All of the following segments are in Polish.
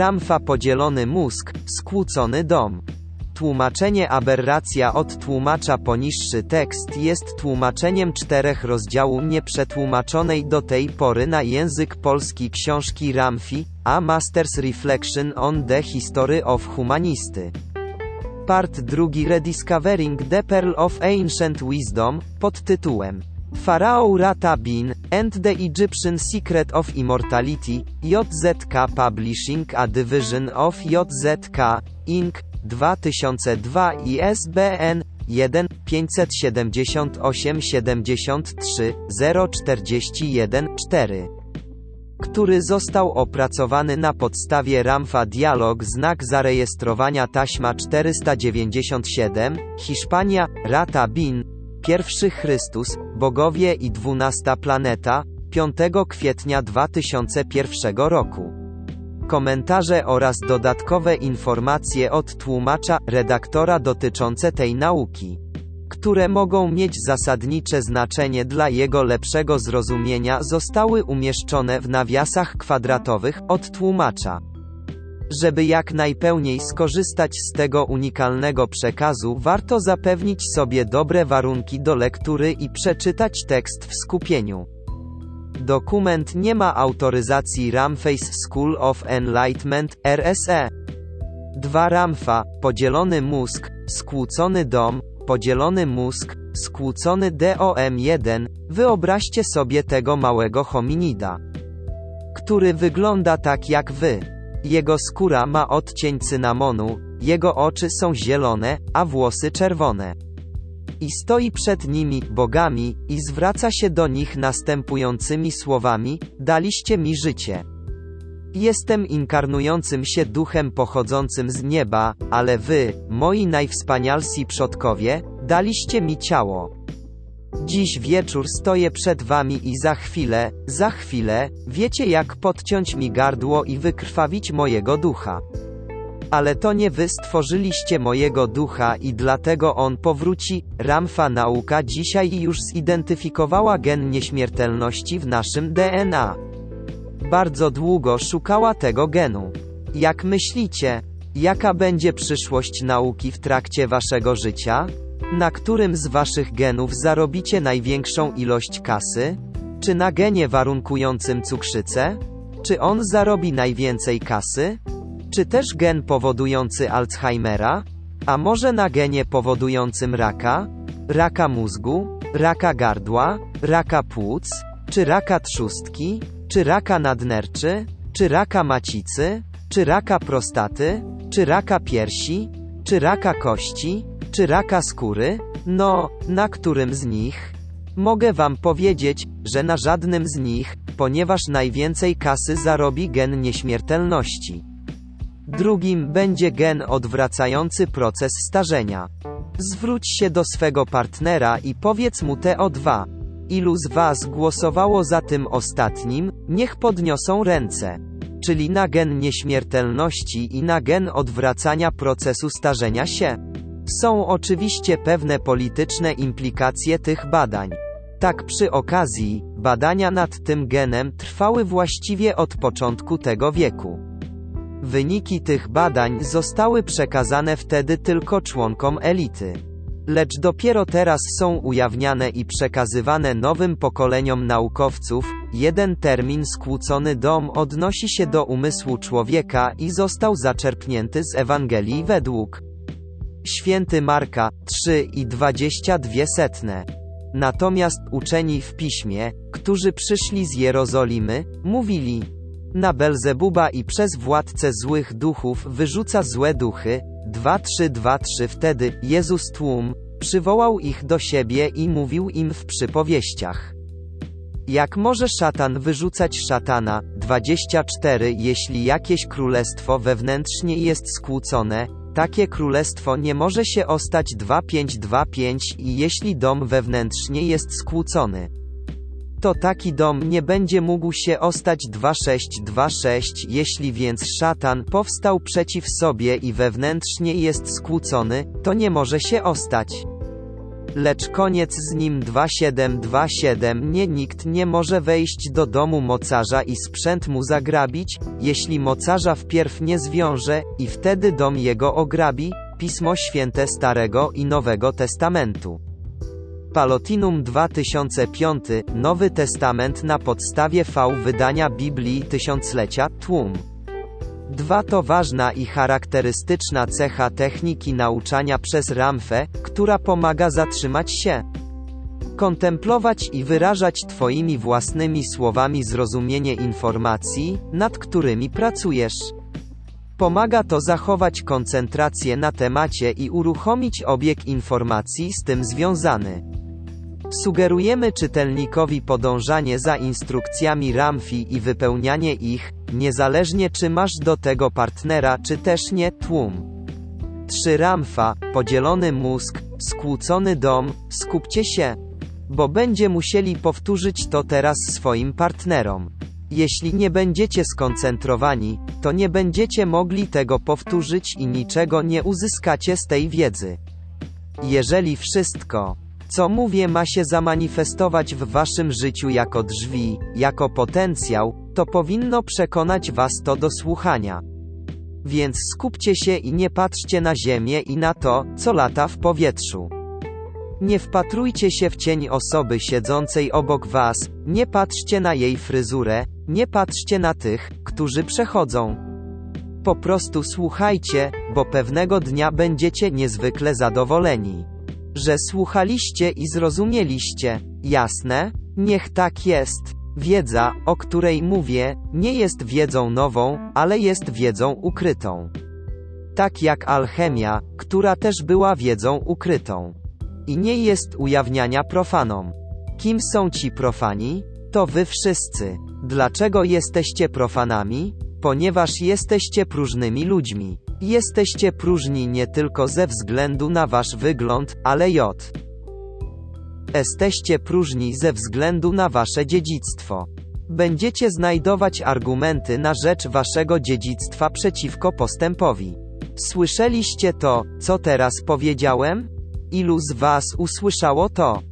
Ramfa podzielony mózg, skłócony dom. Tłumaczenie aberracja od tłumacza poniższy tekst jest tłumaczeniem czterech rozdziałów nieprzetłumaczonej do tej pory na język polski książki Ramfi, A Master's Reflection on the History of Humanisty. Part drugi Rediscovering the Pearl of Ancient Wisdom, pod tytułem Pharaoh Rata Bin, and the Egyptian Secret of Immortality, JZK Publishing a Division of JZK, Inc., 2002 ISBN 1 578 73 041 4 który został opracowany na podstawie Ramfa Dialog znak zarejestrowania taśma 497, Hiszpania, Rata Bin, Pierwszy Chrystus, Bogowie i dwunasta planeta, 5 kwietnia 2001 roku. Komentarze oraz dodatkowe informacje od tłumacza, redaktora dotyczące tej nauki, które mogą mieć zasadnicze znaczenie dla jego lepszego zrozumienia zostały umieszczone w nawiasach kwadratowych od tłumacza. Żeby jak najpełniej skorzystać z tego unikalnego przekazu, warto zapewnić sobie dobre warunki do lektury i przeczytać tekst w skupieniu. Dokument nie ma autoryzacji Ramface School of Enlightenment, RSE. 2 Ramfa, podzielony mózg, skłócony dom, podzielony mózg, skłócony DOM1, wyobraźcie sobie tego małego hominida, który wygląda tak jak wy. Jego skóra ma odcień cynamonu, jego oczy są zielone, a włosy czerwone. I stoi przed nimi, bogami, i zwraca się do nich następującymi słowami: Daliście mi życie. Jestem inkarnującym się duchem pochodzącym z nieba, ale wy, moi najwspanialsi przodkowie, daliście mi ciało. Dziś wieczór stoję przed wami i za chwilę, za chwilę, wiecie jak podciąć mi gardło i wykrwawić mojego ducha. Ale to nie wy stworzyliście mojego ducha i dlatego on powróci. Ramfa nauka dzisiaj już zidentyfikowała gen nieśmiertelności w naszym DNA. Bardzo długo szukała tego genu. Jak myślicie, jaka będzie przyszłość nauki w trakcie waszego życia? Na którym z waszych genów zarobicie największą ilość kasy? Czy na genie warunkującym cukrzycę? Czy on zarobi najwięcej kasy? Czy też gen powodujący Alzheimera? A może na genie powodującym raka? Raka mózgu? Raka gardła? Raka płuc? Czy raka trzustki? Czy raka nadnerczy? Czy raka macicy? Czy raka prostaty? Czy raka piersi? Czy raka kości? Czy raka skóry? No, na którym z nich? Mogę wam powiedzieć, że na żadnym z nich, ponieważ najwięcej kasy zarobi gen nieśmiertelności. Drugim będzie gen odwracający proces starzenia. Zwróć się do swego partnera i powiedz mu te o dwa. Ilu z was głosowało za tym ostatnim, niech podniosą ręce. Czyli na gen nieśmiertelności i na gen odwracania procesu starzenia się. Są oczywiście pewne polityczne implikacje tych badań. Tak przy okazji, badania nad tym genem trwały właściwie od początku tego wieku. Wyniki tych badań zostały przekazane wtedy tylko członkom elity. Lecz dopiero teraz są ujawniane i przekazywane nowym pokoleniom naukowców, jeden termin skłócony dom odnosi się do umysłu człowieka i został zaczerpnięty z Ewangelii według Święty Marka 3 i 22 setne. Natomiast uczeni w piśmie, którzy przyszli z Jerozolimy, mówili: Na Belzebuba i przez władcę złych duchów wyrzuca złe duchy. 2-3-2-3 Wtedy Jezus tłum przywołał ich do siebie i mówił im w przypowieściach. Jak może szatan wyrzucać szatana? 24 Jeśli jakieś królestwo wewnętrznie jest skłócone, takie królestwo nie może się ostać 2525 i jeśli dom wewnętrznie jest skłócony, to taki dom nie będzie mógł się ostać 2626 jeśli więc szatan powstał przeciw sobie i wewnętrznie jest skłócony, to nie może się ostać. Lecz koniec z nim 2727 nie nikt nie może wejść do domu mocarza i sprzęt mu zagrabić, jeśli mocarza wpierw nie zwiąże, i wtedy dom jego ograbi, Pismo Święte Starego i Nowego Testamentu. Palotinum 2005, Nowy Testament na podstawie V wydania Biblii Tysiąclecia, tłum. 2 to ważna i charakterystyczna cecha techniki nauczania przez Ramfę, która pomaga zatrzymać się, kontemplować i wyrażać Twoimi własnymi słowami zrozumienie informacji, nad którymi pracujesz. Pomaga to zachować koncentrację na temacie i uruchomić obieg informacji z tym związany. Sugerujemy czytelnikowi podążanie za instrukcjami Ramfi i wypełnianie ich, niezależnie czy masz do tego partnera czy też nie, tłum. 3 Ramfa, podzielony mózg, skłócony dom, skupcie się. Bo będzie musieli powtórzyć to teraz swoim partnerom. Jeśli nie będziecie skoncentrowani, to nie będziecie mogli tego powtórzyć i niczego nie uzyskacie z tej wiedzy. Jeżeli wszystko, co mówię ma się zamanifestować w waszym życiu jako drzwi, jako potencjał, to powinno przekonać was to do słuchania. Więc skupcie się i nie patrzcie na ziemię i na to, co lata w powietrzu. Nie wpatrujcie się w cień osoby siedzącej obok was, nie patrzcie na jej fryzurę, nie patrzcie na tych, którzy przechodzą. Po prostu słuchajcie, bo pewnego dnia będziecie niezwykle zadowoleni że słuchaliście i zrozumieliście. Jasne? Niech tak jest. Wiedza, o której mówię, nie jest wiedzą nową, ale jest wiedzą ukrytą. Tak jak alchemia, która też była wiedzą ukrytą. I nie jest ujawniania profanom. Kim są ci profani? To wy wszyscy. Dlaczego jesteście profanami? Ponieważ jesteście próżnymi ludźmi. Jesteście próżni nie tylko ze względu na wasz wygląd, ale j. Jesteście próżni ze względu na wasze dziedzictwo. Będziecie znajdować argumenty na rzecz waszego dziedzictwa przeciwko postępowi. Słyszeliście to, co teraz powiedziałem? Ilu z was usłyszało to?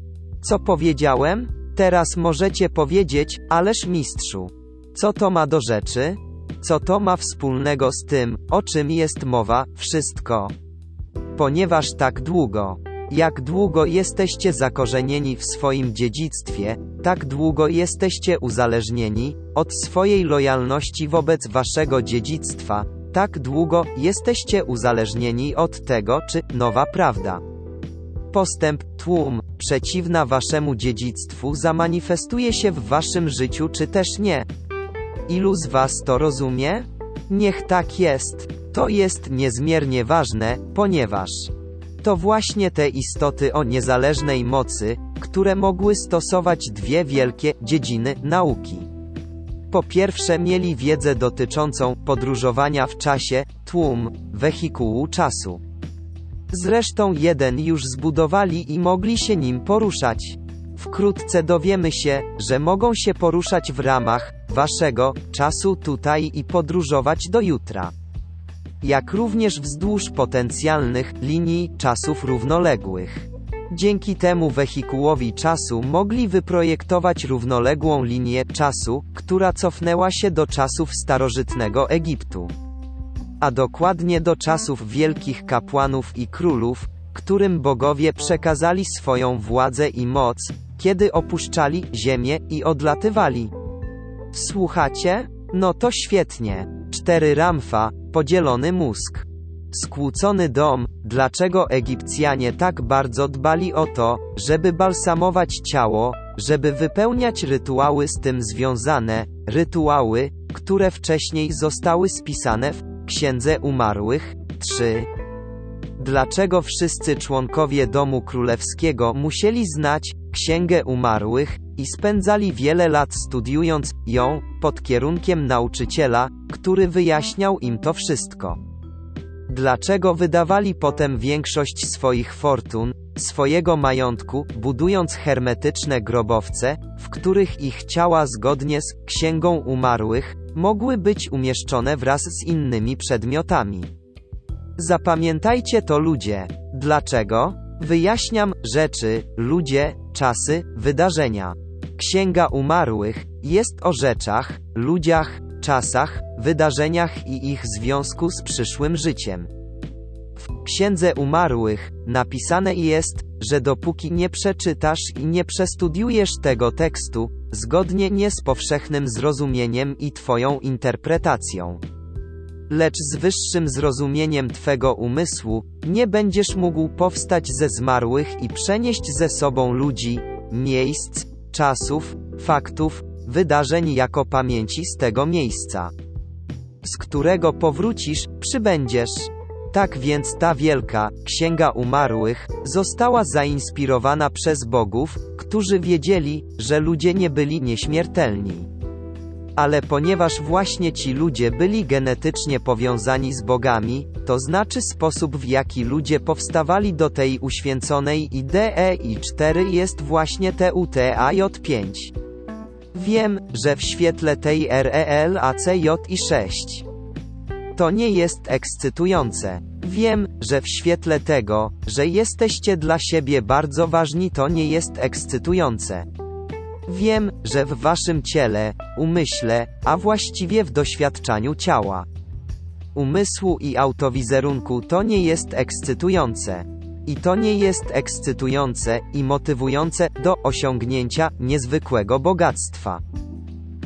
Co powiedziałem? Teraz możecie powiedzieć, ależ mistrzu. Co to ma do rzeczy? Co to ma wspólnego z tym, o czym jest mowa? Wszystko. Ponieważ tak długo, jak długo jesteście zakorzenieni w swoim dziedzictwie, tak długo jesteście uzależnieni od swojej lojalności wobec waszego dziedzictwa, tak długo jesteście uzależnieni od tego, czy nowa prawda. Postęp, tłum, przeciwna waszemu dziedzictwu zamanifestuje się w waszym życiu, czy też nie. Ilu z Was to rozumie? Niech tak jest. To jest niezmiernie ważne, ponieważ to właśnie te istoty o niezależnej mocy, które mogły stosować dwie wielkie dziedziny nauki. Po pierwsze mieli wiedzę dotyczącą podróżowania w czasie, tłum, wehikułu czasu. Zresztą jeden już zbudowali i mogli się nim poruszać. Wkrótce dowiemy się, że mogą się poruszać w ramach waszego czasu tutaj i podróżować do jutra. Jak również wzdłuż potencjalnych linii czasów równoległych. Dzięki temu wehikułowi czasu mogli wyprojektować równoległą linię czasu, która cofnęła się do czasów starożytnego Egiptu. A dokładnie do czasów wielkich kapłanów i królów, którym bogowie przekazali swoją władzę i moc, kiedy opuszczali ziemię i odlatywali. Słuchacie? No to świetnie. 4 Ramfa, podzielony mózg. Skłócony dom, dlaczego Egipcjanie tak bardzo dbali o to, żeby balsamować ciało, żeby wypełniać rytuały z tym związane, rytuały, które wcześniej zostały spisane w Księdze Umarłych. 3. Dlaczego wszyscy członkowie domu królewskiego musieli znać Księgę Umarłych i spędzali wiele lat studiując ją pod kierunkiem nauczyciela, który wyjaśniał im to wszystko? Dlaczego wydawali potem większość swoich fortun, swojego majątku, budując hermetyczne grobowce, w których ich ciała zgodnie z Księgą Umarłych mogły być umieszczone wraz z innymi przedmiotami? Zapamiętajcie to ludzie. Dlaczego? Wyjaśniam rzeczy, ludzie, czasy, wydarzenia. Księga Umarłych jest o rzeczach, ludziach, czasach, wydarzeniach i ich związku z przyszłym życiem. W Księdze Umarłych napisane jest, że dopóki nie przeczytasz i nie przestudiujesz tego tekstu, zgodnie nie z powszechnym zrozumieniem i Twoją interpretacją, lecz z wyższym zrozumieniem Twego umysłu, nie będziesz mógł powstać ze zmarłych i przenieść ze sobą ludzi, miejsc, czasów, faktów, wydarzeń jako pamięci z tego miejsca, z którego powrócisz, przybędziesz. Tak więc ta wielka Księga Umarłych została zainspirowana przez bogów, którzy wiedzieli, że ludzie nie byli nieśmiertelni. Ale ponieważ właśnie ci ludzie byli genetycznie powiązani z bogami, to znaczy sposób w jaki ludzie powstawali do tej uświęconej i 4 jest właśnie TUTAJ5. Wiem, że w świetle tej REL ACJ i 6 to nie jest ekscytujące. Wiem, że w świetle tego, że jesteście dla siebie bardzo ważni, to nie jest ekscytujące. Wiem, że w waszym ciele, umyśle, a właściwie w doświadczaniu ciała, umysłu i autowizerunku to nie jest ekscytujące. I to nie jest ekscytujące i motywujące do osiągnięcia niezwykłego bogactwa.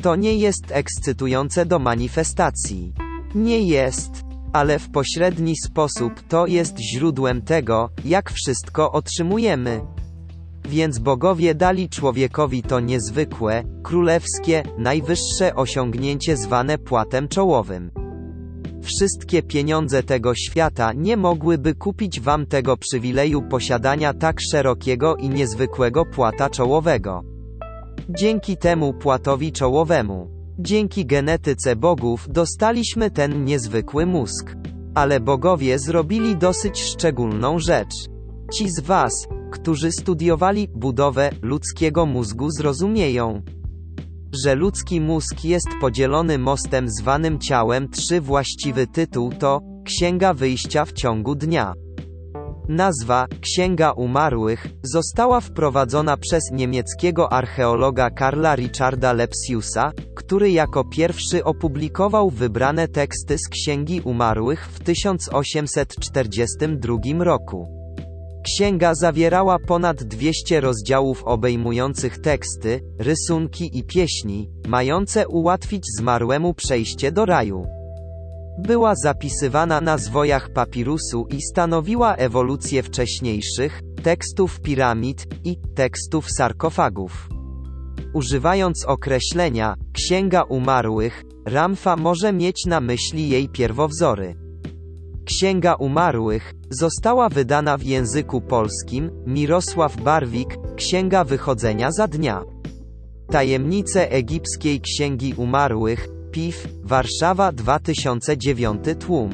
To nie jest ekscytujące do manifestacji. Nie jest, ale w pośredni sposób to jest źródłem tego, jak wszystko otrzymujemy. Więc bogowie dali człowiekowi to niezwykłe, królewskie, najwyższe osiągnięcie zwane płatem czołowym. Wszystkie pieniądze tego świata nie mogłyby kupić wam tego przywileju posiadania tak szerokiego i niezwykłego płata czołowego. Dzięki temu płatowi czołowemu, dzięki genetyce bogów dostaliśmy ten niezwykły mózg. Ale bogowie zrobili dosyć szczególną rzecz. Ci z was, którzy studiowali budowę ludzkiego mózgu zrozumieją, że ludzki mózg jest podzielony mostem zwanym ciałem. Trzy właściwy tytuł to Księga Wyjścia w ciągu dnia. Nazwa Księga Umarłych została wprowadzona przez niemieckiego archeologa Karla Richarda Lepsiusa, który jako pierwszy opublikował wybrane teksty z Księgi Umarłych w 1842 roku. Księga zawierała ponad 200 rozdziałów obejmujących teksty, rysunki i pieśni, mające ułatwić zmarłemu przejście do raju. Była zapisywana na zwojach papirusu i stanowiła ewolucję wcześniejszych tekstów piramid i tekstów sarkofagów. Używając określenia Księga Umarłych, Ramfa może mieć na myśli jej pierwowzory. Księga Umarłych została wydana w języku polskim. Mirosław Barwik, Księga Wychodzenia za dnia. Tajemnice egipskiej Księgi Umarłych, PIF, Warszawa 2009 tłum.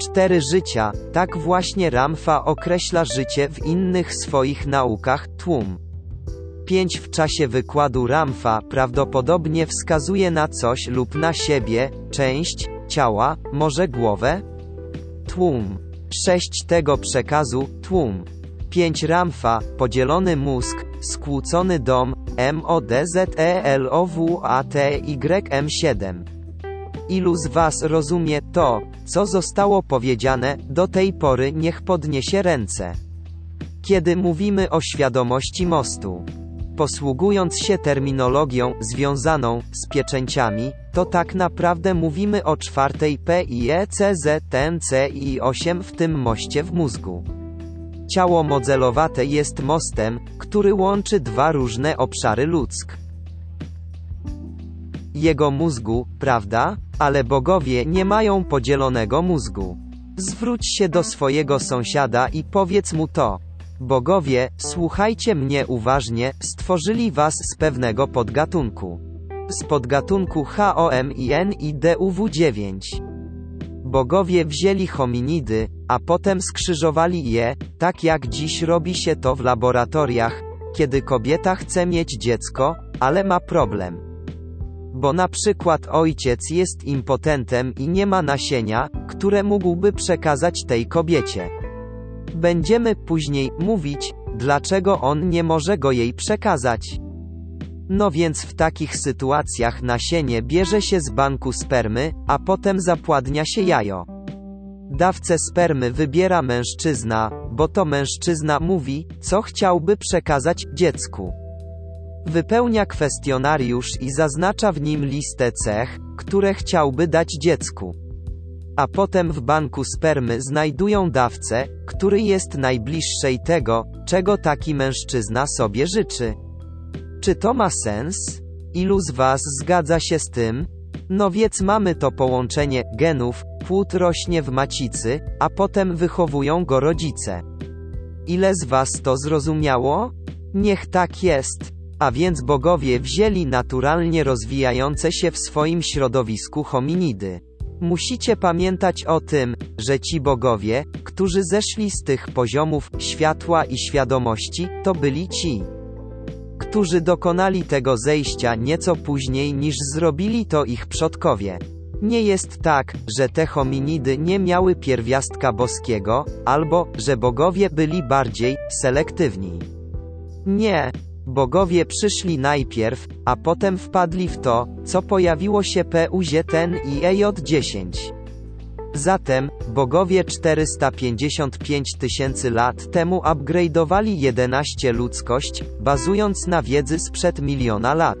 Cztery życia, tak właśnie Ramfa określa życie w innych swoich naukach, tłum. 5 w czasie wykładu Ramfa prawdopodobnie wskazuje na coś lub na siebie, część, ciała, może głowę? Tłum. 6 tego przekazu, tłum. 5 Ramfa, podzielony mózg, skłócony dom, MODZELOWATYM7. Ilu z Was rozumie to, co zostało powiedziane, do tej pory niech podniesie ręce. Kiedy mówimy o świadomości mostu. Posługując się terminologią związaną z pieczęciami, to tak naprawdę mówimy o czwartej PIECZTNCI8 w tym moście w mózgu. Ciało modelowate jest mostem, który łączy dwa różne obszary ludzk. Jego mózgu, prawda? Ale bogowie nie mają podzielonego mózgu. Zwróć się do swojego sąsiada i powiedz mu to. Bogowie, słuchajcie mnie uważnie, stworzyli was z pewnego podgatunku. Z podgatunku HOMINIDUW9. Bogowie wzięli hominidy, a potem skrzyżowali je, tak jak dziś robi się to w laboratoriach, kiedy kobieta chce mieć dziecko, ale ma problem. Bo na przykład ojciec jest impotentem i nie ma nasienia, które mógłby przekazać tej kobiecie. Będziemy później mówić, dlaczego on nie może go jej przekazać. No więc w takich sytuacjach nasienie bierze się z banku spermy, a potem zapładnia się jajo. Dawcę spermy wybiera mężczyzna, bo to mężczyzna mówi, co chciałby przekazać dziecku. Wypełnia kwestionariusz i zaznacza w nim listę cech, które chciałby dać dziecku. A potem w banku spermy znajdują dawcę, który jest najbliższej tego, czego taki mężczyzna sobie życzy. Czy to ma sens? Ilu z Was zgadza się z tym? No więc mamy to połączenie genów, płód rośnie w macicy, a potem wychowują go rodzice. Ile z Was to zrozumiało? Niech tak jest. A więc bogowie wzięli naturalnie rozwijające się w swoim środowisku hominidy. Musicie pamiętać o tym, że ci bogowie, którzy zeszli z tych poziomów światła i świadomości, to byli ci, którzy dokonali tego zejścia nieco później niż zrobili to ich przodkowie. Nie jest tak, że te hominidy nie miały pierwiastka boskiego, albo, że bogowie byli bardziej selektywni. Nie, Bogowie przyszli najpierw, a potem wpadli w to, co pojawiło się PUZN i EJ10. Zatem, bogowie 455 tysięcy lat temu upgrade'owali 11 ludzkość, bazując na wiedzy sprzed miliona lat.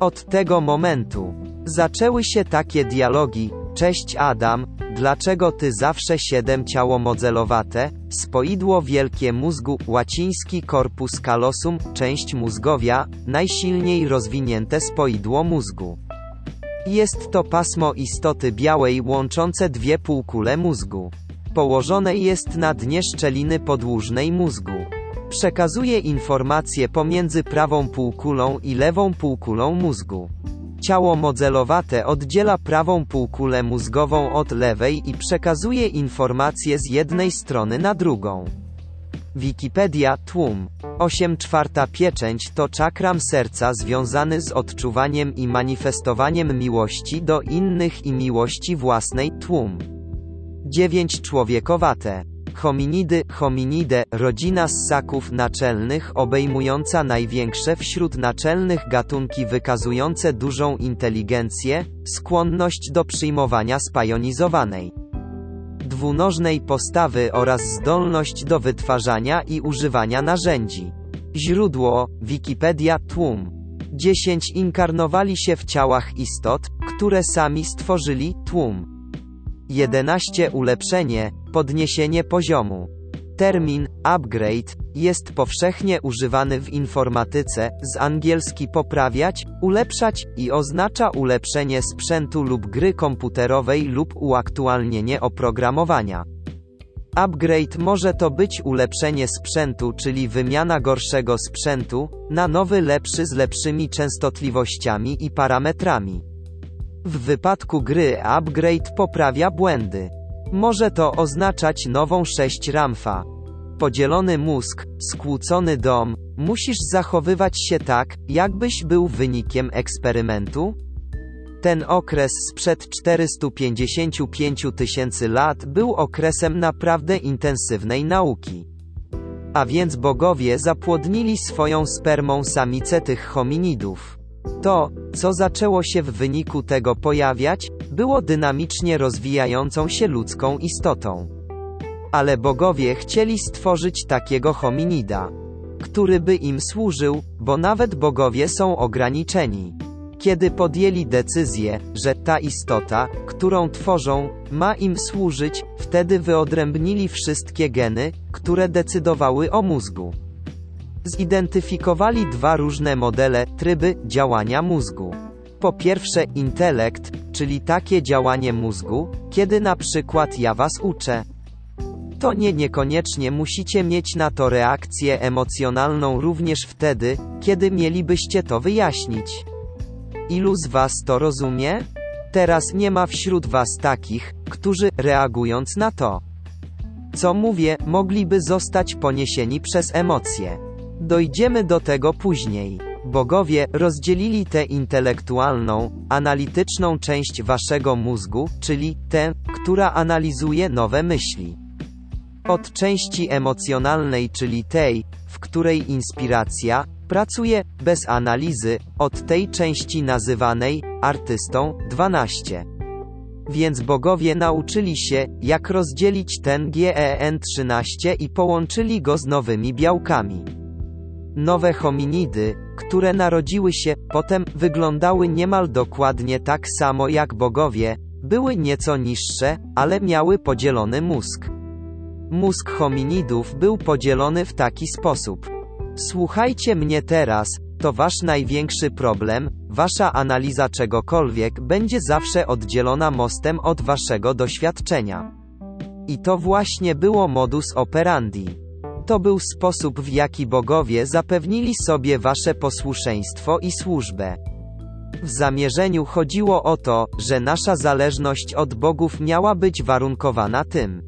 Od tego momentu zaczęły się takie dialogi, Cześć Adam, dlaczego ty zawsze siedem ciało modelowate, spoidło wielkie mózgu, łaciński corpus callosum, część mózgowia, najsilniej rozwinięte spoidło mózgu. Jest to pasmo istoty białej łączące dwie półkule mózgu. Położone jest na dnie szczeliny podłużnej mózgu. Przekazuje informacje pomiędzy prawą półkulą i lewą półkulą mózgu. Ciało modelowate oddziela prawą półkulę mózgową od lewej i przekazuje informacje z jednej strony na drugą. Wikipedia Tłum. 8 czwarta pieczęć to czakram serca związany z odczuwaniem i manifestowaniem miłości do innych i miłości własnej Tłum. 9 człowiekowate Hominidy, hominidae, rodzina ssaków naczelnych obejmująca największe wśród naczelnych gatunki wykazujące dużą inteligencję, skłonność do przyjmowania spajonizowanej dwunożnej postawy oraz zdolność do wytwarzania i używania narzędzi. Źródło, Wikipedia Tłum. 10 inkarnowali się w ciałach istot, które sami stworzyli, tłum. 11 Ulepszenie, podniesienie poziomu. Termin upgrade jest powszechnie używany w informatyce, z angielski poprawiać, ulepszać i oznacza ulepszenie sprzętu lub gry komputerowej lub uaktualnienie oprogramowania. Upgrade może to być ulepszenie sprzętu, czyli wymiana gorszego sprzętu na nowy lepszy z lepszymi częstotliwościami i parametrami. W wypadku gry upgrade poprawia błędy. Może to oznaczać nową 6 ramfa. Podzielony mózg, skłócony dom, musisz zachowywać się tak, jakbyś był wynikiem eksperymentu? Ten okres sprzed 455 tysięcy lat był okresem naprawdę intensywnej nauki. A więc bogowie zapłodnili swoją spermą samicę tych hominidów. To, co zaczęło się w wyniku tego pojawiać, było dynamicznie rozwijającą się ludzką istotą. Ale bogowie chcieli stworzyć takiego hominida, który by im służył, bo nawet bogowie są ograniczeni. Kiedy podjęli decyzję, że ta istota, którą tworzą, ma im służyć, wtedy wyodrębnili wszystkie geny, które decydowały o mózgu. Zidentyfikowali dwa różne modele, tryby działania mózgu. Po pierwsze intelekt, czyli takie działanie mózgu, kiedy na przykład ja was uczę. To nie niekoniecznie musicie mieć na to reakcję emocjonalną również wtedy, kiedy mielibyście to wyjaśnić. Ilu z was to rozumie? Teraz nie ma wśród was takich, którzy, reagując na to, co mówię, mogliby zostać poniesieni przez emocje. Dojdziemy do tego później. Bogowie rozdzielili tę intelektualną, analityczną część waszego mózgu, czyli tę, która analizuje nowe myśli. Od części emocjonalnej, czyli tej, w której inspiracja pracuje bez analizy, od tej części nazywanej artystą 12. Więc bogowie nauczyli się, jak rozdzielić ten GEN13 i połączyli go z nowymi białkami. Nowe hominidy, które narodziły się, potem wyglądały niemal dokładnie tak samo jak bogowie, były nieco niższe, ale miały podzielony mózg. Mózg hominidów był podzielony w taki sposób. Słuchajcie mnie teraz, to wasz największy problem, wasza analiza czegokolwiek będzie zawsze oddzielona mostem od waszego doświadczenia. I to właśnie było modus operandi. To był sposób w jaki bogowie zapewnili sobie wasze posłuszeństwo i służbę. W zamierzeniu chodziło o to, że nasza zależność od bogów miała być warunkowana tym,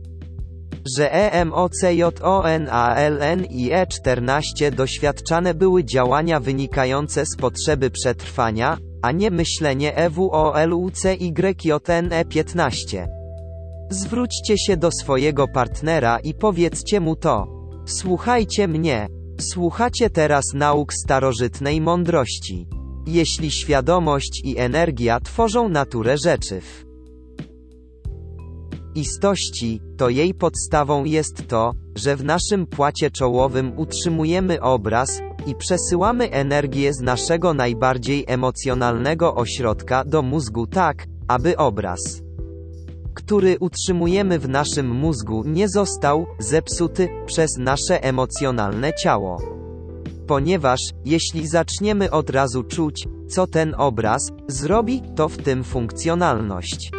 że E EMOCJONALN i E14 doświadczane były działania wynikające z potrzeby przetrwania, a nie myślenie E EWOLUCYJNE15. Zwróćcie się do swojego partnera i powiedzcie mu to. Słuchajcie mnie. Słuchacie teraz nauk starożytnej mądrości. Jeśli świadomość i energia tworzą naturę rzeczy w istości, to jej podstawą jest to, że w naszym płacie czołowym utrzymujemy obraz i przesyłamy energię z naszego najbardziej emocjonalnego ośrodka do mózgu tak, aby obraz, który utrzymujemy w naszym mózgu nie został zepsuty przez nasze emocjonalne ciało. Ponieważ, jeśli zaczniemy od razu czuć, co ten obraz zrobi, to w tym funkcjonalność.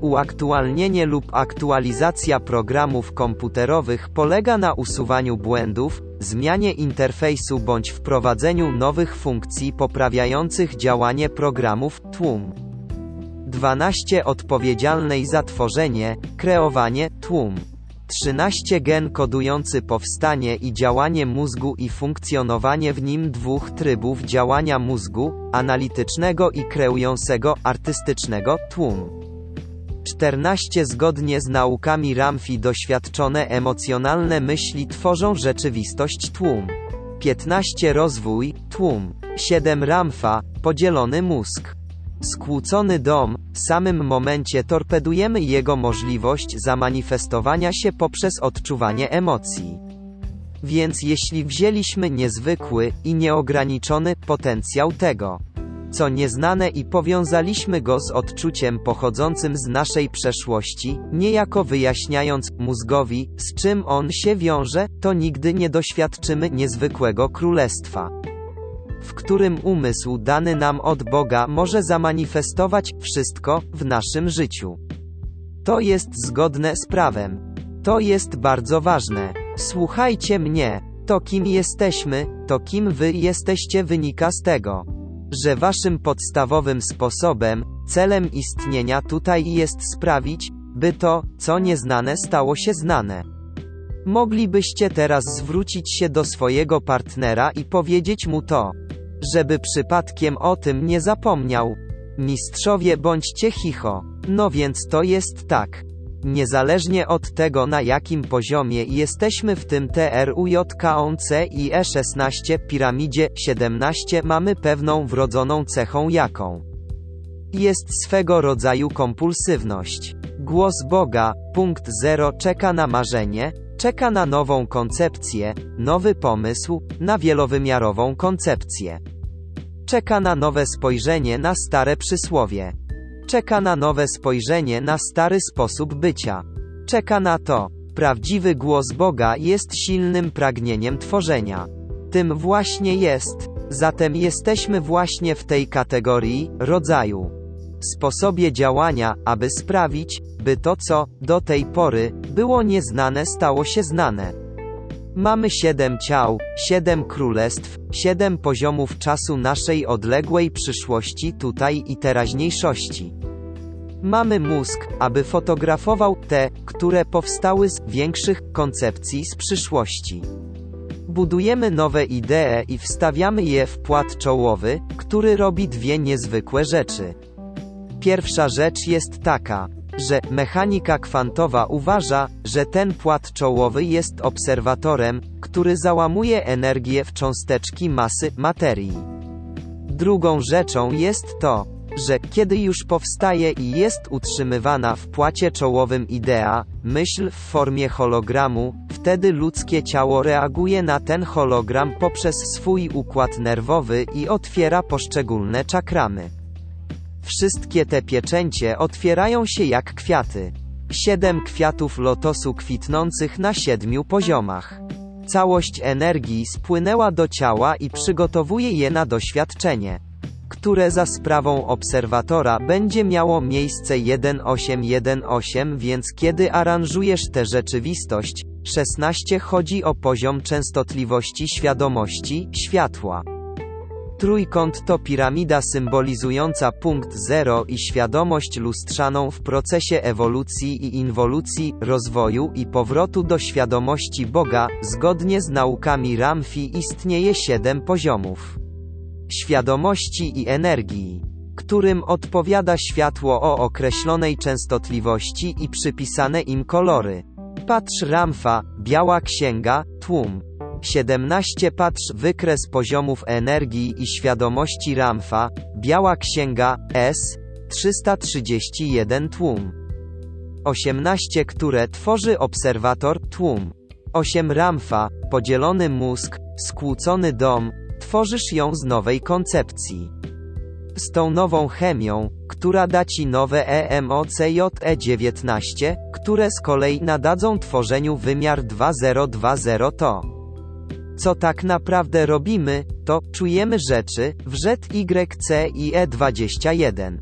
Uaktualnienie lub aktualizacja programów komputerowych polega na usuwaniu błędów, zmianie interfejsu bądź wprowadzeniu nowych funkcji poprawiających działanie programów tłum. 12 odpowiedzialnej za tworzenie, kreowanie, tłum. 13 gen kodujący powstanie i działanie mózgu i funkcjonowanie w nim dwóch trybów działania mózgu, analitycznego i kreującego, artystycznego, tłum. 14 Zgodnie z naukami Ramfi doświadczone emocjonalne myśli tworzą rzeczywistość tłum. 15 Rozwój, tłum. 7 Ramfa, podzielony mózg. Skłócony dom, w samym momencie torpedujemy jego możliwość zamanifestowania się poprzez odczuwanie emocji. Więc jeśli wzięliśmy niezwykły i nieograniczony potencjał tego, co nieznane i powiązaliśmy go z odczuciem pochodzącym z naszej przeszłości, niejako wyjaśniając mózgowi, z czym on się wiąże, to nigdy nie doświadczymy niezwykłego królestwa, w którym umysł dany nam od Boga może zamanifestować wszystko w naszym życiu. To jest zgodne z prawem. To jest bardzo ważne. Słuchajcie mnie. To kim jesteśmy, to kim wy jesteście wynika z tego że waszym podstawowym sposobem, celem istnienia tutaj jest sprawić, by to, co nieznane stało się znane. Moglibyście teraz zwrócić się do swojego partnera i powiedzieć mu to, żeby przypadkiem o tym nie zapomniał. Mistrzowie bądźcie cicho. No więc to jest tak. Niezależnie od tego na jakim poziomie jesteśmy w tym TRUJKONC i E16 piramidzie 17 mamy pewną wrodzoną cechą jaką jest swego rodzaju kompulsywność. Głos Boga, punkt zero czeka na marzenie, Czeka na nową koncepcję, nowy pomysł, na wielowymiarową koncepcję. Czeka na nowe spojrzenie na stare przysłowie. Czeka na nowe spojrzenie na stary sposób bycia. Czeka na to. Prawdziwy głos Boga jest silnym pragnieniem tworzenia. Tym właśnie jest. Zatem jesteśmy właśnie w tej kategorii, rodzaju. Sposobie działania, aby sprawić, by to co, do tej pory, było nieznane stało się znane. Mamy siedem ciał, siedem królestw, siedem poziomów czasu naszej odległej przyszłości tutaj i teraźniejszości. Mamy mózg, aby fotografował te, które powstały z większych koncepcji z przyszłości. Budujemy nowe idee i wstawiamy je w płat czołowy, który robi dwie niezwykłe rzeczy. Pierwsza rzecz jest taka, że mechanika kwantowa uważa, że ten płat czołowy jest obserwatorem, który załamuje energię w cząsteczki masy materii. Drugą rzeczą jest to, że kiedy już powstaje i jest utrzymywana w płacie czołowym idea, myśl w formie hologramu, wtedy ludzkie ciało reaguje na ten hologram poprzez swój układ nerwowy i otwiera poszczególne czakramy. Wszystkie te pieczęcie otwierają się jak kwiaty. Siedem kwiatów lotosu kwitnących na siedmiu poziomach. Całość energii spłynęła do ciała i przygotowuje je na doświadczenie, które za sprawą obserwatora będzie miało miejsce 1818, więc kiedy aranżujesz tę rzeczywistość, 16 chodzi o poziom częstotliwości świadomości, światła. Trójkąt to piramida symbolizująca punkt zero i świadomość lustrzaną w procesie ewolucji i inwolucji, rozwoju i powrotu do świadomości Boga. Zgodnie z naukami Ramfi istnieje siedem poziomów świadomości i energii, którym odpowiada światło o określonej częstotliwości i przypisane im kolory. Patrz Ramfa, Biała Księga, Tłum. 17 Patrz wykres poziomów energii i świadomości Ramfa, Biała Księga, S. 331 Tłum. 18 Które tworzy obserwator, Tłum. 8 Ramfa, podzielony mózg, skłócony dom, tworzysz ją z nowej koncepcji. Z tą nową chemią, która da ci nowe E EMOCJE19, które z kolei nadadzą tworzeniu wymiar 2020 to. Co tak naprawdę robimy, to czujemy rzeczy w rzet YC i E21.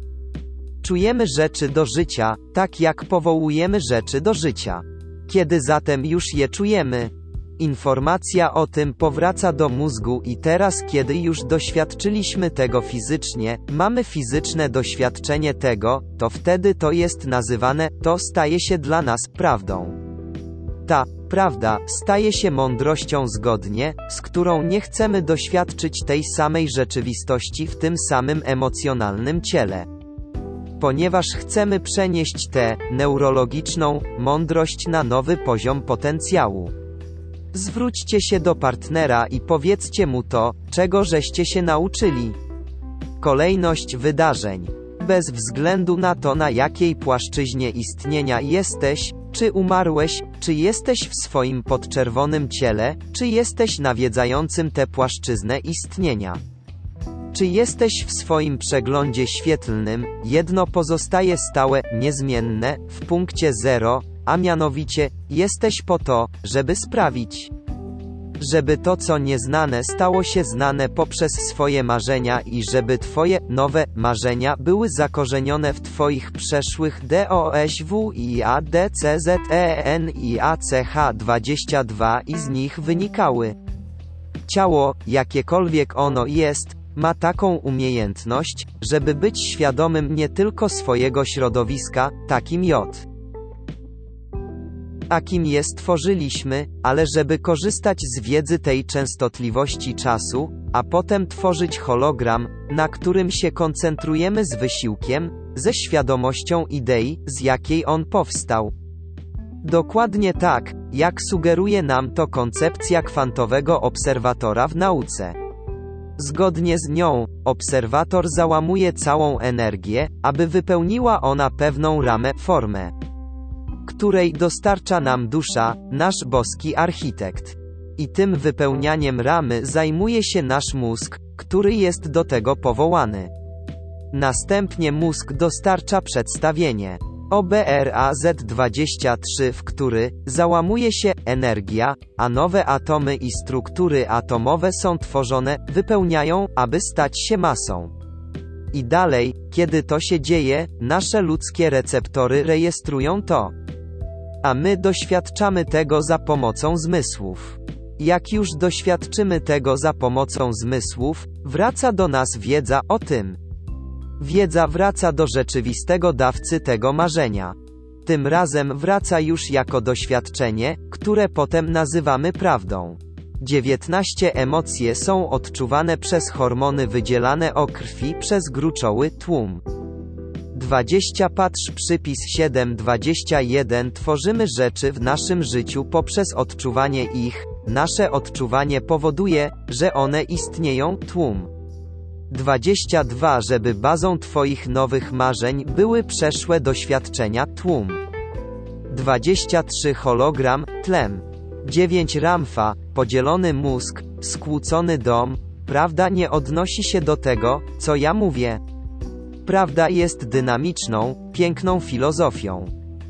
Czujemy rzeczy do życia, tak jak powołujemy rzeczy do życia. Kiedy zatem już je czujemy, informacja o tym powraca do mózgu i teraz kiedy już doświadczyliśmy tego fizycznie, mamy fizyczne doświadczenie tego, to wtedy to jest nazywane, to staje się dla nas prawdą. Ta prawda staje się mądrością zgodnie, z którą nie chcemy doświadczyć tej samej rzeczywistości w tym samym emocjonalnym ciele. Ponieważ chcemy przenieść tę neurologiczną mądrość na nowy poziom potencjału. Zwróćcie się do partnera i powiedzcie mu to, czego żeście się nauczyli. Kolejność wydarzeń. Bez względu na to, na jakiej płaszczyźnie istnienia jesteś, czy umarłeś, czy jesteś w swoim podczerwonym ciele, czy jesteś nawiedzającym tę płaszczyznę istnienia. Czy jesteś w swoim przeglądzie świetlnym, jedno pozostaje stałe, niezmienne, w punkcie zero, a mianowicie, jesteś po to, żeby sprawić, żeby to co nieznane stało się znane poprzez swoje marzenia i żeby twoje nowe marzenia były zakorzenione w twoich przeszłych DOSW i ADCZEN i ACH22 i z nich wynikały. Ciało, jakiekolwiek ono jest, ma taką umiejętność, żeby być świadomym nie tylko swojego środowiska, takim J akim je stworzyliśmy, ale żeby korzystać z wiedzy tej częstotliwości czasu, a potem tworzyć hologram, na którym się koncentrujemy z wysiłkiem, ze świadomością idei, z jakiej on powstał. Dokładnie tak, jak sugeruje nam to koncepcja kwantowego obserwatora w nauce. Zgodnie z nią, obserwator załamuje całą energię, aby wypełniła ona pewną ramę, formę. Której dostarcza nam dusza, nasz boski architekt. I tym wypełnianiem ramy zajmuje się nasz mózg, który jest do tego powołany. Następnie mózg dostarcza przedstawienie. OBRAZ23, w który załamuje się energia, a nowe atomy i struktury atomowe są tworzone, wypełniają, aby stać się masą. I dalej, kiedy to się dzieje, nasze ludzkie receptory rejestrują to. A my doświadczamy tego za pomocą zmysłów. Jak już doświadczymy tego za pomocą zmysłów, wraca do nas wiedza o tym. Wiedza wraca do rzeczywistego dawcy tego marzenia. Tym razem wraca już jako doświadczenie, które potem nazywamy prawdą. 19 emocje są odczuwane przez hormony wydzielane o krwi przez gruczoły tłum. 20 Patrz przypis 721 Tworzymy rzeczy w naszym życiu poprzez odczuwanie ich, nasze odczuwanie powoduje, że one istnieją, tłum. 22 Żeby bazą Twoich nowych marzeń były przeszłe doświadczenia, tłum. 23 Hologram, tlem. 9 Ramfa, podzielony mózg, skłócony dom, prawda nie odnosi się do tego, co ja mówię. Prawda jest dynamiczną, piękną filozofią.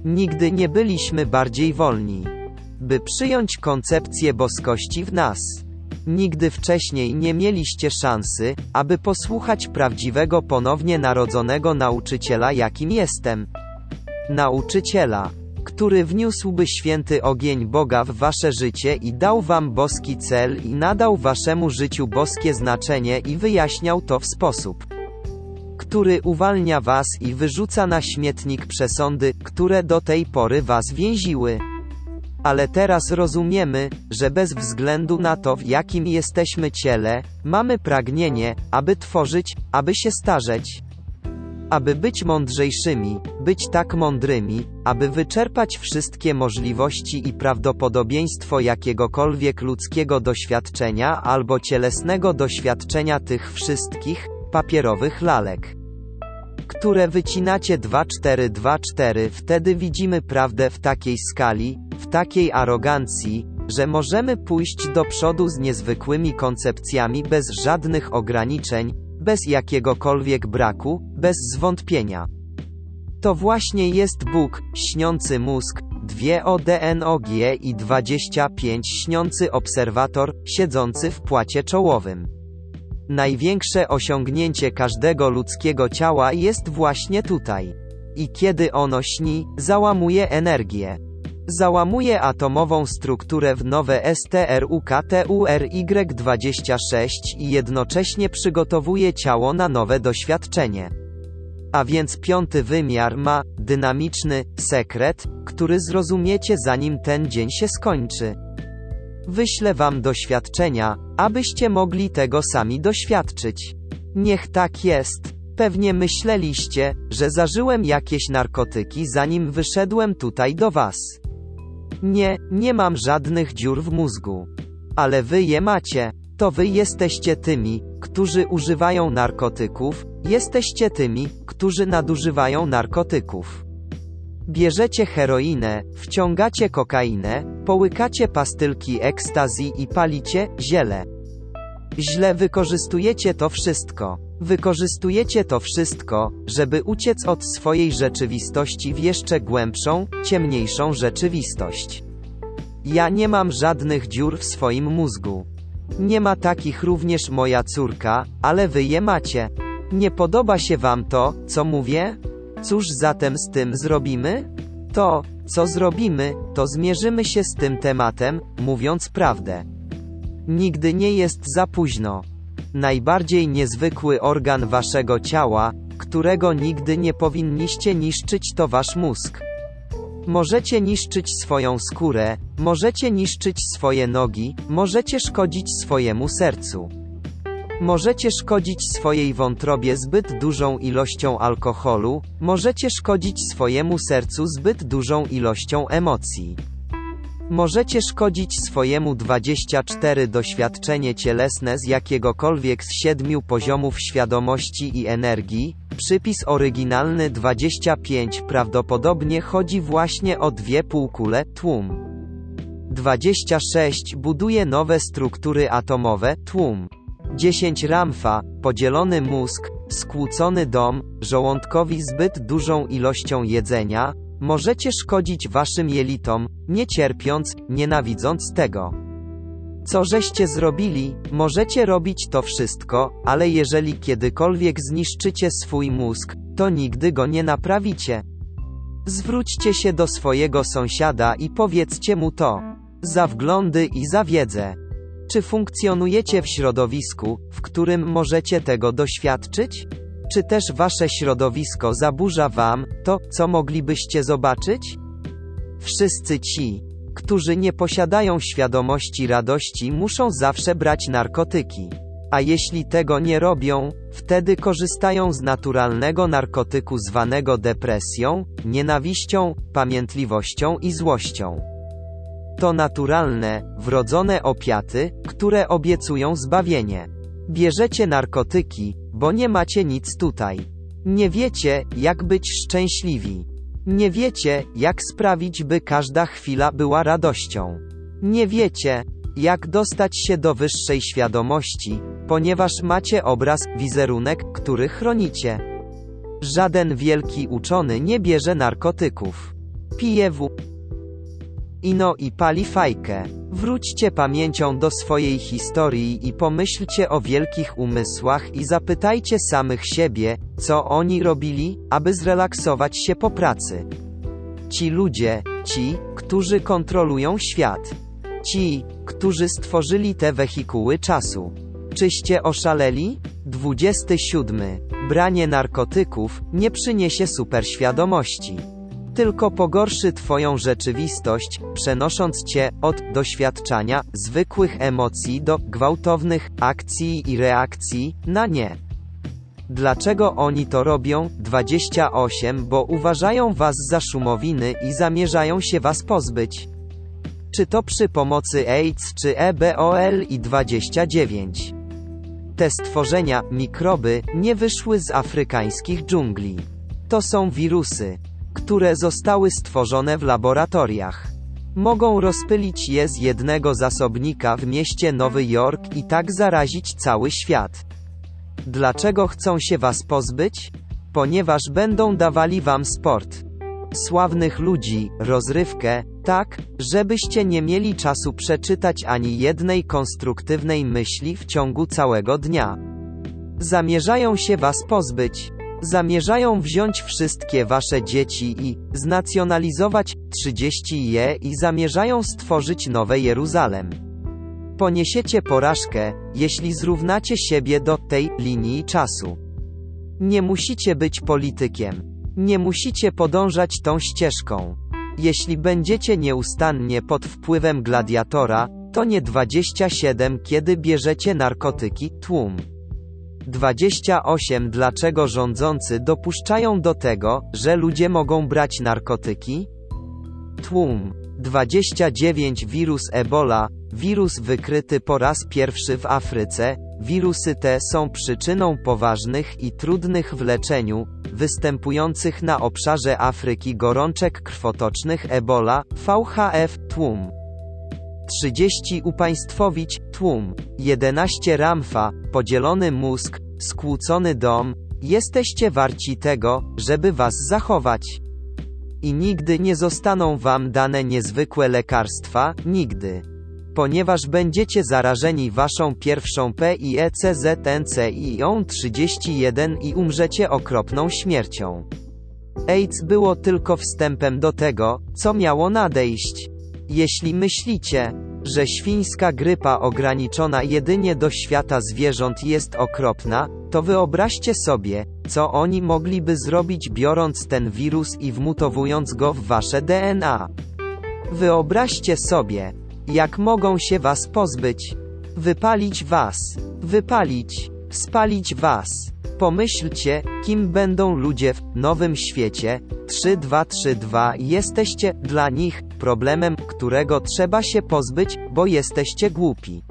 Nigdy nie byliśmy bardziej wolni, by przyjąć koncepcję boskości w nas. Nigdy wcześniej nie mieliście szansy, aby posłuchać prawdziwego ponownie narodzonego nauczyciela jakim jestem. Nauczyciela, który wniósłby święty ogień Boga w wasze życie i dał wam boski cel i nadał waszemu życiu boskie znaczenie i wyjaśniał to w sposób, który uwalnia was i wyrzuca na śmietnik przesądy, które do tej pory was więziły. Ale teraz rozumiemy, że bez względu na to, w jakim jesteśmy ciele, mamy pragnienie, aby tworzyć, aby się starzeć. Aby być mądrzejszymi, być tak mądrymi, aby wyczerpać wszystkie możliwości i prawdopodobieństwo jakiegokolwiek ludzkiego doświadczenia albo cielesnego doświadczenia tych wszystkich, papierowych lalek które wycinacie 2424 wtedy widzimy prawdę w takiej skali, w takiej arogancji, że możemy pójść do przodu z niezwykłymi koncepcjami bez żadnych ograniczeń, bez jakiegokolwiek braku, bez zwątpienia. To właśnie jest Bóg, śniący mózg, 2 ODNOG i 25 śniący obserwator, siedzący w płacie czołowym. Największe osiągnięcie każdego ludzkiego ciała jest właśnie tutaj. I kiedy ono śni, załamuje energię. Załamuje atomową strukturę w nowe STRUKTURY26 i jednocześnie przygotowuje ciało na nowe doświadczenie. A więc piąty wymiar ma dynamiczny sekret, który zrozumiecie zanim ten dzień się skończy. Wyślę wam doświadczenia, abyście mogli tego sami doświadczyć. Niech tak jest. Pewnie myśleliście, że zażyłem jakieś narkotyki zanim wyszedłem tutaj do was. Nie, nie mam żadnych dziur w mózgu. Ale wy je macie. To wy jesteście tymi, którzy używają narkotyków, jesteście tymi, którzy nadużywają narkotyków. Bierzecie heroinę, wciągacie kokainę, połykacie pastylki ekstazji i palicie ziele. Źle wykorzystujecie to wszystko. Wykorzystujecie to wszystko, żeby uciec od swojej rzeczywistości w jeszcze głębszą, ciemniejszą rzeczywistość. Ja nie mam żadnych dziur w swoim mózgu. Nie ma takich również moja córka, ale wy je macie. Nie podoba się wam to, co mówię? Cóż zatem z tym zrobimy? To, co zrobimy, to zmierzymy się z tym tematem, mówiąc prawdę. Nigdy nie jest za późno. Najbardziej niezwykły organ waszego ciała, którego nigdy nie powinniście niszczyć, to wasz mózg. Możecie niszczyć swoją skórę, możecie niszczyć swoje nogi, możecie szkodzić swojemu sercu. Możecie szkodzić swojej wątrobie zbyt dużą ilością alkoholu, możecie szkodzić swojemu sercu zbyt dużą ilością emocji. Możecie szkodzić swojemu 24 doświadczenie cielesne z jakiegokolwiek z siedmiu poziomów świadomości i energii. Przypis oryginalny 25 prawdopodobnie chodzi właśnie o dwie półkule, tłum. 26 buduje nowe struktury atomowe, tłum. 10 Ramfa, podzielony mózg, skłócony dom, żołądkowi zbyt dużą ilością jedzenia, możecie szkodzić waszym jelitom, nie cierpiąc, nienawidząc tego. Co żeście zrobili, możecie robić to wszystko, ale jeżeli kiedykolwiek zniszczycie swój mózg, to nigdy go nie naprawicie. Zwróćcie się do swojego sąsiada i powiedzcie mu to. Za wglądy i za wiedzę. Czy funkcjonujecie w środowisku, w którym możecie tego doświadczyć? Czy też wasze środowisko zaburza wam to, co moglibyście zobaczyć? Wszyscy ci, którzy nie posiadają świadomości radości, muszą zawsze brać narkotyki. A jeśli tego nie robią, wtedy korzystają z naturalnego narkotyku zwanego depresją, nienawiścią, pamiętliwością i złością. To naturalne, wrodzone opiaty, które obiecują zbawienie. Bierzecie narkotyki, bo nie macie nic tutaj. Nie wiecie, jak być szczęśliwi. Nie wiecie, jak sprawić, by każda chwila była radością. Nie wiecie, jak dostać się do wyższej świadomości, ponieważ macie obraz, wizerunek, który chronicie. Żaden wielki uczony nie bierze narkotyków. Pije w ino i pali fajkę. Wróćcie pamięcią do swojej historii i pomyślcie o wielkich umysłach i zapytajcie samych siebie, co oni robili, aby zrelaksować się po pracy. Ci ludzie, ci, którzy kontrolują świat. Ci, którzy stworzyli te wehikuły czasu. Czyście oszaleli? 27. Branie narkotyków nie przyniesie superświadomości tylko pogorszy Twoją rzeczywistość, przenosząc Cię od doświadczania zwykłych emocji do gwałtownych akcji i reakcji na nie. Dlaczego oni to robią? 28 Bo uważają Was za szumowiny i zamierzają się Was pozbyć. Czy to przy pomocy AIDS czy EBOL i 29? Te stworzenia, mikroby, nie wyszły z afrykańskich dżungli. To są wirusy które zostały stworzone w laboratoriach. Mogą rozpylić je z jednego zasobnika w mieście Nowy Jork i tak zarazić cały świat. Dlaczego chcą się was pozbyć? Ponieważ będą dawali wam sport. Sławnych ludzi, rozrywkę, tak, żebyście nie mieli czasu przeczytać ani jednej konstruktywnej myśli w ciągu całego dnia. Zamierzają się was pozbyć. Zamierzają wziąć wszystkie wasze dzieci i znacjonalizować 30 je i zamierzają stworzyć nowe Jeruzalem. Poniesiecie porażkę, jeśli zrównacie siebie do tej linii czasu. Nie musicie być politykiem. Nie musicie podążać tą ścieżką. Jeśli będziecie nieustannie pod wpływem gladiatora, to nie 27 kiedy bierzecie narkotyki, tłum. 28 Dlaczego rządzący dopuszczają do tego, że ludzie mogą brać narkotyki? Tłum. 29 Wirus Ebola, wirus wykryty po raz pierwszy w Afryce. Wirusy te są przyczyną poważnych i trudnych w leczeniu, występujących na obszarze Afryki gorączek krwotocznych Ebola, VHF, tłum. 30 upaństwowić, tłum, 11 ramfa, podzielony mózg, skłócony dom, jesteście warci tego, żeby was zachować. I nigdy nie zostaną wam dane niezwykłe lekarstwa, nigdy. Ponieważ będziecie zarażeni waszą pierwszą PIECZNCI 31 i umrzecie okropną śmiercią. AIDS było tylko wstępem do tego, co miało nadejść. Jeśli myślicie, że świńska grypa ograniczona jedynie do świata zwierząt jest okropna, to wyobraźcie sobie, co oni mogliby zrobić biorąc ten wirus i wmutowując go w wasze DNA. Wyobraźcie sobie, jak mogą się was pozbyć, wypalić was, wypalić, spalić was. Pomyślcie, kim będą ludzie w nowym świecie, 3232 jesteście dla nich problemem, którego trzeba się pozbyć, bo jesteście głupi.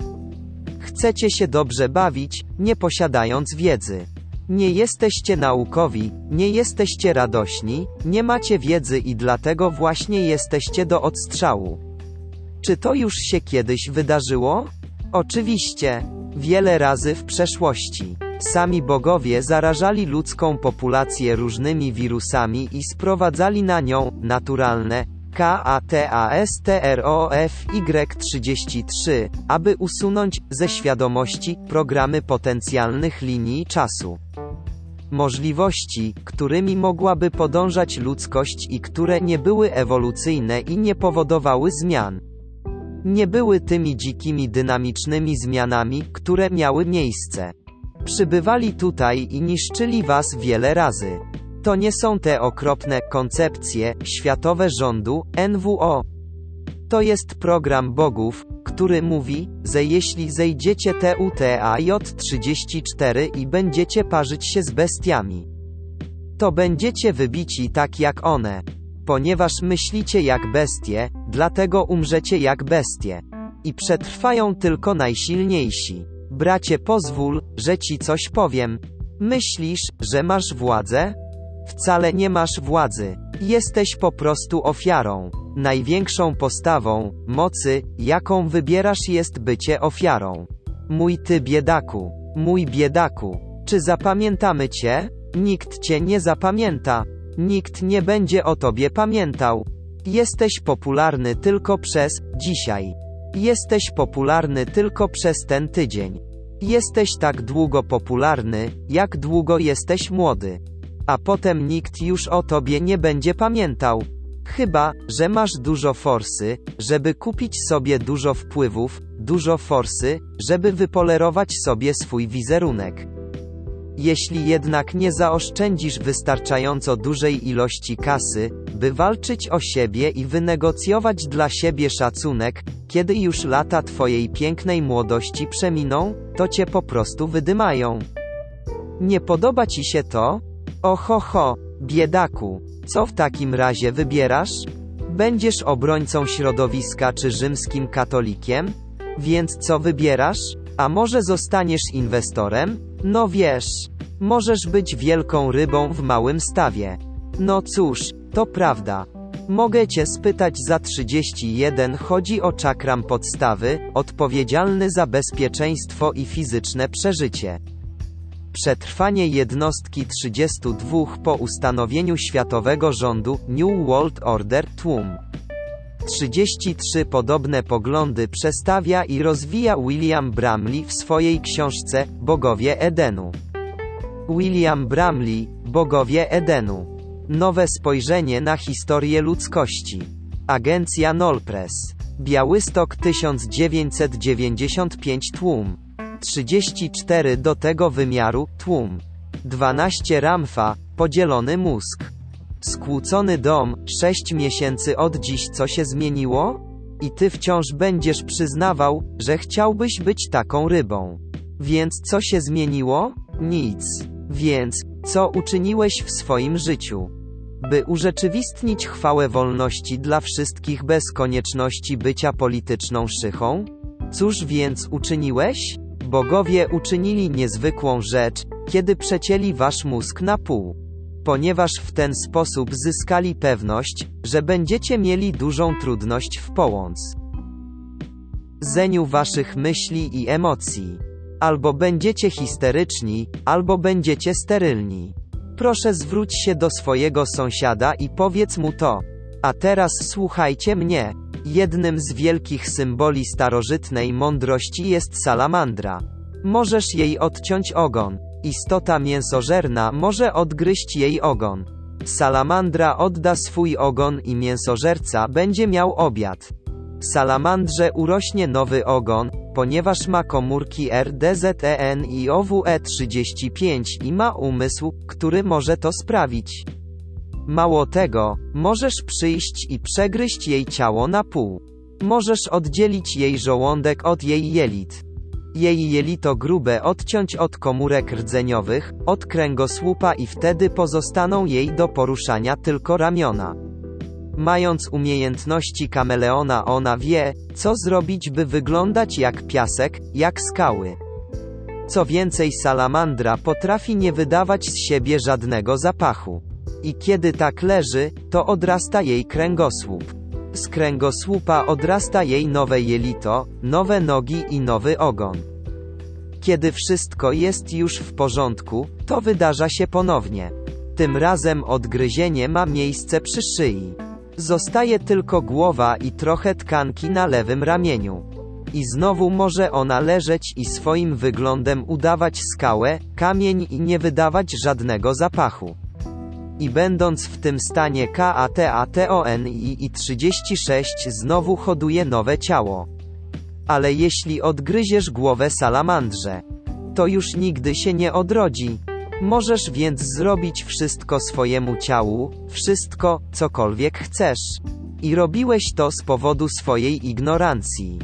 Chcecie się dobrze bawić, nie posiadając wiedzy. Nie jesteście naukowi, nie jesteście radośni, nie macie wiedzy i dlatego właśnie jesteście do odstrzału. Czy to już się kiedyś wydarzyło? Oczywiście, wiele razy w przeszłości. Sami bogowie zarażali ludzką populację różnymi wirusami i sprowadzali na nią naturalne KATASTROFY33, aby usunąć ze świadomości programy potencjalnych linii czasu. Możliwości, którymi mogłaby podążać ludzkość i które nie były ewolucyjne i nie powodowały zmian. Nie były tymi dzikimi dynamicznymi zmianami, które miały miejsce. Przybywali tutaj i niszczyli was wiele razy. To nie są te okropne koncepcje światowe rządu NWO. To jest program bogów, który mówi, że jeśli zejdziecie TUTAJ34 i będziecie parzyć się z bestiami, to będziecie wybici tak jak one. Ponieważ myślicie jak bestie, dlatego umrzecie jak bestie. I przetrwają tylko najsilniejsi. Bracie, pozwól, że ci coś powiem. Myślisz, że masz władzę? Wcale nie masz władzy. Jesteś po prostu ofiarą. Największą postawą, mocy, jaką wybierasz jest bycie ofiarą. Mój ty biedaku. Mój biedaku. Czy zapamiętamy cię? Nikt cię nie zapamięta. Nikt nie będzie o tobie pamiętał. Jesteś popularny tylko przez dzisiaj. Jesteś popularny tylko przez ten tydzień. Jesteś tak długo popularny, jak długo jesteś młody. A potem nikt już o tobie nie będzie pamiętał. Chyba, że masz dużo forsy, żeby kupić sobie dużo wpływów, dużo forsy, żeby wypolerować sobie swój wizerunek. Jeśli jednak nie zaoszczędzisz wystarczająco dużej ilości kasy, by walczyć o siebie i wynegocjować dla siebie szacunek, kiedy już lata twojej pięknej młodości przeminą, to cię po prostu wydymają. Nie podoba ci się to? Oho ho, biedaku. Co w takim razie wybierasz? Będziesz obrońcą środowiska czy rzymskim katolikiem? Więc co wybierasz? A może zostaniesz inwestorem? No wiesz, możesz być wielką rybą w małym stawie. No cóż, to prawda. Mogę cię spytać za 31 chodzi o czakram podstawy, odpowiedzialny za bezpieczeństwo i fizyczne przeżycie. Przetrwanie jednostki 32 po ustanowieniu światowego rządu New World Order tłum. 33 podobne poglądy przestawia i rozwija William Bramley w swojej książce Bogowie Edenu. William Bramley, Bogowie Edenu. Nowe spojrzenie na historię ludzkości. Agencja Nolpress. Białystok 1995 tłum. 34 do tego wymiaru, tłum. 12 Ramfa, podzielony mózg. Skłócony dom, 6 miesięcy od dziś co się zmieniło? I ty wciąż będziesz przyznawał, że chciałbyś być taką rybą. Więc co się zmieniło? Nic. Więc, co uczyniłeś w swoim życiu? By urzeczywistnić chwałę wolności dla wszystkich bez konieczności bycia polityczną szychą? Cóż więc uczyniłeś? Bogowie uczynili niezwykłą rzecz, kiedy przecięli wasz mózg na pół. Ponieważ w ten sposób zyskali pewność, że będziecie mieli dużą trudność w połąc zeniu waszych myśli i emocji. Albo będziecie histeryczni, albo będziecie sterylni. Proszę zwróć się do swojego sąsiada i powiedz mu to. A teraz słuchajcie mnie. Jednym z wielkich symboli starożytnej mądrości jest salamandra. Możesz jej odciąć ogon. Istota mięsożerna może odgryźć jej ogon. Salamandra odda swój ogon i mięsożerca będzie miał obiad. Salamandrze urośnie nowy ogon, ponieważ ma komórki RDZEN i OWE35 i ma umysł, który może to sprawić. Mało tego, możesz przyjść i przegryźć jej ciało na pół. Możesz oddzielić jej żołądek od jej jelit. Jej jelito grube odciąć od komórek rdzeniowych, od kręgosłupa i wtedy pozostaną jej do poruszania tylko ramiona. Mając umiejętności kameleona ona wie, co zrobić by wyglądać jak piasek, jak skały. Co więcej salamandra potrafi nie wydawać z siebie żadnego zapachu. I kiedy tak leży, to odrasta jej kręgosłup. Z kręgosłupa odrasta jej nowe jelito, nowe nogi i nowy ogon. Kiedy wszystko jest już w porządku, to wydarza się ponownie. Tym razem odgryzienie ma miejsce przy szyi. Zostaje tylko głowa i trochę tkanki na lewym ramieniu. I znowu może ona leżeć i swoim wyglądem udawać skałę, kamień i nie wydawać żadnego zapachu. I będąc w tym stanie KATATON i 36 znowu hoduje nowe ciało. Ale jeśli odgryziesz głowę salamandrze, to już nigdy się nie odrodzi. Możesz więc zrobić wszystko swojemu ciału, wszystko, cokolwiek chcesz. I robiłeś to z powodu swojej ignorancji.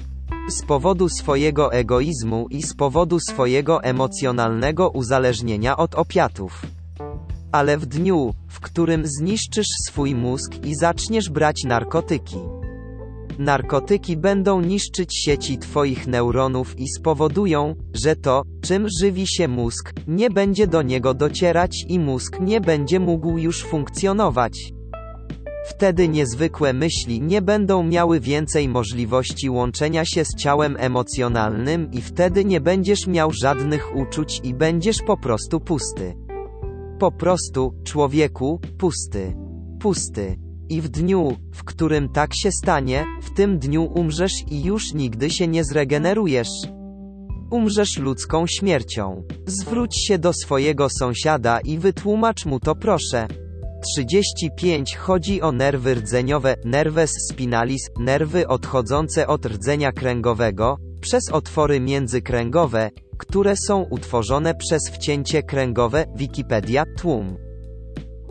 Z powodu swojego egoizmu i z powodu swojego emocjonalnego uzależnienia od opiatów. Ale w dniu, w którym zniszczysz swój mózg i zaczniesz brać narkotyki, narkotyki będą niszczyć sieci Twoich neuronów i spowodują, że to, czym żywi się mózg, nie będzie do niego docierać i mózg nie będzie mógł już funkcjonować. Wtedy niezwykłe myśli nie będą miały więcej możliwości łączenia się z ciałem emocjonalnym i wtedy nie będziesz miał żadnych uczuć i będziesz po prostu pusty. Po prostu, człowieku, pusty. Pusty. I w dniu, w którym tak się stanie, w tym dniu umrzesz i już nigdy się nie zregenerujesz. Umrzesz ludzką śmiercią. Zwróć się do swojego sąsiada i wytłumacz mu to proszę. 35 Chodzi o nerwy rdzeniowe, nerves spinalis, nerwy odchodzące od rdzenia kręgowego, przez otwory międzykręgowe, które są utworzone przez wcięcie kręgowe, Wikipedia, tłum.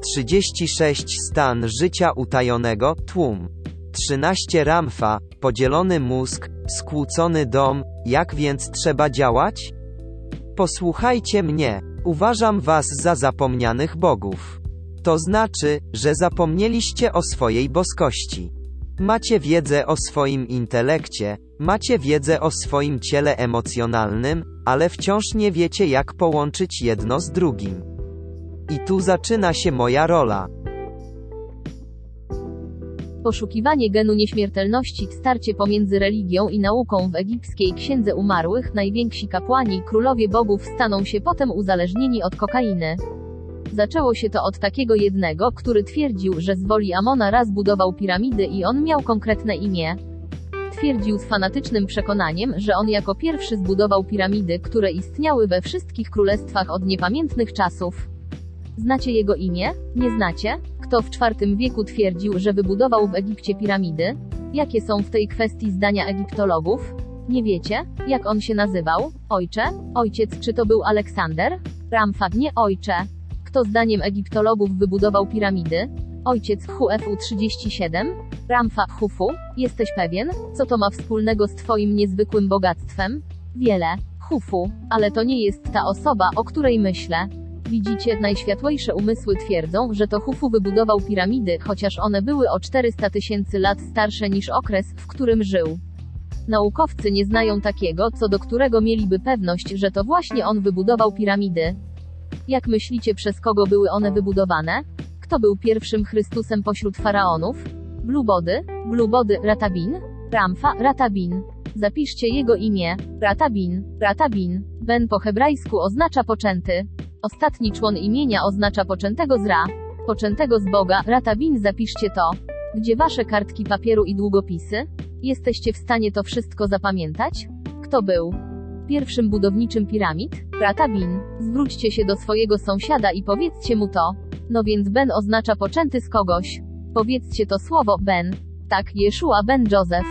36 Stan życia utajonego, tłum. 13 Ramfa, podzielony mózg, skłócony dom, jak więc trzeba działać? Posłuchajcie mnie, uważam was za zapomnianych bogów. To znaczy, że zapomnieliście o swojej boskości. Macie wiedzę o swoim intelekcie, macie wiedzę o swoim ciele emocjonalnym, ale wciąż nie wiecie jak połączyć jedno z drugim. I tu zaczyna się moja rola. Poszukiwanie genu nieśmiertelności, starcie pomiędzy religią i nauką w egipskiej księdze umarłych, najwięksi kapłani, królowie bogów staną się potem uzależnieni od kokainy. Zaczęło się to od takiego jednego, który twierdził, że z woli Amona raz budował piramidy i on miał konkretne imię. Twierdził z fanatycznym przekonaniem, że on jako pierwszy zbudował piramidy, które istniały we wszystkich królestwach od niepamiętnych czasów. Znacie jego imię? Nie znacie? Kto w IV wieku twierdził, że wybudował w Egipcie piramidy? Jakie są w tej kwestii zdania egiptologów? Nie wiecie? Jak on się nazywał? Ojcze? Ojciec, czy to był Aleksander? Ramfa, nie ojcze. Kto zdaniem egiptologów wybudował piramidy? Ojciec Hufu 37? Ramfa Hufu? Jesteś pewien? Co to ma wspólnego z twoim niezwykłym bogactwem? Wiele. Hufu. Ale to nie jest ta osoba, o której myślę. Widzicie, najświatłejsze umysły twierdzą, że to Hufu wybudował piramidy, chociaż one były o 400 tysięcy lat starsze niż okres, w którym żył. Naukowcy nie znają takiego, co do którego mieliby pewność, że to właśnie on wybudował piramidy. Jak myślicie, przez kogo były one wybudowane? Kto był pierwszym Chrystusem pośród faraonów? Blubody, Blubody, Ratabin, Ramfa, Ratabin. Zapiszcie jego imię. Ratabin, Ratabin. Ben po hebrajsku oznacza poczęty. Ostatni człon imienia oznacza poczętego z Ra. Poczętego z Boga, Ratabin zapiszcie to. Gdzie wasze kartki papieru i długopisy? Jesteście w stanie to wszystko zapamiętać? Kto był? Pierwszym budowniczym piramid? Ratabin. Zwróćcie się do swojego sąsiada i powiedzcie mu to. No więc Ben oznacza poczęty z kogoś. Powiedzcie to słowo, Ben. Tak, Jeszua ben Józef.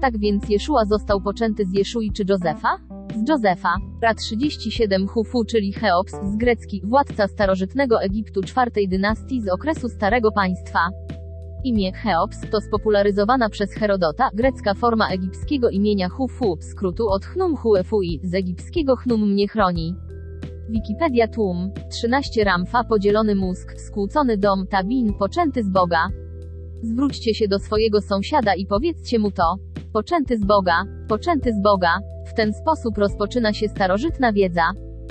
Tak więc Jeszua został poczęty z Jeszui czy Józefa? Z Józefa. Ra 37 Hufu, czyli Cheops, z grecki, władca starożytnego Egiptu czwartej dynastii z okresu Starego Państwa. Imię Cheops to spopularyzowana przez Herodota grecka forma egipskiego imienia Hufu, skrótu od Chnum Huefui, z egipskiego Chnum mnie chroni. Wikipedia Tłum, 13 Ramfa podzielony mózg, skłócony dom, tabin, poczęty z Boga. Zwróćcie się do swojego sąsiada i powiedzcie mu to. Poczęty z Boga, poczęty z Boga. W ten sposób rozpoczyna się starożytna wiedza.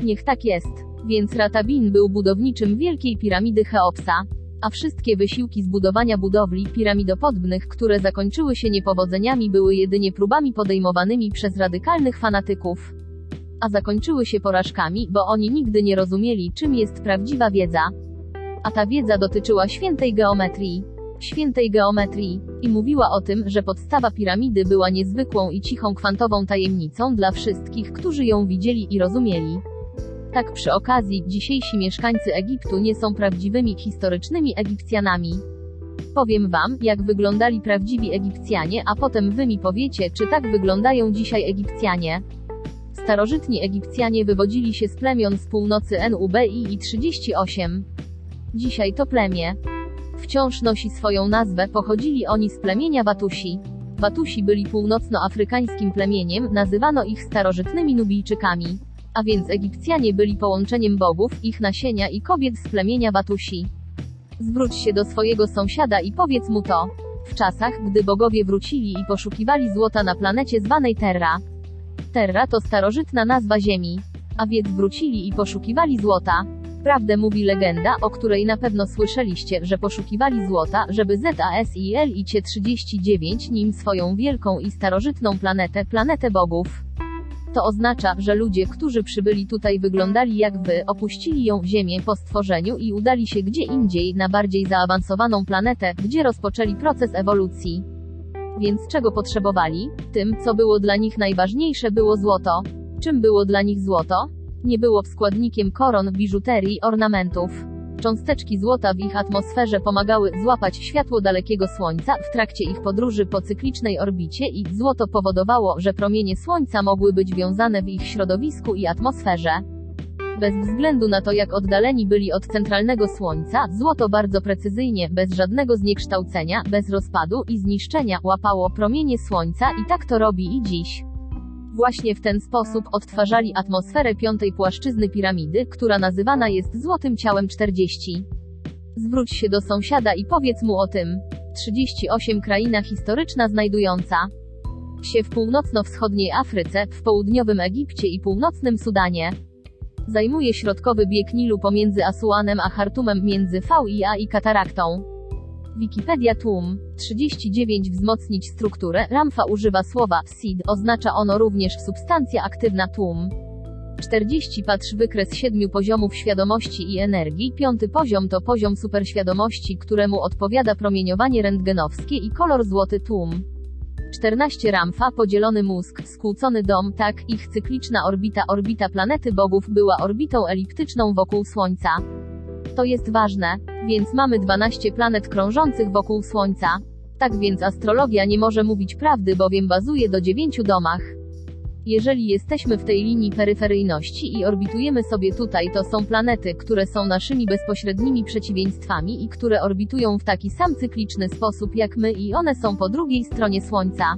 Niech tak jest. Więc Ratabin był budowniczym wielkiej piramidy Cheopsa. A wszystkie wysiłki zbudowania budowli piramidopodobnych, które zakończyły się niepowodzeniami, były jedynie próbami podejmowanymi przez radykalnych fanatyków. A zakończyły się porażkami, bo oni nigdy nie rozumieli, czym jest prawdziwa wiedza. A ta wiedza dotyczyła świętej geometrii. Świętej geometrii. I mówiła o tym, że podstawa piramidy była niezwykłą i cichą kwantową tajemnicą dla wszystkich, którzy ją widzieli i rozumieli. Tak przy okazji, dzisiejsi mieszkańcy Egiptu nie są prawdziwymi historycznymi Egipcjanami. Powiem wam, jak wyglądali prawdziwi Egipcjanie, a potem wy mi powiecie, czy tak wyglądają dzisiaj Egipcjanie. Starożytni Egipcjanie wywodzili się z plemion z północy Nubii i 38. Dzisiaj to plemię. Wciąż nosi swoją nazwę, pochodzili oni z plemienia Watusi. Watusi byli północnoafrykańskim plemieniem, nazywano ich starożytnymi Nubijczykami. A więc Egipcjanie byli połączeniem bogów, ich nasienia i kobiet z plemienia Watusi. Zwróć się do swojego sąsiada i powiedz mu to. W czasach, gdy bogowie wrócili i poszukiwali złota na planecie zwanej Terra. Terra to starożytna nazwa Ziemi. A więc wrócili i poszukiwali złota. Prawdę mówi legenda, o której na pewno słyszeliście, że poszukiwali złota, żeby ZASIL i C39 nim swoją wielką i starożytną planetę, planetę bogów. To oznacza, że ludzie, którzy przybyli tutaj wyglądali jak wy, opuścili ją, Ziemię, po stworzeniu i udali się gdzie indziej, na bardziej zaawansowaną planetę, gdzie rozpoczęli proces ewolucji. Więc czego potrzebowali? Tym, co było dla nich najważniejsze, było złoto. Czym było dla nich złoto? Nie było składnikiem koron, biżuterii, ornamentów. Cząsteczki złota w ich atmosferze pomagały złapać światło dalekiego Słońca w trakcie ich podróży po cyklicznej orbicie i złoto powodowało, że promienie Słońca mogły być wiązane w ich środowisku i atmosferze. Bez względu na to, jak oddaleni byli od centralnego Słońca, złoto bardzo precyzyjnie, bez żadnego zniekształcenia, bez rozpadu i zniszczenia, łapało promienie Słońca i tak to robi i dziś. Właśnie w ten sposób odtwarzali atmosferę piątej płaszczyzny piramidy, która nazywana jest złotym ciałem 40. Zwróć się do sąsiada i powiedz mu o tym. 38 kraina historyczna znajdująca się w północno-wschodniej Afryce, w południowym Egipcie i północnym Sudanie. Zajmuje środkowy bieg Nilu pomiędzy Asuanem a Chartumem między VIA i Kataraktą. Wikipedia Tłum 39 Wzmocnić strukturę. Ramfa używa słowa seed, oznacza ono również substancja aktywna tłum. 40 Patrz wykres siedmiu poziomów świadomości i energii. Piąty poziom to poziom superświadomości, któremu odpowiada promieniowanie rentgenowskie i kolor złoty tłum. 14 Ramfa podzielony mózg, skłócony dom, tak, ich cykliczna orbita orbita planety bogów była orbitą eliptyczną wokół Słońca. To jest ważne, więc mamy 12 planet krążących wokół Słońca. Tak więc astrologia nie może mówić prawdy, bowiem bazuje do 9 domach. Jeżeli jesteśmy w tej linii peryferyjności i orbitujemy sobie tutaj, to są planety, które są naszymi bezpośrednimi przeciwieństwami i które orbitują w taki sam cykliczny sposób jak my i one są po drugiej stronie Słońca.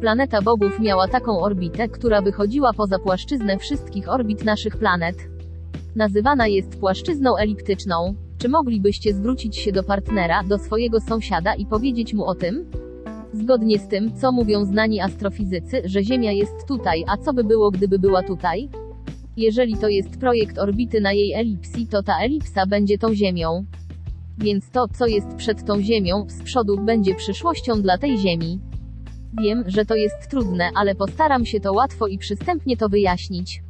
Planeta bogów miała taką orbitę, która wychodziła poza płaszczyznę wszystkich orbit naszych planet. Nazywana jest płaszczyzną eliptyczną. Czy moglibyście zwrócić się do partnera, do swojego sąsiada i powiedzieć mu o tym? Zgodnie z tym, co mówią znani astrofizycy, że Ziemia jest tutaj, a co by było, gdyby była tutaj? Jeżeli to jest projekt orbity na jej elipsji, to ta elipsa będzie tą Ziemią. Więc to, co jest przed tą Ziemią, z przodu, będzie przyszłością dla tej Ziemi. Wiem, że to jest trudne, ale postaram się to łatwo i przystępnie to wyjaśnić.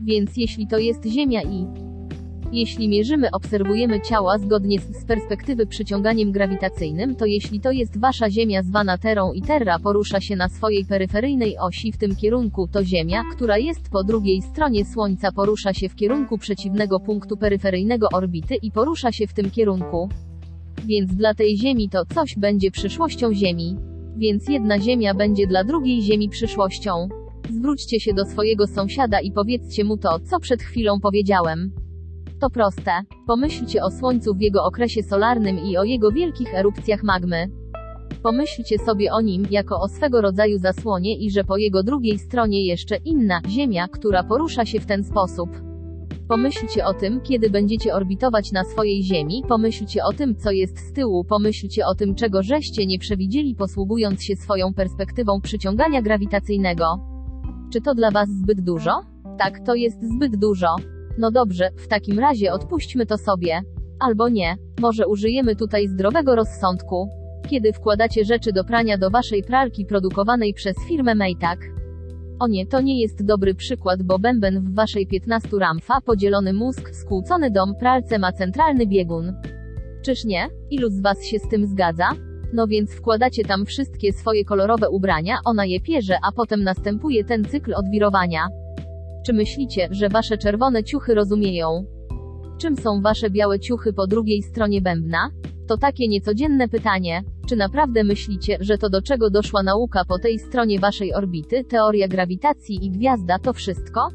Więc jeśli to jest Ziemia i jeśli mierzymy, obserwujemy ciała zgodnie z, z perspektywy przyciąganiem grawitacyjnym, to jeśli to jest wasza Ziemia zwana Terą i Terra porusza się na swojej peryferyjnej osi w tym kierunku, to Ziemia, która jest po drugiej stronie Słońca porusza się w kierunku przeciwnego punktu peryferyjnego orbity i porusza się w tym kierunku. Więc dla tej Ziemi to coś będzie przyszłością Ziemi. Więc jedna Ziemia będzie dla drugiej Ziemi przyszłością. Zwróćcie się do swojego sąsiada i powiedzcie mu to, co przed chwilą powiedziałem. To proste. Pomyślcie o Słońcu w jego okresie solarnym i o jego wielkich erupcjach magmy. Pomyślcie sobie o nim jako o swego rodzaju zasłonie i że po jego drugiej stronie jeszcze inna, Ziemia, która porusza się w ten sposób. Pomyślcie o tym, kiedy będziecie orbitować na swojej Ziemi, pomyślcie o tym, co jest z tyłu, pomyślcie o tym, czego żeście nie przewidzieli posługując się swoją perspektywą przyciągania grawitacyjnego. Czy to dla Was zbyt dużo? Tak, to jest zbyt dużo. No dobrze, w takim razie odpuśćmy to sobie. Albo nie, może użyjemy tutaj zdrowego rozsądku. Kiedy wkładacie rzeczy do prania do Waszej pralki produkowanej przez firmę Maytag, o nie, to nie jest dobry przykład, bo bęben w waszej 15 ramfa, podzielony mózg, skłócony dom, pralce ma centralny biegun. Czyż nie? Ilu z was się z tym zgadza? No więc wkładacie tam wszystkie swoje kolorowe ubrania, ona je pierze, a potem następuje ten cykl odwirowania. Czy myślicie, że wasze czerwone ciuchy rozumieją? Czym są wasze białe ciuchy po drugiej stronie bębna? To takie niecodzienne pytanie. Czy naprawdę myślicie, że to do czego doszła nauka po tej stronie waszej orbity, teoria grawitacji i gwiazda to wszystko?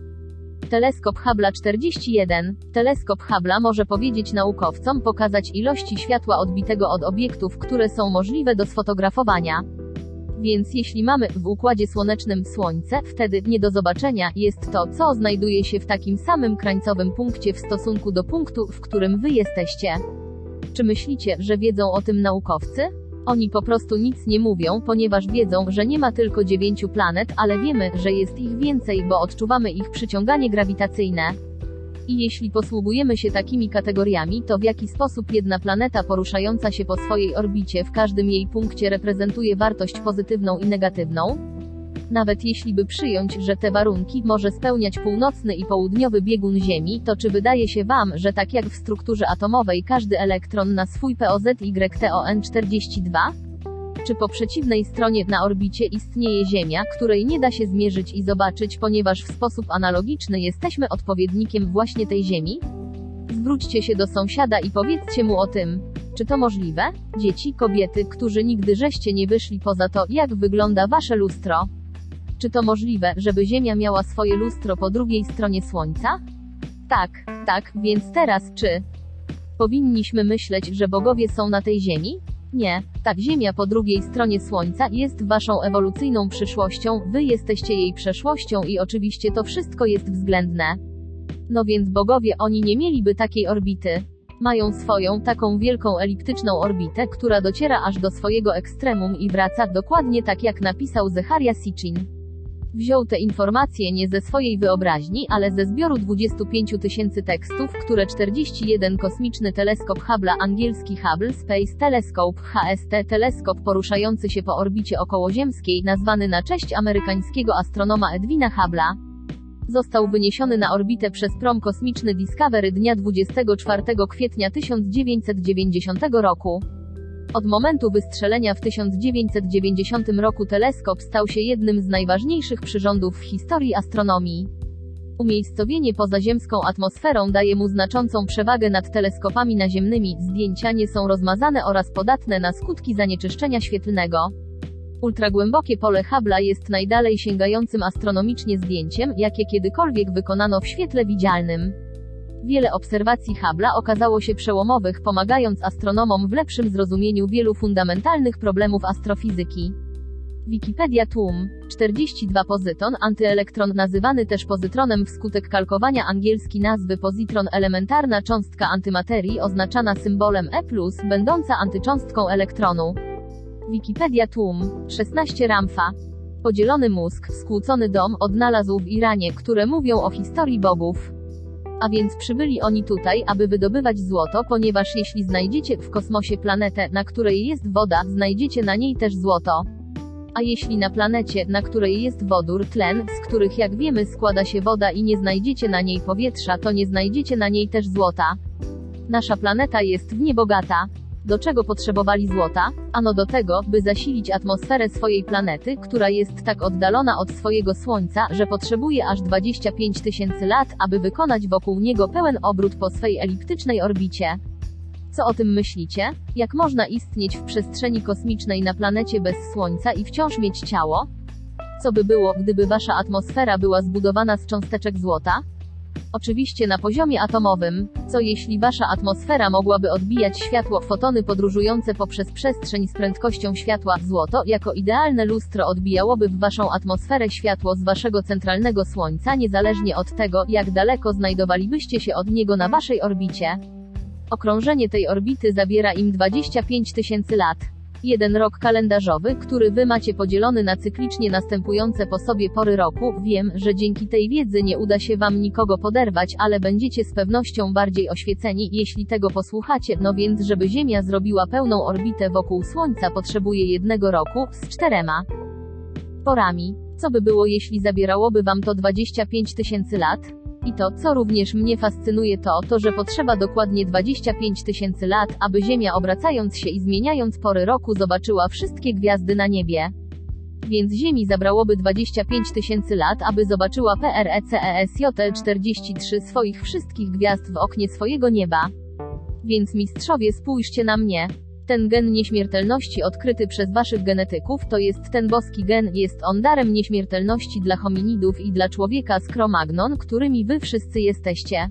Teleskop Hubble'a 41. Teleskop Hubble'a może powiedzieć naukowcom pokazać ilości światła odbitego od obiektów, które są możliwe do sfotografowania. Więc jeśli mamy w Układzie Słonecznym Słońce, wtedy nie do zobaczenia jest to, co znajduje się w takim samym krańcowym punkcie w stosunku do punktu, w którym wy jesteście. Czy myślicie, że wiedzą o tym naukowcy? Oni po prostu nic nie mówią, ponieważ wiedzą, że nie ma tylko dziewięciu planet, ale wiemy, że jest ich więcej, bo odczuwamy ich przyciąganie grawitacyjne. I jeśli posługujemy się takimi kategoriami, to w jaki sposób jedna planeta poruszająca się po swojej orbicie w każdym jej punkcie reprezentuje wartość pozytywną i negatywną? Nawet jeśli by przyjąć, że te warunki może spełniać północny i południowy biegun Ziemi, to czy wydaje się Wam, że tak jak w strukturze atomowej każdy elektron na swój POZYTON42? Czy po przeciwnej stronie na orbicie istnieje Ziemia, której nie da się zmierzyć i zobaczyć, ponieważ w sposób analogiczny jesteśmy odpowiednikiem właśnie tej Ziemi? Zwróćcie się do sąsiada i powiedzcie mu o tym. Czy to możliwe? Dzieci, kobiety, którzy nigdy żeście nie wyszli poza to, jak wygląda wasze lustro. Czy to możliwe, żeby Ziemia miała swoje lustro po drugiej stronie Słońca? Tak, tak, więc teraz czy powinniśmy myśleć, że bogowie są na tej Ziemi? Nie, tak Ziemia po drugiej stronie Słońca jest waszą ewolucyjną przyszłością, wy jesteście jej przeszłością i oczywiście to wszystko jest względne. No więc bogowie oni nie mieliby takiej orbity. Mają swoją, taką wielką eliptyczną orbitę, która dociera aż do swojego ekstremum i wraca dokładnie tak jak napisał Zecharia Sitchin. Wziął te informacje nie ze swojej wyobraźni, ale ze zbioru 25 tysięcy tekstów, które 41 kosmiczny teleskop Hubble'a angielski Hubble Space Telescope HST teleskop poruszający się po orbicie okołoziemskiej nazwany na cześć amerykańskiego astronoma Edwina Hubble'a. Został wyniesiony na orbitę przez prom kosmiczny Discovery dnia 24 kwietnia 1990 roku. Od momentu wystrzelenia w 1990 roku teleskop stał się jednym z najważniejszych przyrządów w historii astronomii. Umiejscowienie poza ziemską atmosferą daje mu znaczącą przewagę nad teleskopami naziemnymi, zdjęcia nie są rozmazane oraz podatne na skutki zanieczyszczenia świetlnego. Ultragłębokie pole Hubble'a jest najdalej sięgającym astronomicznie zdjęciem, jakie kiedykolwiek wykonano w świetle widzialnym. Wiele obserwacji Hubble'a okazało się przełomowych, pomagając astronomom w lepszym zrozumieniu wielu fundamentalnych problemów astrofizyki. Wikipedia Tłum 42 Pozyton antyelektron nazywany też pozytronem wskutek kalkowania angielski nazwy pozitron elementarna cząstka antymaterii oznaczana symbolem E+, będąca antycząstką elektronu. Wikipedia Tłum 16 Ramfa Podzielony mózg, skłócony dom odnalazł w Iranie, które mówią o historii bogów. A więc przybyli oni tutaj, aby wydobywać złoto, ponieważ jeśli znajdziecie w kosmosie planetę, na której jest woda, znajdziecie na niej też złoto. A jeśli na planecie, na której jest wodór, tlen, z których jak wiemy składa się woda i nie znajdziecie na niej powietrza, to nie znajdziecie na niej też złota. Nasza planeta jest w niebogata. Do czego potrzebowali złota? Ano do tego, by zasilić atmosferę swojej planety, która jest tak oddalona od swojego Słońca, że potrzebuje aż 25 tysięcy lat, aby wykonać wokół niego pełen obrót po swej eliptycznej orbicie. Co o tym myślicie? Jak można istnieć w przestrzeni kosmicznej na planecie bez Słońca i wciąż mieć ciało? Co by było, gdyby wasza atmosfera była zbudowana z cząsteczek złota? Oczywiście na poziomie atomowym, co jeśli wasza atmosfera mogłaby odbijać światło fotony podróżujące poprzez przestrzeń z prędkością światła, złoto, jako idealne lustro odbijałoby w waszą atmosferę światło z waszego centralnego Słońca niezależnie od tego, jak daleko znajdowalibyście się od niego na waszej orbicie. Okrążenie tej orbity zabiera im 25 tysięcy lat. Jeden rok kalendarzowy, który wy macie podzielony na cyklicznie następujące po sobie pory roku, wiem, że dzięki tej wiedzy nie uda się wam nikogo poderwać, ale będziecie z pewnością bardziej oświeceni, jeśli tego posłuchacie, no więc żeby Ziemia zrobiła pełną orbitę wokół Słońca potrzebuje jednego roku, z czterema porami. Co by było jeśli zabierałoby wam to 25 tysięcy lat? I to, co również mnie fascynuje to, to, że potrzeba dokładnie 25 tysięcy lat, aby Ziemia obracając się i zmieniając pory roku zobaczyła wszystkie gwiazdy na niebie. Więc Ziemi zabrałoby 25 tysięcy lat, aby zobaczyła E PRECESJL43 swoich wszystkich gwiazd w oknie swojego nieba. Więc mistrzowie spójrzcie na mnie. Ten gen nieśmiertelności odkryty przez waszych genetyków to jest ten boski gen, jest on darem nieśmiertelności dla hominidów i dla człowieka z Cro-Magnon, którymi wy wszyscy jesteście.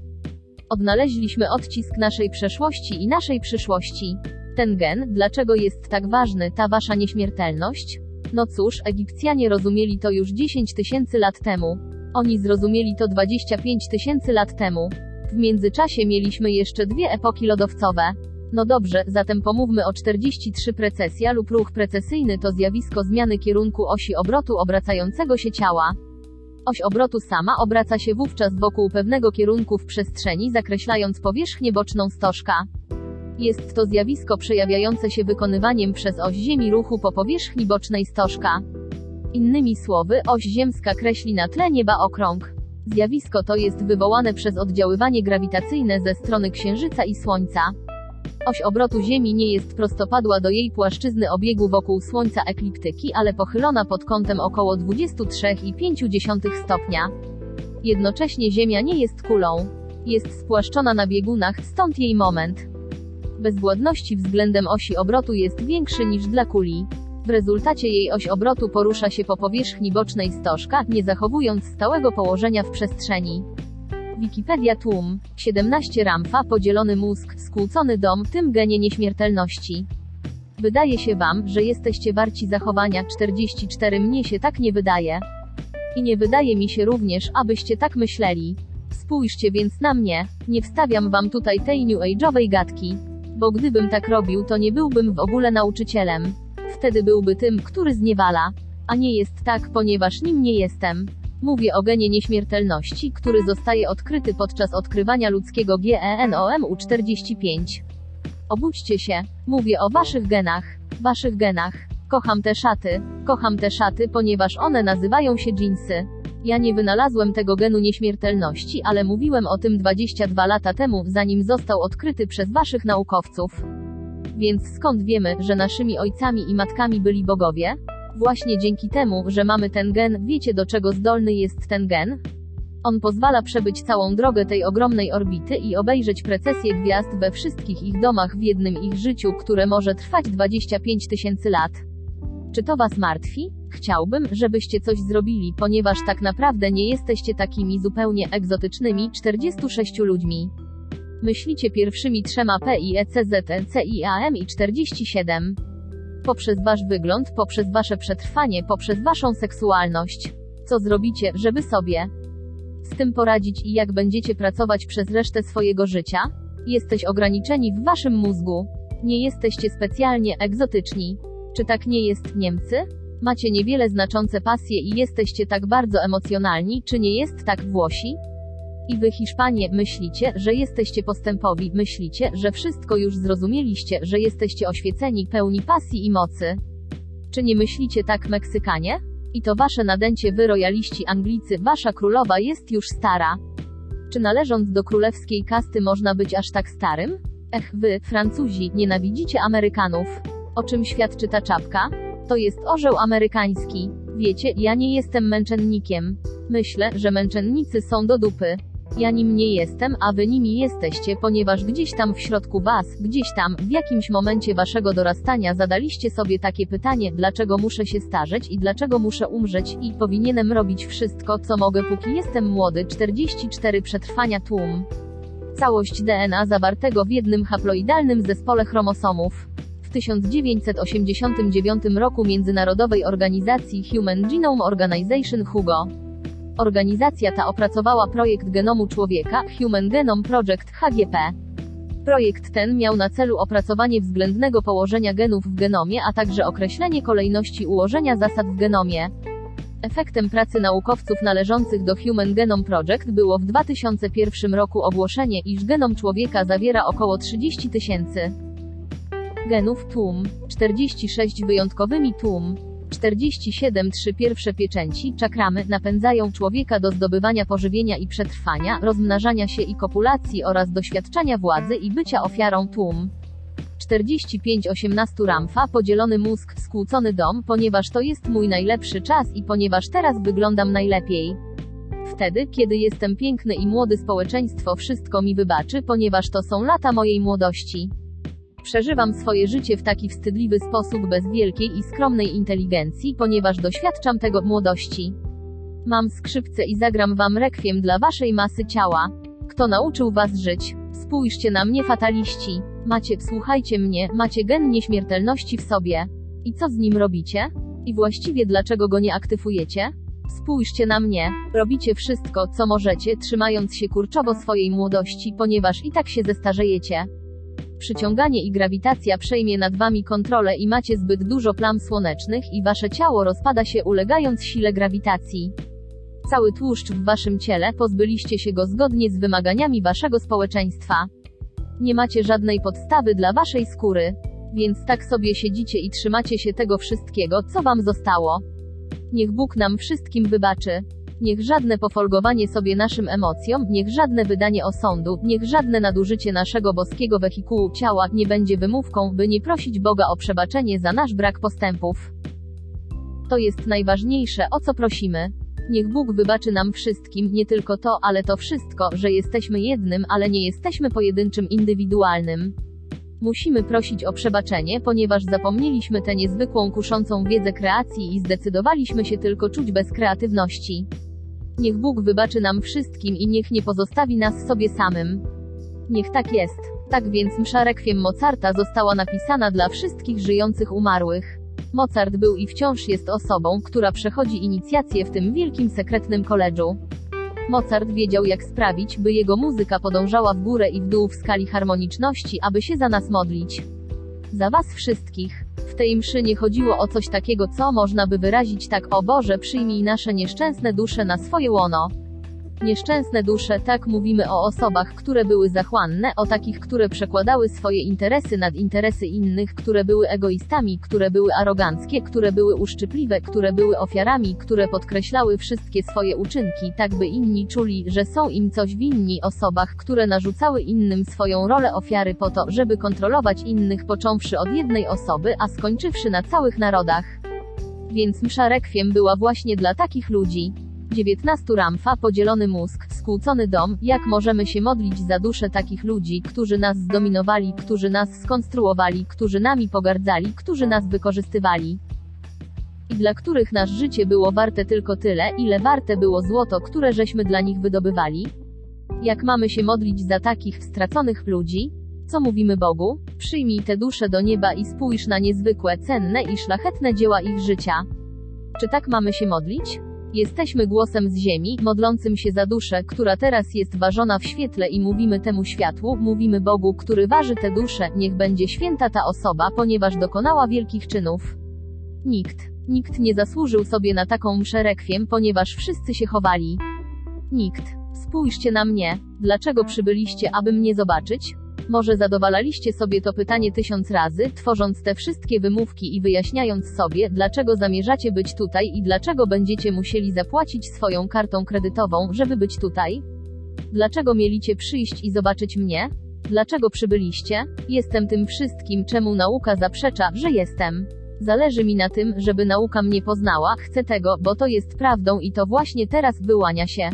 Odnaleźliśmy odcisk naszej przeszłości i naszej przyszłości. Ten gen, dlaczego jest tak ważny, ta wasza nieśmiertelność? No cóż, Egipcjanie rozumieli to już 10 tysięcy lat temu. Oni zrozumieli to 25 tysięcy lat temu. W międzyczasie mieliśmy jeszcze dwie epoki lodowcowe. No dobrze, zatem pomówmy o 43 precesja lub ruch precesyjny to zjawisko zmiany kierunku osi obrotu obracającego się ciała. Oś obrotu sama obraca się wówczas wokół pewnego kierunku w przestrzeni, zakreślając powierzchnię boczną stożka. Jest to zjawisko przejawiające się wykonywaniem przez oś Ziemi ruchu po powierzchni bocznej stożka. Innymi słowy, oś ziemska kreśli na tle nieba okrąg. Zjawisko to jest wywołane przez oddziaływanie grawitacyjne ze strony Księżyca i Słońca. Oś obrotu Ziemi nie jest prostopadła do jej płaszczyzny obiegu wokół Słońca ekliptyki, ale pochylona pod kątem około 23,5 stopnia. Jednocześnie Ziemia nie jest kulą. Jest spłaszczona na biegunach, stąd jej moment bezwładności względem osi obrotu jest większy niż dla kuli. W rezultacie jej oś obrotu porusza się po powierzchni bocznej stożka, nie zachowując stałego położenia w przestrzeni. Wikipedia Tłum. 17 Ramfa, podzielony mózg, skłócony dom, tym genie nieśmiertelności. Wydaje się wam, że jesteście warci zachowania 44 mnie się tak nie wydaje. I nie wydaje mi się również, abyście tak myśleli. Spójrzcie więc na mnie, nie wstawiam wam tutaj tej new age'owej gadki. Bo gdybym tak robił, to nie byłbym w ogóle nauczycielem. Wtedy byłby tym, który zniewala. A nie jest tak, ponieważ nim nie jestem. Mówię o genie nieśmiertelności, który zostaje odkryty podczas odkrywania ludzkiego E GENOMU45. Obudźcie się, mówię o waszych genach. Waszych genach. Kocham te szaty. Kocham te szaty, ponieważ one nazywają się dżinsy. Ja nie wynalazłem tego genu nieśmiertelności, ale mówiłem o tym 22 lata temu, zanim został odkryty przez waszych naukowców. Więc skąd wiemy, że naszymi ojcami i matkami byli bogowie? Właśnie dzięki temu, że mamy ten gen, wiecie do czego zdolny jest ten gen? On pozwala przebyć całą drogę tej ogromnej orbity i obejrzeć precesję gwiazd we wszystkich ich domach w jednym ich życiu, które może trwać 25 tysięcy lat. Czy to was martwi? Chciałbym, żebyście coś zrobili, ponieważ tak naprawdę nie jesteście takimi zupełnie egzotycznymi 46 ludźmi. Myślicie pierwszymi trzema P i E C Z N C I A M i 47. Poprzez wasz wygląd, poprzez wasze przetrwanie, poprzez waszą seksualność. Co zrobicie, żeby sobie z tym poradzić i jak będziecie pracować przez resztę swojego życia? Jesteś ograniczeni w waszym mózgu. Nie jesteście specjalnie egzotyczni. Czy tak nie jest, Niemcy? Macie niewiele znaczące pasje i jesteście tak bardzo emocjonalni, czy nie jest tak, Włosi? I wy, Hiszpanie, myślicie, że jesteście postępowi, myślicie, że wszystko już zrozumieliście, że jesteście oświeceni, pełni pasji i mocy. Czy nie myślicie tak, Meksykanie? I to wasze nadęcie wy, rojaliści Anglicy, wasza królowa jest już stara. Czy należąc do królewskiej kasty można być aż tak starym? Ech, wy, Francuzi, nienawidzicie Amerykanów. O czym świadczy ta czapka? To jest orzeł amerykański. Wiecie, ja nie jestem męczennikiem. Myślę, że męczennicy są do dupy. Ja nim nie jestem, a wy nimi jesteście, ponieważ gdzieś tam w środku was, gdzieś tam, w jakimś momencie waszego dorastania zadaliście sobie takie pytanie, dlaczego muszę się starzeć i dlaczego muszę umrzeć i powinienem robić wszystko, co mogę póki jestem młody. 44 przetrwania tłum. Całość DNA zawartego w jednym haploidalnym zespole chromosomów. W 1989 roku Międzynarodowej Organizacji Human Genome Organization HUGO. Organizacja ta opracowała projekt genomu człowieka, Human Genome Project HGP. Projekt ten miał na celu opracowanie względnego położenia genów w genomie, a także określenie kolejności ułożenia zasad w genomie. Efektem pracy naukowców należących do Human Genome Project było w 2001 roku ogłoszenie, iż genom człowieka zawiera około 30 tysięcy genów tłum, 46 wyjątkowymi tłum, 47 trzy pierwsze pieczęci, czakramy, napędzają człowieka do zdobywania pożywienia i przetrwania, rozmnażania się i kopulacji oraz doświadczania władzy i bycia ofiarą tłum. 45 18 Ramfa, podzielony mózg, skłócony dom, ponieważ to jest mój najlepszy czas i ponieważ teraz wyglądam najlepiej. Wtedy, kiedy jestem piękny i młody społeczeństwo wszystko mi wybaczy, ponieważ to są lata mojej młodości. Przeżywam swoje życie w taki wstydliwy sposób bez wielkiej i skromnej inteligencji, ponieważ doświadczam tego w młodości. Mam skrzypce i zagram wam rekwiem dla waszej masy ciała. Kto nauczył was żyć? Spójrzcie na mnie fataliści. Macie, słuchajcie mnie, macie gen nieśmiertelności w sobie. I co z nim robicie? I właściwie dlaczego go nie aktywujecie? Spójrzcie na mnie. Robicie wszystko, co możecie, trzymając się kurczowo swojej młodości, ponieważ i tak się zestarzejecie. Przyciąganie i grawitacja przejmie nad wami kontrolę i macie zbyt dużo plam słonecznych i wasze ciało rozpada się ulegając sile grawitacji. Cały tłuszcz w waszym ciele pozbyliście się go zgodnie z wymaganiami waszego społeczeństwa. Nie macie żadnej podstawy dla waszej skóry. Więc tak sobie siedzicie i trzymacie się tego wszystkiego, co wam zostało. Niech Bóg nam wszystkim wybaczy. Niech żadne pofolgowanie sobie naszym emocjom, niech żadne wydanie osądu, niech żadne nadużycie naszego boskiego wehikułu ciała nie będzie wymówką, by nie prosić Boga o przebaczenie za nasz brak postępów. To jest najważniejsze, o co prosimy. Niech Bóg wybaczy nam wszystkim, nie tylko to, ale to wszystko, że jesteśmy jednym, ale nie jesteśmy pojedynczym indywidualnym. Musimy prosić o przebaczenie, ponieważ zapomnieliśmy tę niezwykłą kuszącą wiedzę kreacji i zdecydowaliśmy się tylko czuć bez kreatywności. Niech Bóg wybaczy nam wszystkim i niech nie pozostawi nas sobie samym. Niech tak jest. Tak więc msza rekwiem Mozarta została napisana dla wszystkich żyjących umarłych. Mozart był i wciąż jest osobą, która przechodzi inicjację w tym wielkim sekretnym koledżu. Mozart wiedział jak sprawić, by jego muzyka podążała w górę i w dół w skali harmoniczności, aby się za nas modlić. Za was wszystkich. W tej mszy nie chodziło o coś takiego, co można by wyrazić tak: O Boże, przyjmij nasze nieszczęsne dusze na swoje łono. Nieszczęsne dusze, tak mówimy o osobach, które były zachłanne, o takich, które przekładały swoje interesy nad interesy innych, które były egoistami, które były aroganckie, które były uszczypliwe, które były ofiarami, które podkreślały wszystkie swoje uczynki, tak by inni czuli, że są im coś winni, osobach, które narzucały innym swoją rolę ofiary po to, żeby kontrolować innych, począwszy od jednej osoby, a skończywszy na całych narodach. Więc msza rekwiem była właśnie dla takich ludzi. 19 Ramfa, podzielony mózg, skłócony dom, jak możemy się modlić za duszę takich ludzi, którzy nas zdominowali, którzy nas skonstruowali, którzy nami pogardzali, którzy nas wykorzystywali. I dla których nasze życie było warte tylko tyle, ile warte było złoto, które żeśmy dla nich wydobywali? Jak mamy się modlić za takich straconych ludzi? Co mówimy Bogu? Przyjmij te dusze do nieba i spójrz na niezwykłe, cenne i szlachetne dzieła ich życia. Czy tak mamy się modlić? Jesteśmy głosem z ziemi, modlącym się za duszę, która teraz jest ważona w świetle i mówimy temu światłu, mówimy Bogu, który waży te dusze, niech będzie święta ta osoba, ponieważ dokonała wielkich czynów. Nikt, nikt nie zasłużył sobie na taką mszę rekwiem, ponieważ wszyscy się chowali. Nikt. Spójrzcie na mnie. Dlaczego przybyliście, aby mnie zobaczyć? Może zadowalaliście sobie to pytanie tysiąc razy, tworząc te wszystkie wymówki i wyjaśniając sobie, dlaczego zamierzacie być tutaj i dlaczego będziecie musieli zapłacić swoją kartą kredytową, żeby być tutaj? Dlaczego mieliście przyjść i zobaczyć mnie? Dlaczego przybyliście? Jestem tym wszystkim, czemu nauka zaprzecza, że jestem. Zależy mi na tym, żeby nauka mnie poznała, chcę tego, bo to jest prawdą i to właśnie teraz wyłania się.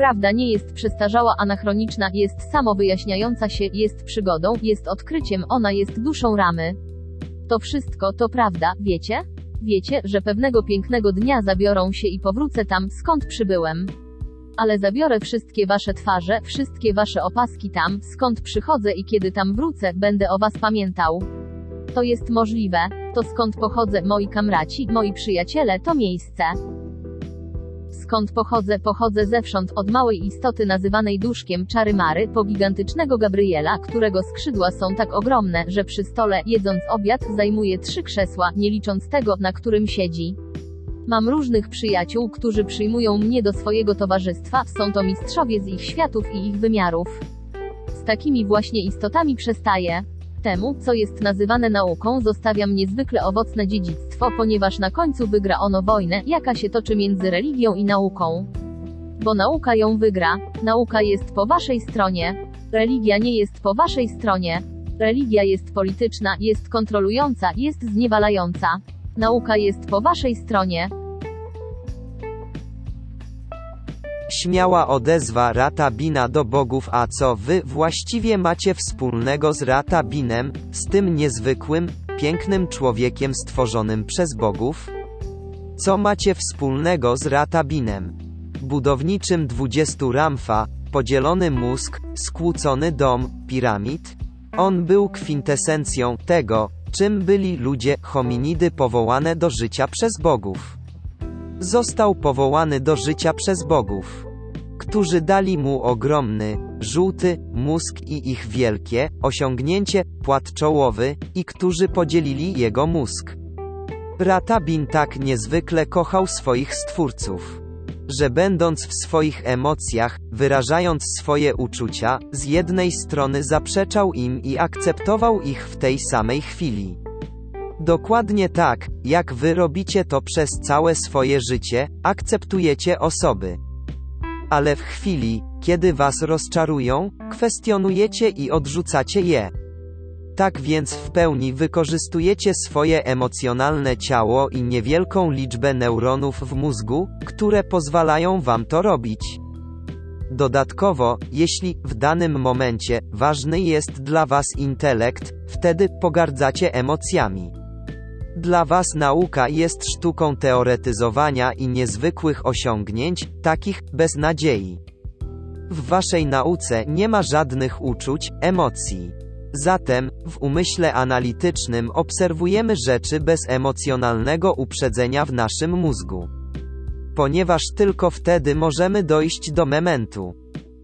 Prawda nie jest przestarzała, anachroniczna, jest samowyjaśniająca się, jest przygodą, jest odkryciem, ona jest duszą ramy. To wszystko to prawda, wiecie? Wiecie, że pewnego pięknego dnia zabiorą się i powrócę tam, skąd przybyłem. Ale zabiorę wszystkie wasze twarze, wszystkie wasze opaski tam, skąd przychodzę i kiedy tam wrócę, będę o was pamiętał. To jest możliwe. To skąd pochodzę, moi kamraci, moi przyjaciele, to miejsce. Skąd pochodzę, pochodzę zewsząd, od małej istoty nazywanej duszkiem czary Mary, po gigantycznego Gabriela, którego skrzydła są tak ogromne, że przy stole, jedząc obiad, zajmuje trzy krzesła, nie licząc tego, na którym siedzi. Mam różnych przyjaciół, którzy przyjmują mnie do swojego towarzystwa, są to mistrzowie z ich światów i ich wymiarów. Z takimi właśnie istotami przestaję. Temu, co jest nazywane nauką, zostawiam niezwykle owocne dziedzictwo, ponieważ na końcu wygra ono wojnę, jaka się toczy między religią i nauką. Bo nauka ją wygra. Nauka jest po waszej stronie. Religia nie jest po waszej stronie. Religia jest polityczna, jest kontrolująca, jest zniewalająca. Nauka jest po waszej stronie. Śmiała odezwa Ratabina do bogów a co wy właściwie macie wspólnego z Ratabinem, z tym niezwykłym, pięknym człowiekiem stworzonym przez bogów? Co macie wspólnego z Ratabinem? Budowniczym dwudziestu Ramfa, podzielony mózg, skłócony dom, piramid? On był kwintesencją tego, czym byli ludzie, hominidy powołane do życia przez bogów. Został powołany do życia przez bogów, którzy dali mu ogromny, żółty mózg i ich wielkie osiągnięcie, płat czołowy, i którzy podzielili jego mózg. Ratabin tak niezwykle kochał swoich stwórców, że będąc w swoich emocjach, wyrażając swoje uczucia, z jednej strony zaprzeczał im i akceptował ich w tej samej chwili. Dokładnie tak, jak wy robicie to przez całe swoje życie, akceptujecie osoby. Ale w chwili, kiedy was rozczarują, kwestionujecie i odrzucacie je. Tak więc w pełni wykorzystujecie swoje emocjonalne ciało i niewielką liczbę neuronów w mózgu, które pozwalają wam to robić. Dodatkowo, jeśli w danym momencie ważny jest dla was intelekt, wtedy pogardzacie emocjami. Dla Was nauka jest sztuką teoretyzowania i niezwykłych osiągnięć, takich bez nadziei. W Waszej nauce nie ma żadnych uczuć, emocji. Zatem, w umyśle analitycznym obserwujemy rzeczy bez emocjonalnego uprzedzenia w naszym mózgu. Ponieważ tylko wtedy możemy dojść do momentu,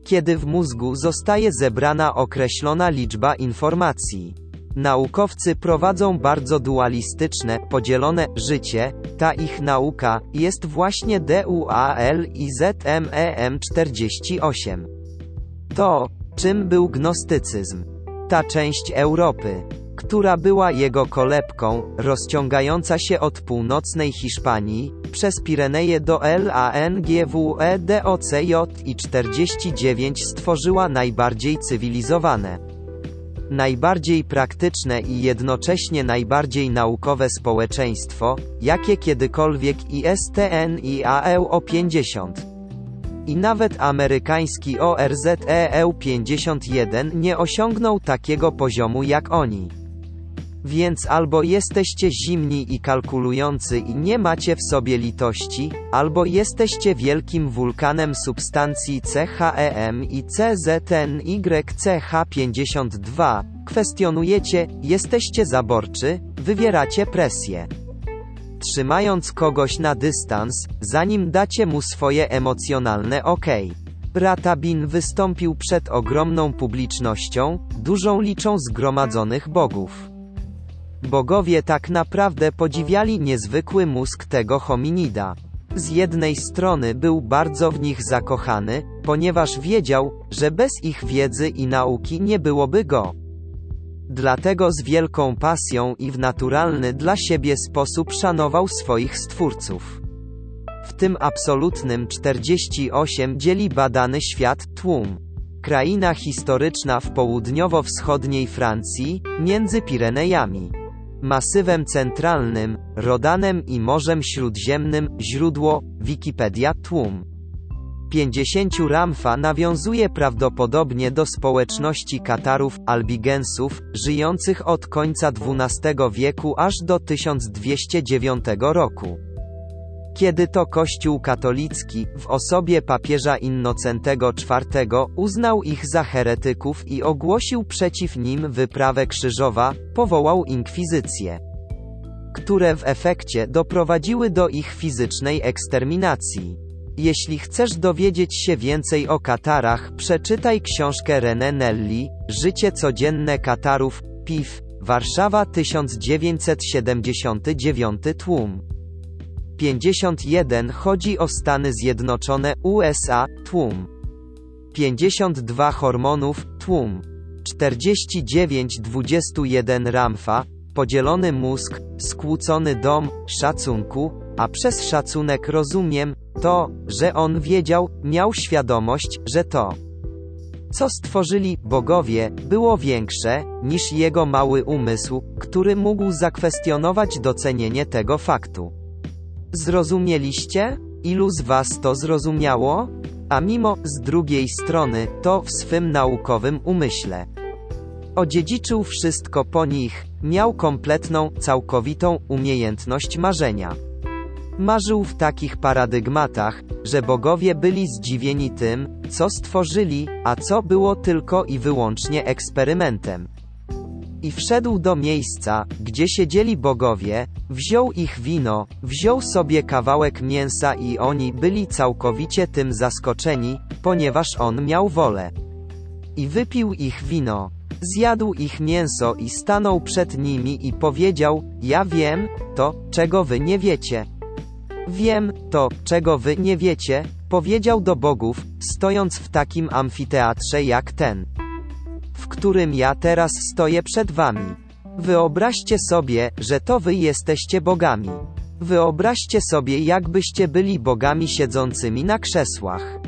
kiedy w mózgu zostaje zebrana określona liczba informacji. Naukowcy prowadzą bardzo dualistyczne, podzielone życie. Ta ich nauka jest właśnie DUALIZMEM 48. To, czym był gnostycyzm. Ta część Europy, która była jego kolebką, rozciągająca się od północnej Hiszpanii, przez Pireneje do LANGWEDOCJ i 49 stworzyła najbardziej cywilizowane najbardziej praktyczne i jednocześnie najbardziej naukowe społeczeństwo, jakie kiedykolwiek ISTN i AEU 50. I nawet amerykański ORZEU 51 nie osiągnął takiego poziomu jak oni. Więc albo jesteście zimni i kalkulujący i nie macie w sobie litości, albo jesteście wielkim wulkanem substancji CHEM i CZNYCH52, kwestionujecie, jesteście zaborczy, wywieracie presję. Trzymając kogoś na dystans, zanim dacie mu swoje emocjonalne ok. Ratabin wystąpił przed ogromną publicznością, dużą liczą zgromadzonych bogów. Bogowie tak naprawdę podziwiali niezwykły mózg tego hominida. Z jednej strony był bardzo w nich zakochany, ponieważ wiedział, że bez ich wiedzy i nauki nie byłoby go. Dlatego z wielką pasją i w naturalny dla siebie sposób szanował swoich stwórców. W tym absolutnym 48 dzieli badany świat tłum. Kraina historyczna w południowo-wschodniej Francji, między Pirenejami. Masywem Centralnym, Rodanem i Morzem Śródziemnym, źródło, Wikipedia, tłum. 50 Ramfa nawiązuje prawdopodobnie do społeczności Katarów, Albigensów, żyjących od końca XII wieku aż do 1209 roku. Kiedy to Kościół katolicki, w osobie papieża Innocentego IV, uznał ich za heretyków i ogłosił przeciw nim wyprawę krzyżowa, powołał inkwizycję, które w efekcie doprowadziły do ich fizycznej eksterminacji. Jeśli chcesz dowiedzieć się więcej o Katarach, przeczytaj książkę René Nelli, Życie codzienne Katarów, PIF, Warszawa 1979 tłum. 51 chodzi o Stany Zjednoczone, USA, tłum. 52 hormonów, tłum. 49 21 Ramfa, podzielony mózg, skłócony dom, szacunku, a przez szacunek rozumiem, to, że on wiedział, miał świadomość, że to, co stworzyli bogowie, było większe niż jego mały umysł, który mógł zakwestionować docenienie tego faktu. Zrozumieliście? Ilu z was to zrozumiało? A mimo, z drugiej strony, to w swym naukowym umyśle. Odziedziczył wszystko po nich, miał kompletną, całkowitą umiejętność marzenia. Marzył w takich paradygmatach, że bogowie byli zdziwieni tym, co stworzyli, a co było tylko i wyłącznie eksperymentem. I wszedł do miejsca, gdzie siedzieli bogowie, wziął ich wino, wziął sobie kawałek mięsa i oni byli całkowicie tym zaskoczeni, ponieważ on miał wolę. I wypił ich wino. Zjadł ich mięso i stanął przed nimi i powiedział: Ja wiem, to, czego wy nie wiecie. Wiem, to, czego wy nie wiecie, powiedział do bogów, stojąc w takim amfiteatrze jak ten, w którym ja teraz stoję przed wami. Wyobraźcie sobie, że to wy jesteście bogami. Wyobraźcie sobie, jakbyście byli bogami siedzącymi na krzesłach.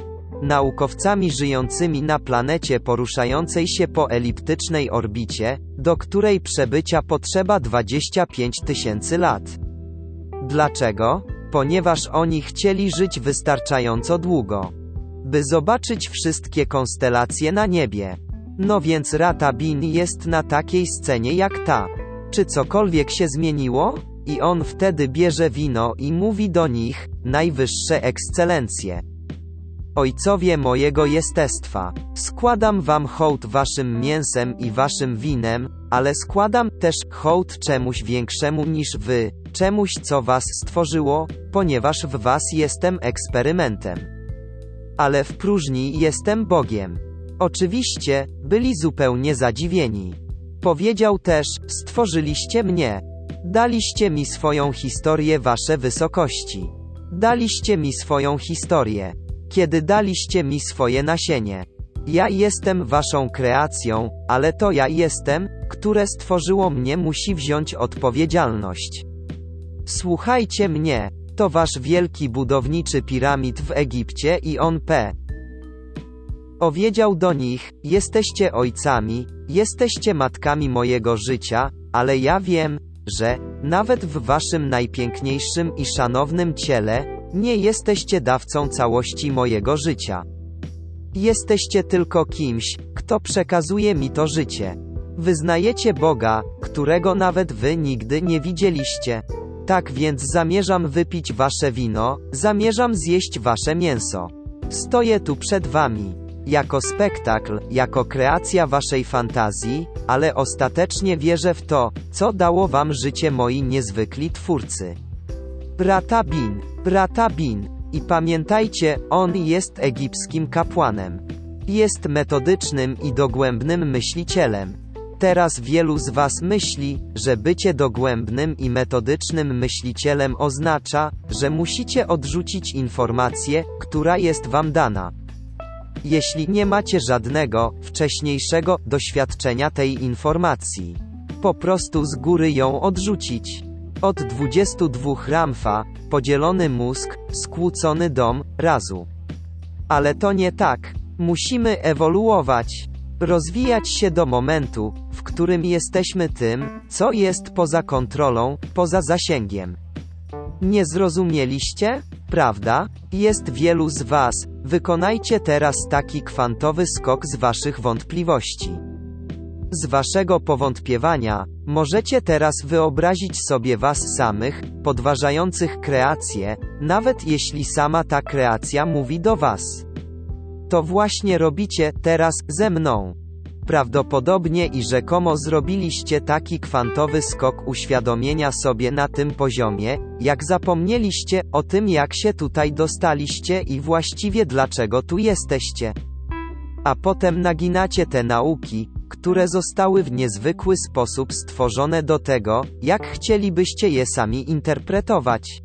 Naukowcami żyjącymi na planecie poruszającej się po eliptycznej orbicie, do której przebycia potrzeba 25 tysięcy lat. Dlaczego? Ponieważ oni chcieli żyć wystarczająco długo, by zobaczyć wszystkie konstelacje na niebie. No więc Rata Bin jest na takiej scenie jak ta. Czy cokolwiek się zmieniło? I on wtedy bierze wino i mówi do nich, najwyższe ekscelencje. Ojcowie mojego jestestwa, składam wam hołd waszym mięsem i waszym winem, ale składam też hołd czemuś większemu niż wy, czemuś co was stworzyło, ponieważ w was jestem eksperymentem. Ale w próżni jestem Bogiem. Oczywiście, byli zupełnie zadziwieni. Powiedział też, stworzyliście mnie. Daliście mi swoją historię wasze wysokości. Daliście mi swoją historię. Kiedy daliście mi swoje nasienie. Ja jestem waszą kreacją, ale to ja jestem, które stworzyło mnie musi wziąć odpowiedzialność. Słuchajcie mnie, to wasz wielki budowniczy piramid w Egipcie i on P. Powiedział do nich, jesteście ojcami, jesteście matkami mojego życia, ale ja wiem, że, nawet w waszym najpiękniejszym i szanownym ciele, nie jesteście dawcą całości mojego życia. Jesteście tylko kimś, kto przekazuje mi to życie. Wyznajecie Boga, którego nawet wy nigdy nie widzieliście. Tak więc zamierzam wypić wasze wino, zamierzam zjeść wasze mięso. Stoję tu przed wami. Jako spektakl, jako kreacja waszej fantazji, ale ostatecznie wierzę w to, co dało wam życie moi niezwykli twórcy. Brata Bin, brata Bin. I pamiętajcie, on jest egipskim kapłanem. Jest metodycznym i dogłębnym myślicielem. Teraz wielu z Was myśli, że bycie dogłębnym i metodycznym myślicielem oznacza, że musicie odrzucić informację, która jest Wam dana. Jeśli nie macie żadnego wcześniejszego doświadczenia tej informacji, po prostu z góry ją odrzucić. Od 22 Ramfa, podzielony mózg, skłócony dom, razu. Ale to nie tak. Musimy ewoluować. Rozwijać się do momentu, w którym jesteśmy tym, co jest poza kontrolą, poza zasięgiem. Nie zrozumieliście? Prawda? Jest wielu z Was. Wykonajcie teraz taki kwantowy skok z Waszych wątpliwości. Z Waszego powątpiewania, możecie teraz wyobrazić sobie Was samych, podważających kreację, nawet jeśli sama ta kreacja mówi do Was. To właśnie robicie teraz ze mną. Prawdopodobnie i rzekomo zrobiliście taki kwantowy skok uświadomienia sobie na tym poziomie, jak zapomnieliście o tym, jak się tutaj dostaliście i właściwie dlaczego tu jesteście. A potem naginacie te nauki, które zostały w niezwykły sposób stworzone do tego, jak chcielibyście je sami interpretować.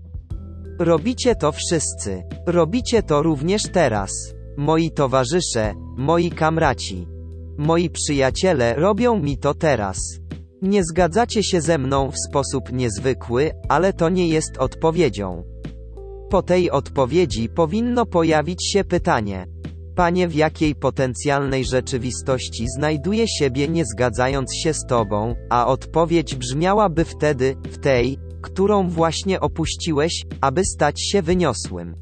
Robicie to wszyscy. Robicie to również teraz. Moi towarzysze, moi kamraci. Moi przyjaciele robią mi to teraz. Nie zgadzacie się ze mną w sposób niezwykły, ale to nie jest odpowiedzią. Po tej odpowiedzi powinno pojawić się pytanie. Panie, w jakiej potencjalnej rzeczywistości znajduje siebie nie zgadzając się z Tobą, a odpowiedź brzmiałaby wtedy, w tej, którą właśnie opuściłeś, aby stać się wyniosłym.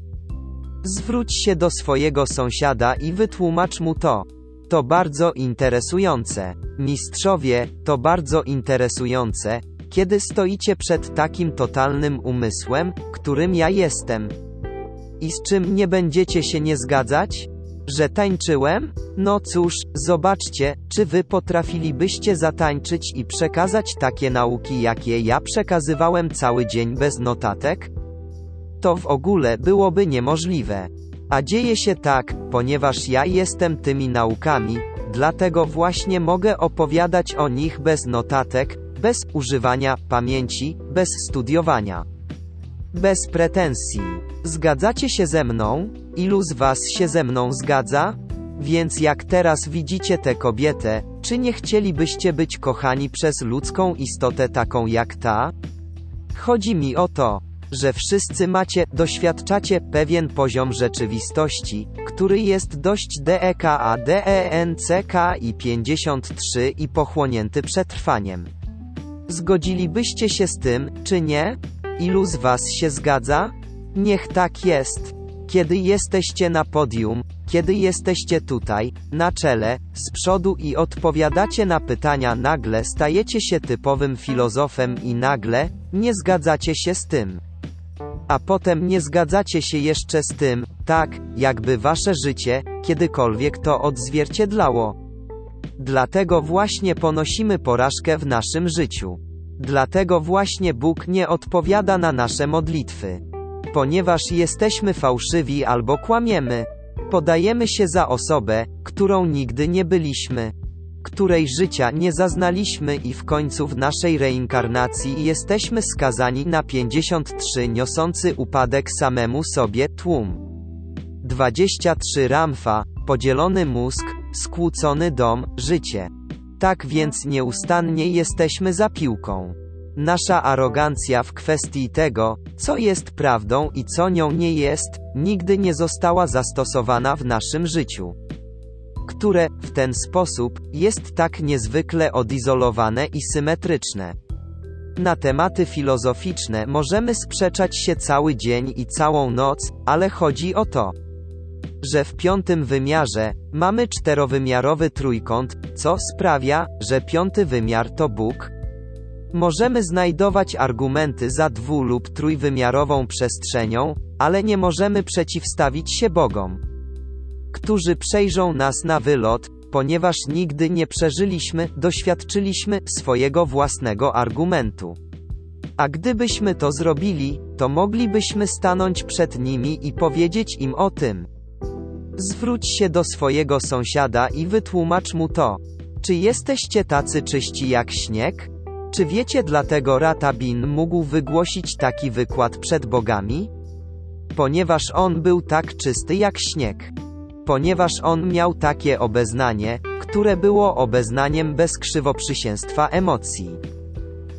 Zwróć się do swojego sąsiada i wytłumacz mu to. To bardzo interesujące. Mistrzowie, to bardzo interesujące, kiedy stoicie przed takim totalnym umysłem, którym ja jestem. I z czym nie będziecie się nie zgadzać? Że tańczyłem? No cóż, zobaczcie, czy wy potrafilibyście zatańczyć i przekazać takie nauki, jakie ja przekazywałem cały dzień bez notatek? To w ogóle byłoby niemożliwe. A dzieje się tak, ponieważ ja jestem tymi naukami, dlatego właśnie mogę opowiadać o nich bez notatek, bez używania pamięci, bez studiowania. Bez pretensji. Zgadzacie się ze mną? Ilu z was się ze mną zgadza? Więc jak teraz widzicie tę kobietę, czy nie chcielibyście być kochani przez ludzką istotę taką jak ta? Chodzi mi o to, że wszyscy macie, doświadczacie pewien poziom rzeczywistości, który jest dość E DEKA, DENCK i 53 i pochłonięty przetrwaniem. Zgodzilibyście się z tym, czy nie? Ilu z was się zgadza? Niech tak jest. Kiedy jesteście na podium, kiedy jesteście tutaj, na czele, z przodu i odpowiadacie na pytania, nagle stajecie się typowym filozofem i nagle nie zgadzacie się z tym. A potem nie zgadzacie się jeszcze z tym, tak, jakby wasze życie kiedykolwiek to odzwierciedlało. Dlatego właśnie ponosimy porażkę w naszym życiu. Dlatego właśnie Bóg nie odpowiada na nasze modlitwy. Ponieważ jesteśmy fałszywi albo kłamiemy. Podajemy się za osobę, którą nigdy nie byliśmy. Której życia nie zaznaliśmy i w końcu w naszej reinkarnacji jesteśmy skazani na 53 niosący upadek samemu sobie tłum. 23 Ramfa, podzielony mózg, skłócony dom, życie. Tak więc nieustannie jesteśmy za piłką. Nasza arogancja w kwestii tego, co jest prawdą i co nią nie jest, nigdy nie została zastosowana w naszym życiu. Które, w ten sposób, jest tak niezwykle odizolowane i symetryczne. Na tematy filozoficzne możemy sprzeczać się cały dzień i całą noc, ale chodzi o to, że w piątym wymiarze mamy czterowymiarowy trójkąt, co sprawia, że piąty wymiar to Bóg. Możemy znajdować argumenty za dwu- lub trójwymiarową przestrzenią, ale nie możemy przeciwstawić się Bogom, którzy przejrzą nas na wylot, ponieważ nigdy nie przeżyliśmy, doświadczyliśmy swojego własnego argumentu. A gdybyśmy to zrobili, to moglibyśmy stanąć przed nimi i powiedzieć im o tym. Zwróć się do swojego sąsiada i wytłumacz mu to. Czy jesteście tacy czyści jak śnieg? Czy wiecie dlatego Ratabin mógł wygłosić taki wykład przed bogami? Ponieważ on był tak czysty jak śnieg. Ponieważ on miał takie obeznanie, które było obeznaniem bez krzywoprzysięstwa emocji.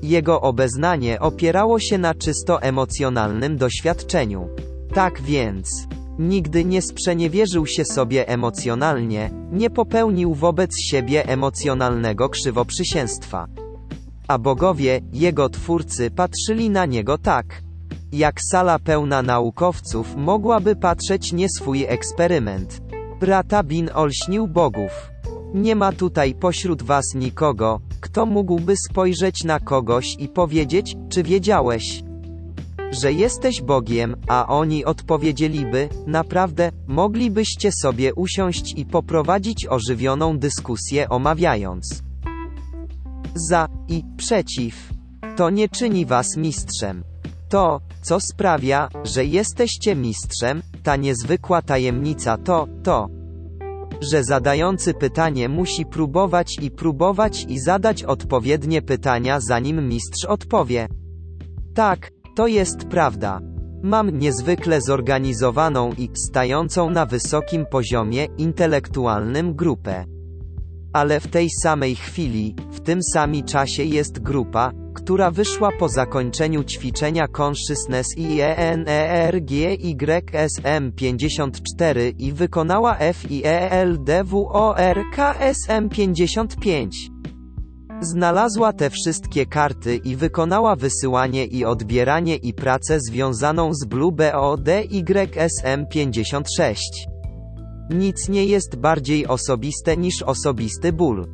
Jego obeznanie opierało się na czysto emocjonalnym doświadczeniu. Tak więc, nigdy nie sprzeniewierzył się sobie emocjonalnie, nie popełnił wobec siebie emocjonalnego krzywoprzysięstwa. A bogowie, jego twórcy, patrzyli na niego tak. Jak sala pełna naukowców mogłaby patrzeć nie swój eksperyment. Ratabin olśnił bogów. Nie ma tutaj pośród was nikogo, kto mógłby spojrzeć na kogoś i powiedzieć, czy wiedziałeś, że jesteś Bogiem, a oni odpowiedzieliby, naprawdę, moglibyście sobie usiąść i poprowadzić ożywioną dyskusję omawiając za i przeciw. To nie czyni was mistrzem. To, co sprawia, że jesteście mistrzem, ta niezwykła tajemnica to, to, że zadający pytanie musi próbować i próbować i zadać odpowiednie pytania zanim mistrz odpowie. Tak, to jest prawda. Mam niezwykle zorganizowaną i stającą na wysokim poziomie intelektualnym grupę. Ale w tej samej chwili, w tym samym czasie jest grupa, która wyszła po zakończeniu ćwiczenia Consciousness E IENERGYSM54 i wykonała E FIELDWORKSM55. Znalazła te wszystkie karty i wykonała wysyłanie i odbieranie i pracę związaną z Blue BODYSM56. Nic nie jest bardziej osobiste niż osobisty ból.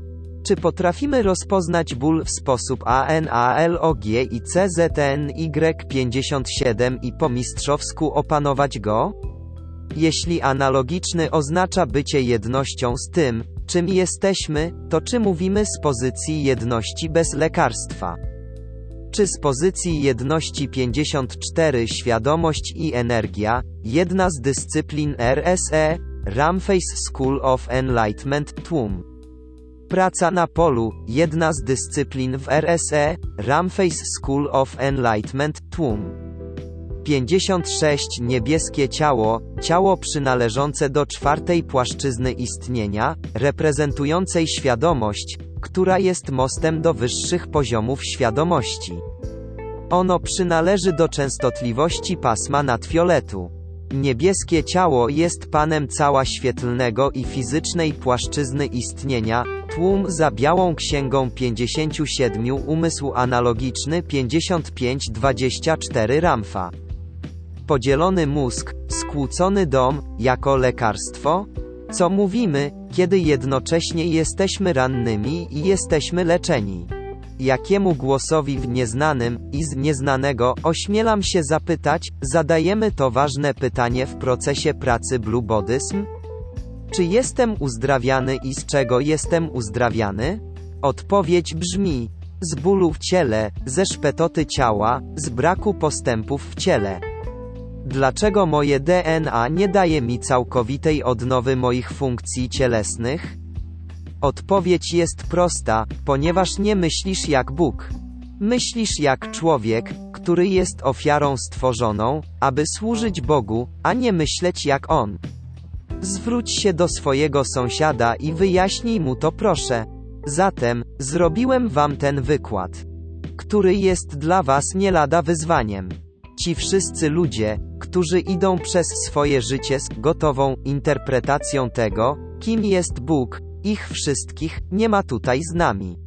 Czy potrafimy rozpoznać ból w sposób ANALOG i CZNY57 i po mistrzowsku opanować go? Jeśli analogiczny oznacza bycie jednością z tym, czym jesteśmy, to czy mówimy z pozycji jedności bez lekarstwa? Czy z pozycji jedności 54 świadomość i energia, jedna z dyscyplin RSE, Ramface School of Enlightenment Tłum. Praca na polu, jedna z dyscyplin w RSE, Ramface School of Enlightenment Tłum. 56 Niebieskie ciało, ciało przynależące do czwartej płaszczyzny istnienia, reprezentującej świadomość, która jest mostem do wyższych poziomów świadomości. Ono przynależy do częstotliwości pasma nadfioletu. Niebieskie ciało jest panem cała świetlnego i fizycznej płaszczyzny istnienia, tłum za białą księgą 57 umysł analogiczny 5524 Ramfa. Podzielony mózg, skłócony dom, jako lekarstwo? Co mówimy, kiedy jednocześnie jesteśmy rannymi i jesteśmy leczeni? Jakiemu głosowi w nieznanym i z nieznanego ośmielam się zapytać, zadajemy to ważne pytanie w procesie pracy Blue Bodysm? Czy jestem uzdrawiany i z czego jestem uzdrawiany? Odpowiedź brzmi: z bólu w ciele, ze szpetoty ciała, z braku postępów w ciele. Dlaczego moje DNA nie daje mi całkowitej odnowy moich funkcji cielesnych? Odpowiedź jest prosta, ponieważ nie myślisz jak Bóg. Myślisz jak człowiek, który jest ofiarą stworzoną, aby służyć Bogu, a nie myśleć jak On. Zwróć się do swojego sąsiada i wyjaśnij mu to proszę. Zatem, zrobiłem wam ten wykład, który jest dla was nie lada wyzwaniem. Ci wszyscy ludzie, którzy idą przez swoje życie z gotową interpretacją tego, kim jest Bóg, ich wszystkich, nie ma tutaj z nami.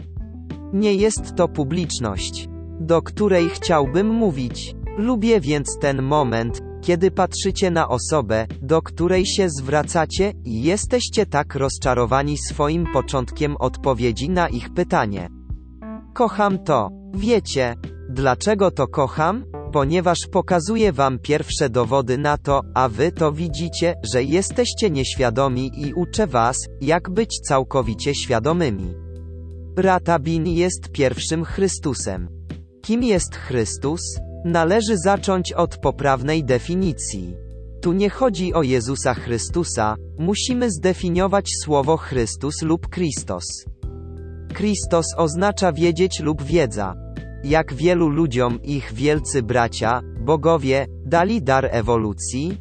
Nie jest to publiczność, do której chciałbym mówić. Lubię więc ten moment, kiedy patrzycie na osobę, do której się zwracacie, i jesteście tak rozczarowani swoim początkiem odpowiedzi na ich pytanie. Kocham to. Wiecie, dlaczego to kocham? Ponieważ pokazuje wam pierwsze dowody na to, a wy to widzicie, że jesteście nieświadomi i uczę was, jak być całkowicie świadomymi. Ratabin jest pierwszym Chrystusem. Kim jest Chrystus? Należy zacząć od poprawnej definicji. Tu nie chodzi o Jezusa Chrystusa, musimy zdefiniować słowo Chrystus lub Christos. Christos oznacza wiedzieć lub wiedza. Jak wielu ludziom ich wielcy bracia, bogowie, dali dar ewolucji?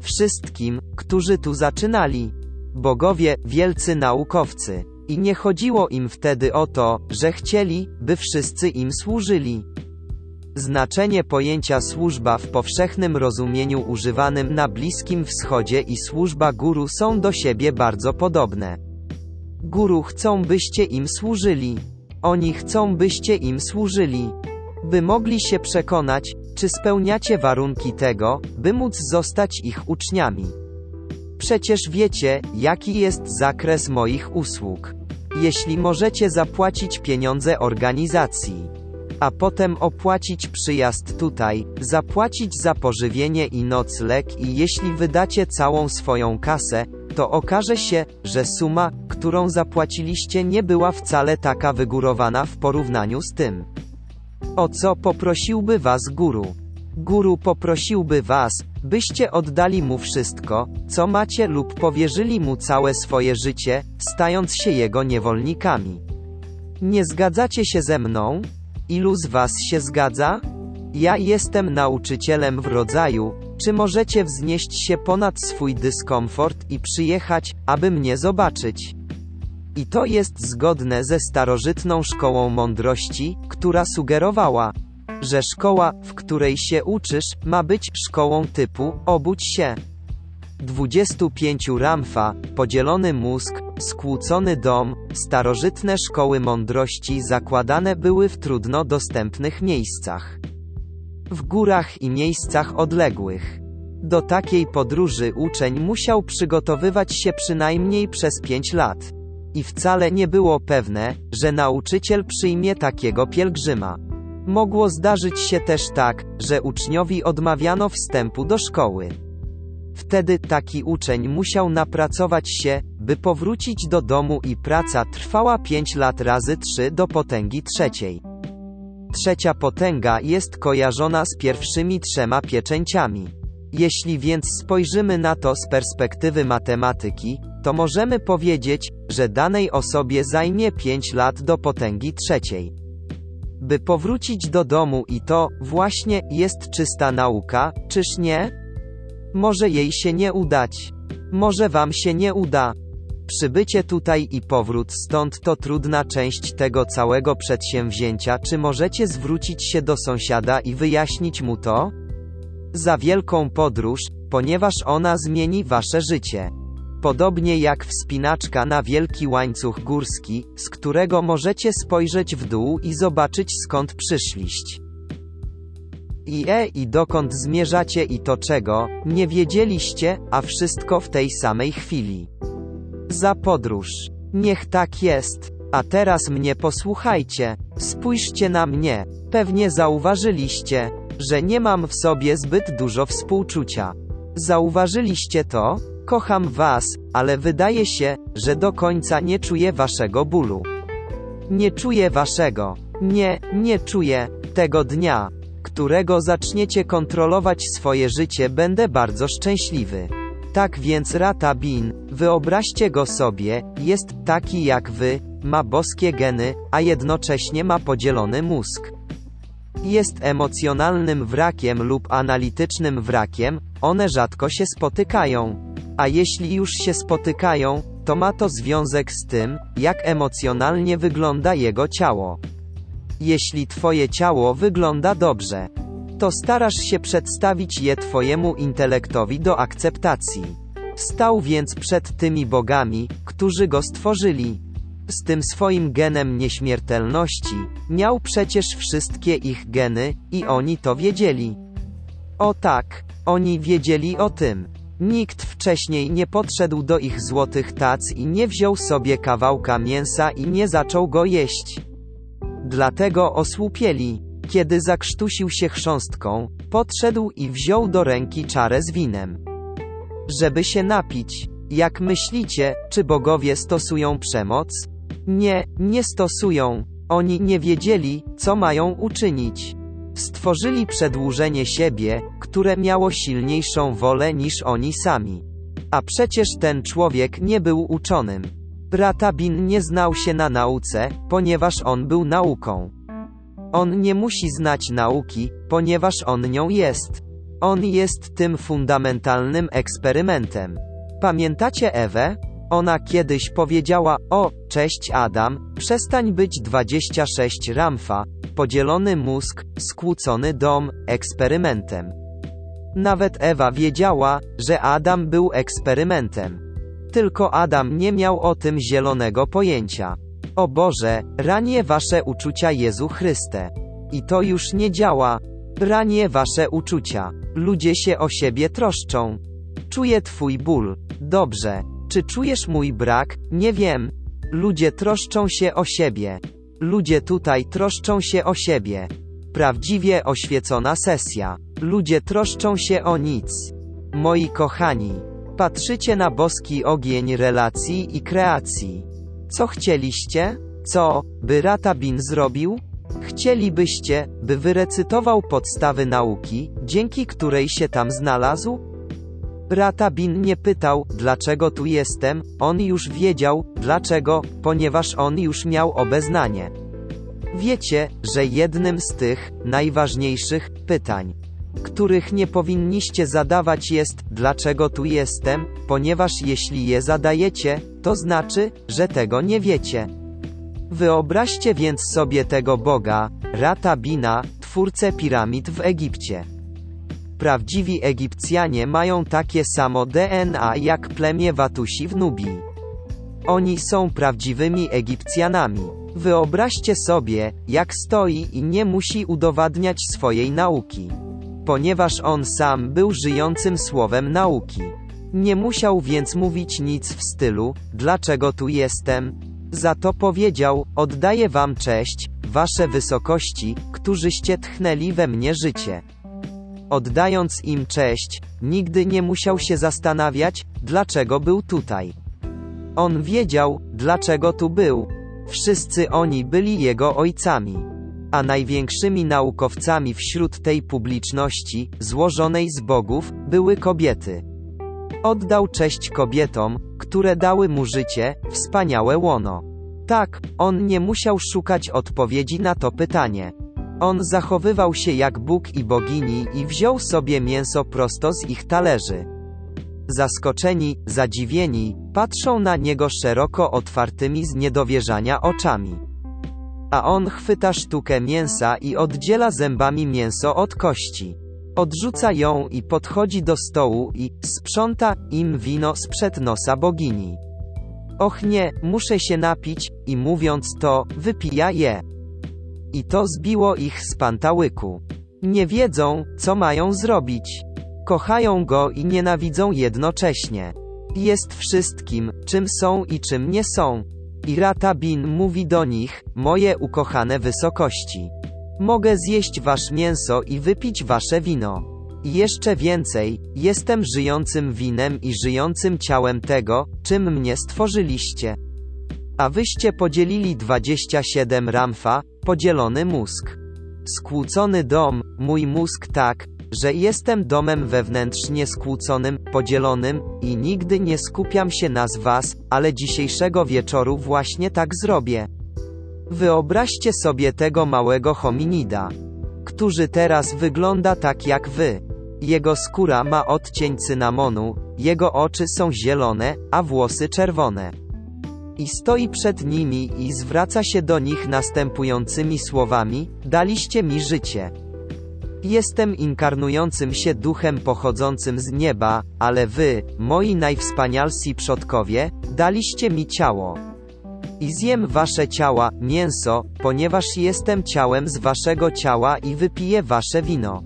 Wszystkim, którzy tu zaczynali. Bogowie, wielcy naukowcy. I nie chodziło im wtedy o to, że chcieli, by wszyscy im służyli. Znaczenie pojęcia służba w powszechnym rozumieniu używanym na Bliskim Wschodzie i służba guru są do siebie bardzo podobne. Guru chcą byście im służyli. Oni chcą byście im służyli. By mogli się przekonać, Czy spełniacie warunki tego, by móc zostać ich uczniami? Przecież wiecie, jaki jest zakres moich usług. Jeśli możecie zapłacić pieniądze organizacji, a potem opłacić przyjazd tutaj, zapłacić za pożywienie i nocleg i jeśli wydacie całą swoją kasę, to okaże się, że suma, którą zapłaciliście nie była wcale taka wygórowana w porównaniu z tym. O co poprosiłby was guru? Guru poprosiłby was, byście oddali mu wszystko, co macie lub powierzyli mu całe swoje życie, stając się jego niewolnikami. Nie zgadzacie się ze mną? Ilu z was się zgadza? Ja jestem nauczycielem w rodzaju, czy możecie wznieść się ponad swój dyskomfort i przyjechać, aby mnie zobaczyć? I to jest zgodne ze starożytną szkołą mądrości, która sugerowała, że szkoła, w której się uczysz, ma być szkołą typu obudź się. 25 Ramfa, podzielony mózg, skłócony dom, starożytne szkoły mądrości zakładane były w trudno dostępnych miejscach. W górach i miejscach odległych. Do takiej podróży uczeń musiał przygotowywać się przynajmniej przez 5 lat. I wcale nie było pewne, że nauczyciel przyjmie takiego pielgrzyma. Mogło zdarzyć się też tak, że uczniowi odmawiano wstępu do szkoły. Wtedy taki uczeń musiał napracować się, by powrócić do domu i praca trwała 5 lat razy 3 do potęgi trzeciej. Trzecia potęga jest kojarzona z pierwszymi trzema pieczęciami. Jeśli więc spojrzymy na to z perspektywy matematyki, to możemy powiedzieć, że danej osobie zajmie 5 lat do potęgi trzeciej. By powrócić do domu i to, właśnie, jest czysta nauka, czyż nie? Może jej się nie udać. Może wam się nie uda. Przybycie tutaj i powrót stąd to trudna część tego całego przedsięwzięcia. Czy możecie zwrócić się do sąsiada i wyjaśnić mu to? Za wielką podróż, ponieważ ona zmieni wasze życie. Podobnie jak wspinaczka na wielki łańcuch górski, z którego możecie spojrzeć w dół i zobaczyć skąd przyszliście. I e i dokąd zmierzacie i to czego, nie wiedzieliście, a wszystko w tej samej chwili. Za podróż. Niech tak jest. A teraz mnie posłuchajcie. Spójrzcie na mnie. Pewnie zauważyliście, że nie mam w sobie zbyt dużo współczucia. Zauważyliście to? Kocham was, ale wydaje się, że do końca nie czuję waszego bólu. Nie czuję waszego. Nie, nie czuję tego dnia którego zaczniecie kontrolować swoje życie będę bardzo szczęśliwy. Tak więc Rata Bin, wyobraźcie go sobie, jest taki jak wy, ma boskie geny, a jednocześnie ma podzielony mózg. Jest emocjonalnym wrakiem lub analitycznym wrakiem, one rzadko się spotykają. A jeśli już się spotykają, to ma to związek z tym, jak emocjonalnie wygląda jego ciało. Jeśli twoje ciało wygląda dobrze, to starasz się przedstawić je twojemu intelektowi do akceptacji. Stał więc przed tymi bogami, którzy go stworzyli. Z tym swoim genem nieśmiertelności, miał przecież wszystkie ich geny, i oni to wiedzieli. O tak, oni wiedzieli o tym. Nikt wcześniej nie podszedł do ich złotych tac i nie wziął sobie kawałka mięsa i nie zaczął go jeść. Dlatego osłupieli. Kiedy zakrztusił się chrząstką, podszedł i wziął do ręki czarę z winem. Żeby się napić. Jak myślicie, czy bogowie stosują przemoc? Nie, nie stosują. Oni nie wiedzieli, co mają uczynić. Stworzyli przedłużenie siebie, które miało silniejszą wolę niż oni sami. A przecież ten człowiek nie był uczonym. Ratabin nie znał się na nauce, ponieważ on był nauką. On nie musi znać nauki, ponieważ on nią jest. On jest tym fundamentalnym eksperymentem. Pamiętacie Ewę? Ona kiedyś powiedziała: O, cześć Adam, przestań być 26 Ramfa, podzielony mózg, skłócony dom, eksperymentem. Nawet Ewa wiedziała, że Adam był eksperymentem. Tylko Adam nie miał o tym zielonego pojęcia. O Boże, ranię wasze uczucia Jezu Chryste. I to już nie działa. Ranię wasze uczucia. Ludzie się o siebie troszczą. Czuję twój ból. Dobrze. Czy czujesz mój brak? Nie wiem. Ludzie troszczą się o siebie. Ludzie tutaj troszczą się o siebie. Prawdziwie oświecona sesja. Ludzie troszczą się o nic. Moi kochani, patrzycie na boski ogień relacji i kreacji. Co chcieliście? Co, by Ratabin zrobił? Chcielibyście, by wyrecytował podstawy nauki, dzięki której się tam znalazł? Ratabin nie pytał, dlaczego tu jestem, on już wiedział, dlaczego, ponieważ on już miał obeznanie. Wiecie, że jednym z tych najważniejszych pytań, których nie powinniście zadawać jest, dlaczego tu jestem, ponieważ jeśli je zadajecie, to znaczy, że tego nie wiecie. Wyobraźcie więc sobie tego Boga, Ratabina, twórcę piramid w Egipcie. Prawdziwi Egipcjanie mają takie samo DNA jak plemię Watusi w Nubii. Oni są prawdziwymi Egipcjanami. Wyobraźcie sobie, jak stoi i nie musi udowadniać swojej nauki. Ponieważ on sam był żyjącym słowem nauki. Nie musiał więc mówić nic w stylu, dlaczego tu jestem. Za to powiedział, oddaję wam cześć, wasze wysokości, którzyście tchnęli we mnie życie. Oddając im cześć, nigdy nie musiał się zastanawiać, dlaczego był tutaj. On wiedział, dlaczego tu był. Wszyscy oni byli jego ojcami. A największymi naukowcami wśród tej publiczności, złożonej z bogów, były kobiety. Oddał cześć kobietom, które dały mu życie, wspaniałe łono. Tak, on nie musiał szukać odpowiedzi na to pytanie. On zachowywał się jak Bóg i bogini i wziął sobie mięso prosto z ich talerzy. Zaskoczeni, zadziwieni, patrzą na niego szeroko otwartymi z niedowierzania oczami. A on chwyta sztukę mięsa i oddziela zębami mięso od kości. Odrzuca ją i podchodzi do stołu i sprząta im wino sprzed nosa bogini. Och nie, muszę się napić, i mówiąc to, wypija je. I to zbiło ich z pantałyku. Nie wiedzą, co mają zrobić. Kochają go i nienawidzą jednocześnie. Jest wszystkim, czym są i czym nie są. I Ratabin mówi do nich, moje ukochane wysokości. Mogę zjeść wasz mięso i wypić wasze wino. I jeszcze więcej, jestem żyjącym winem i żyjącym ciałem tego, czym mnie stworzyliście. A wyście podzielili 27 ramfa, podzielony mózg. Skłócony dom, mój mózg tak, że jestem domem wewnętrznie skłóconym, podzielonym, i nigdy nie skupiam się na z was, ale dzisiejszego wieczoru właśnie tak zrobię. Wyobraźcie sobie tego małego hominida, który teraz wygląda tak jak wy. Jego skóra ma odcień cynamonu, jego oczy są zielone, a włosy czerwone. I stoi przed nimi i zwraca się do nich następującymi słowami: Daliście mi życie. Jestem inkarnującym się duchem pochodzącym z nieba, ale wy, moi najwspanialsi przodkowie, daliście mi ciało. I zjem wasze ciała, mięso, ponieważ jestem ciałem z waszego ciała i wypiję wasze wino.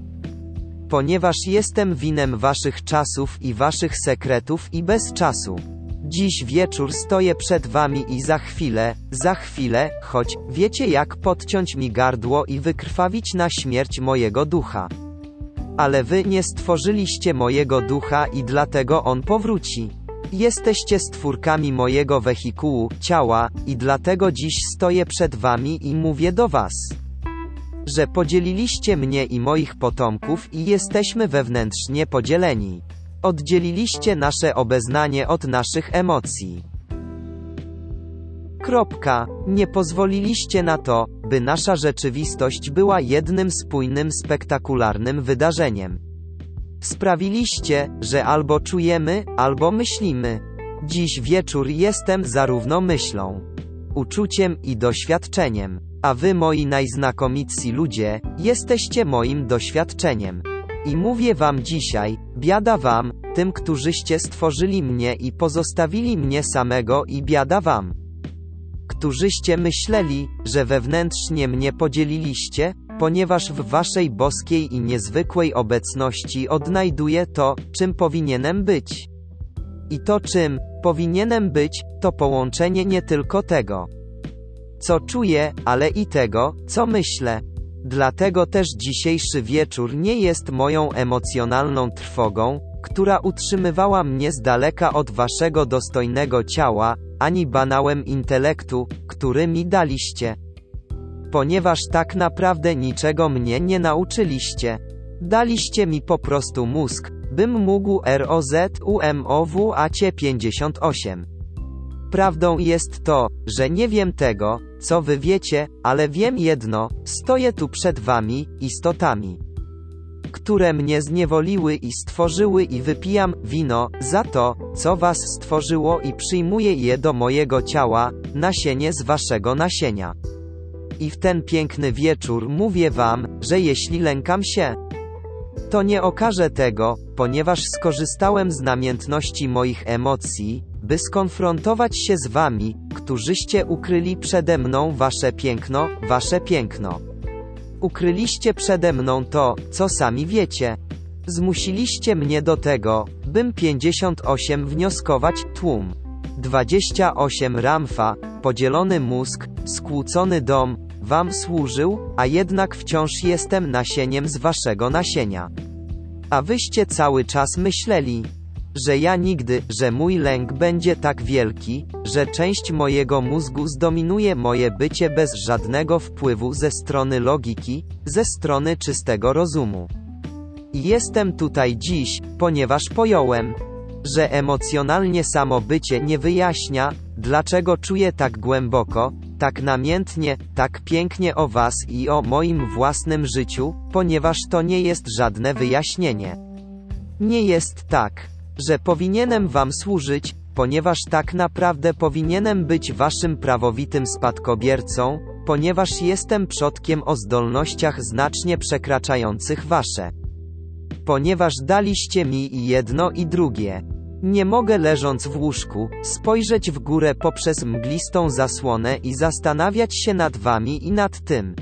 Ponieważ jestem winem waszych czasów i waszych sekretów i bez czasu. Dziś wieczór stoję przed wami i za chwilę, za chwilę, choć wiecie jak podciąć mi gardło i wykrwawić na śmierć mojego ducha. Ale wy nie stworzyliście mojego ducha i dlatego on powróci. Jesteście stwórkami mojego wehikułu, ciała, i dlatego dziś stoję przed wami i mówię do was. Że podzieliliście mnie i moich potomków i jesteśmy wewnętrznie podzieleni. Oddzieliliście nasze obeznanie od naszych emocji. Kropka. Nie pozwoliliście na to, by nasza rzeczywistość była jednym spójnym, spektakularnym wydarzeniem. Sprawiliście, że albo czujemy, albo myślimy. Dziś wieczór jestem zarówno myślą, uczuciem i doświadczeniem. A wy, moi najznakomitsi ludzie, jesteście moim doświadczeniem. I mówię wam dzisiaj, biada wam, tym którzyście stworzyli mnie i pozostawili mnie samego i biada wam. Którzyście myśleli, że wewnętrznie mnie podzieliliście, ponieważ w waszej boskiej i niezwykłej obecności odnajduję to, czym powinienem być. I to czym powinienem być, to połączenie nie tylko tego, co czuję, ale i tego, co myślę. Dlatego też dzisiejszy wieczór nie jest moją emocjonalną trwogą, która utrzymywała mnie z daleka od waszego dostojnego ciała, ani banałem intelektu, który mi daliście. Ponieważ tak naprawdę niczego mnie nie nauczyliście. Daliście mi po prostu mózg, bym mógł ROZ UMOWAC 58. Prawdą jest to, że nie wiem tego, co wy wiecie, ale wiem jedno, stoję tu przed wami, istotami, które mnie zniewoliły i stworzyły i wypijam wino za to, co was stworzyło i przyjmuję je do mojego ciała, nasienie z waszego nasienia. I w ten piękny wieczór mówię wam, że jeśli lękam się, to nie okażę tego, ponieważ skorzystałem z namiętności moich emocji, by skonfrontować się z wami, którzyście ukryli przede mną wasze piękno, wasze piękno. Ukryliście przede mną to, co sami wiecie. Zmusiliście mnie do tego, bym 58 wnioskować, tłum. 28 Ramfa, podzielony mózg, skłócony dom, wam służył, a jednak wciąż jestem nasieniem z waszego nasienia. A wyście cały czas myśleli, że ja nigdy, że mój lęk będzie tak wielki, że część mojego mózgu zdominuje moje bycie bez żadnego wpływu ze strony logiki, ze strony czystego rozumu. I jestem tutaj dziś, ponieważ pojąłem, że emocjonalnie samo bycie nie wyjaśnia, dlaczego czuję tak głęboko, tak namiętnie, tak pięknie o Was i o moim własnym życiu, ponieważ to nie jest żadne wyjaśnienie. Nie jest tak że powinienem wam służyć, ponieważ tak naprawdę powinienem być waszym prawowitym spadkobiercą, ponieważ jestem przodkiem o zdolnościach znacznie przekraczających wasze. Ponieważ daliście mi i jedno i drugie. Nie mogę leżąc w łóżku, spojrzeć w górę poprzez mglistą zasłonę i zastanawiać się nad wami i nad tym,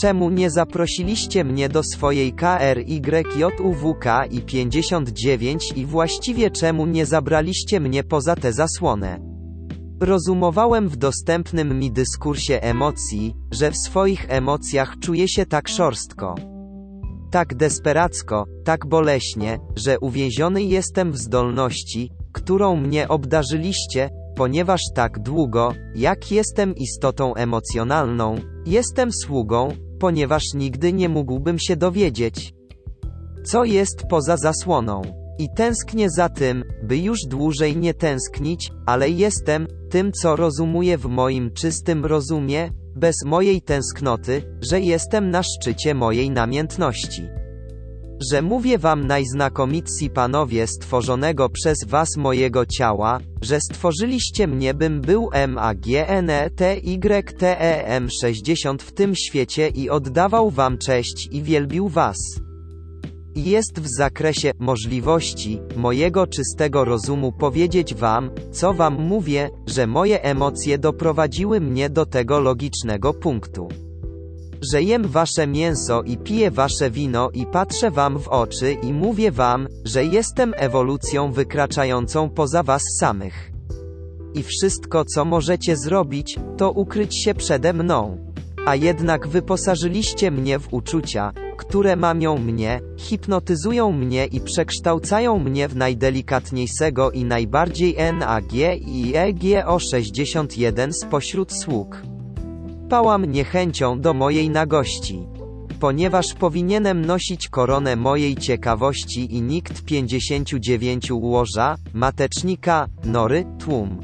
Czemu nie zaprosiliście mnie do swojej KRYJUWK i 59 i właściwie czemu nie zabraliście mnie poza tę zasłonę? Rozumowałem w dostępnym mi dyskursie emocji, że w swoich emocjach czuję się tak szorstko. Tak desperacko, tak boleśnie, że uwięziony jestem w zdolności, którą mnie obdarzyliście, ponieważ tak długo, jak jestem istotą emocjonalną, jestem sługą, ponieważ nigdy nie mógłbym się dowiedzieć, co jest poza zasłoną. I tęsknię za tym, by już dłużej nie tęsknić, ale jestem tym, co rozumuję w moim czystym rozumie, bez mojej tęsknoty, że jestem na szczycie mojej namiętności że mówię wam najznakomitsi panowie stworzonego przez was mojego ciała, że stworzyliście mnie bym był MAGNETYTEM 60 w tym świecie i oddawał wam cześć i wielbił was. Jest w zakresie możliwości mojego czystego rozumu powiedzieć wam, co wam mówię, że moje emocje doprowadziły mnie do tego logicznego punktu że jem wasze mięso i piję wasze wino i patrzę wam w oczy i mówię wam, że jestem ewolucją wykraczającą poza was samych. I wszystko co możecie zrobić, to ukryć się przede mną. A jednak wyposażyliście mnie w uczucia, które mamią mnie, hipnotyzują mnie i przekształcają mnie w najdelikatniejszego i najbardziej NAG i EGO 61 spośród sług pałam niechęcią do mojej nagości. Ponieważ powinienem nosić koronę mojej ciekawości i nikt 59 łoża, matecznika, nory, tłum.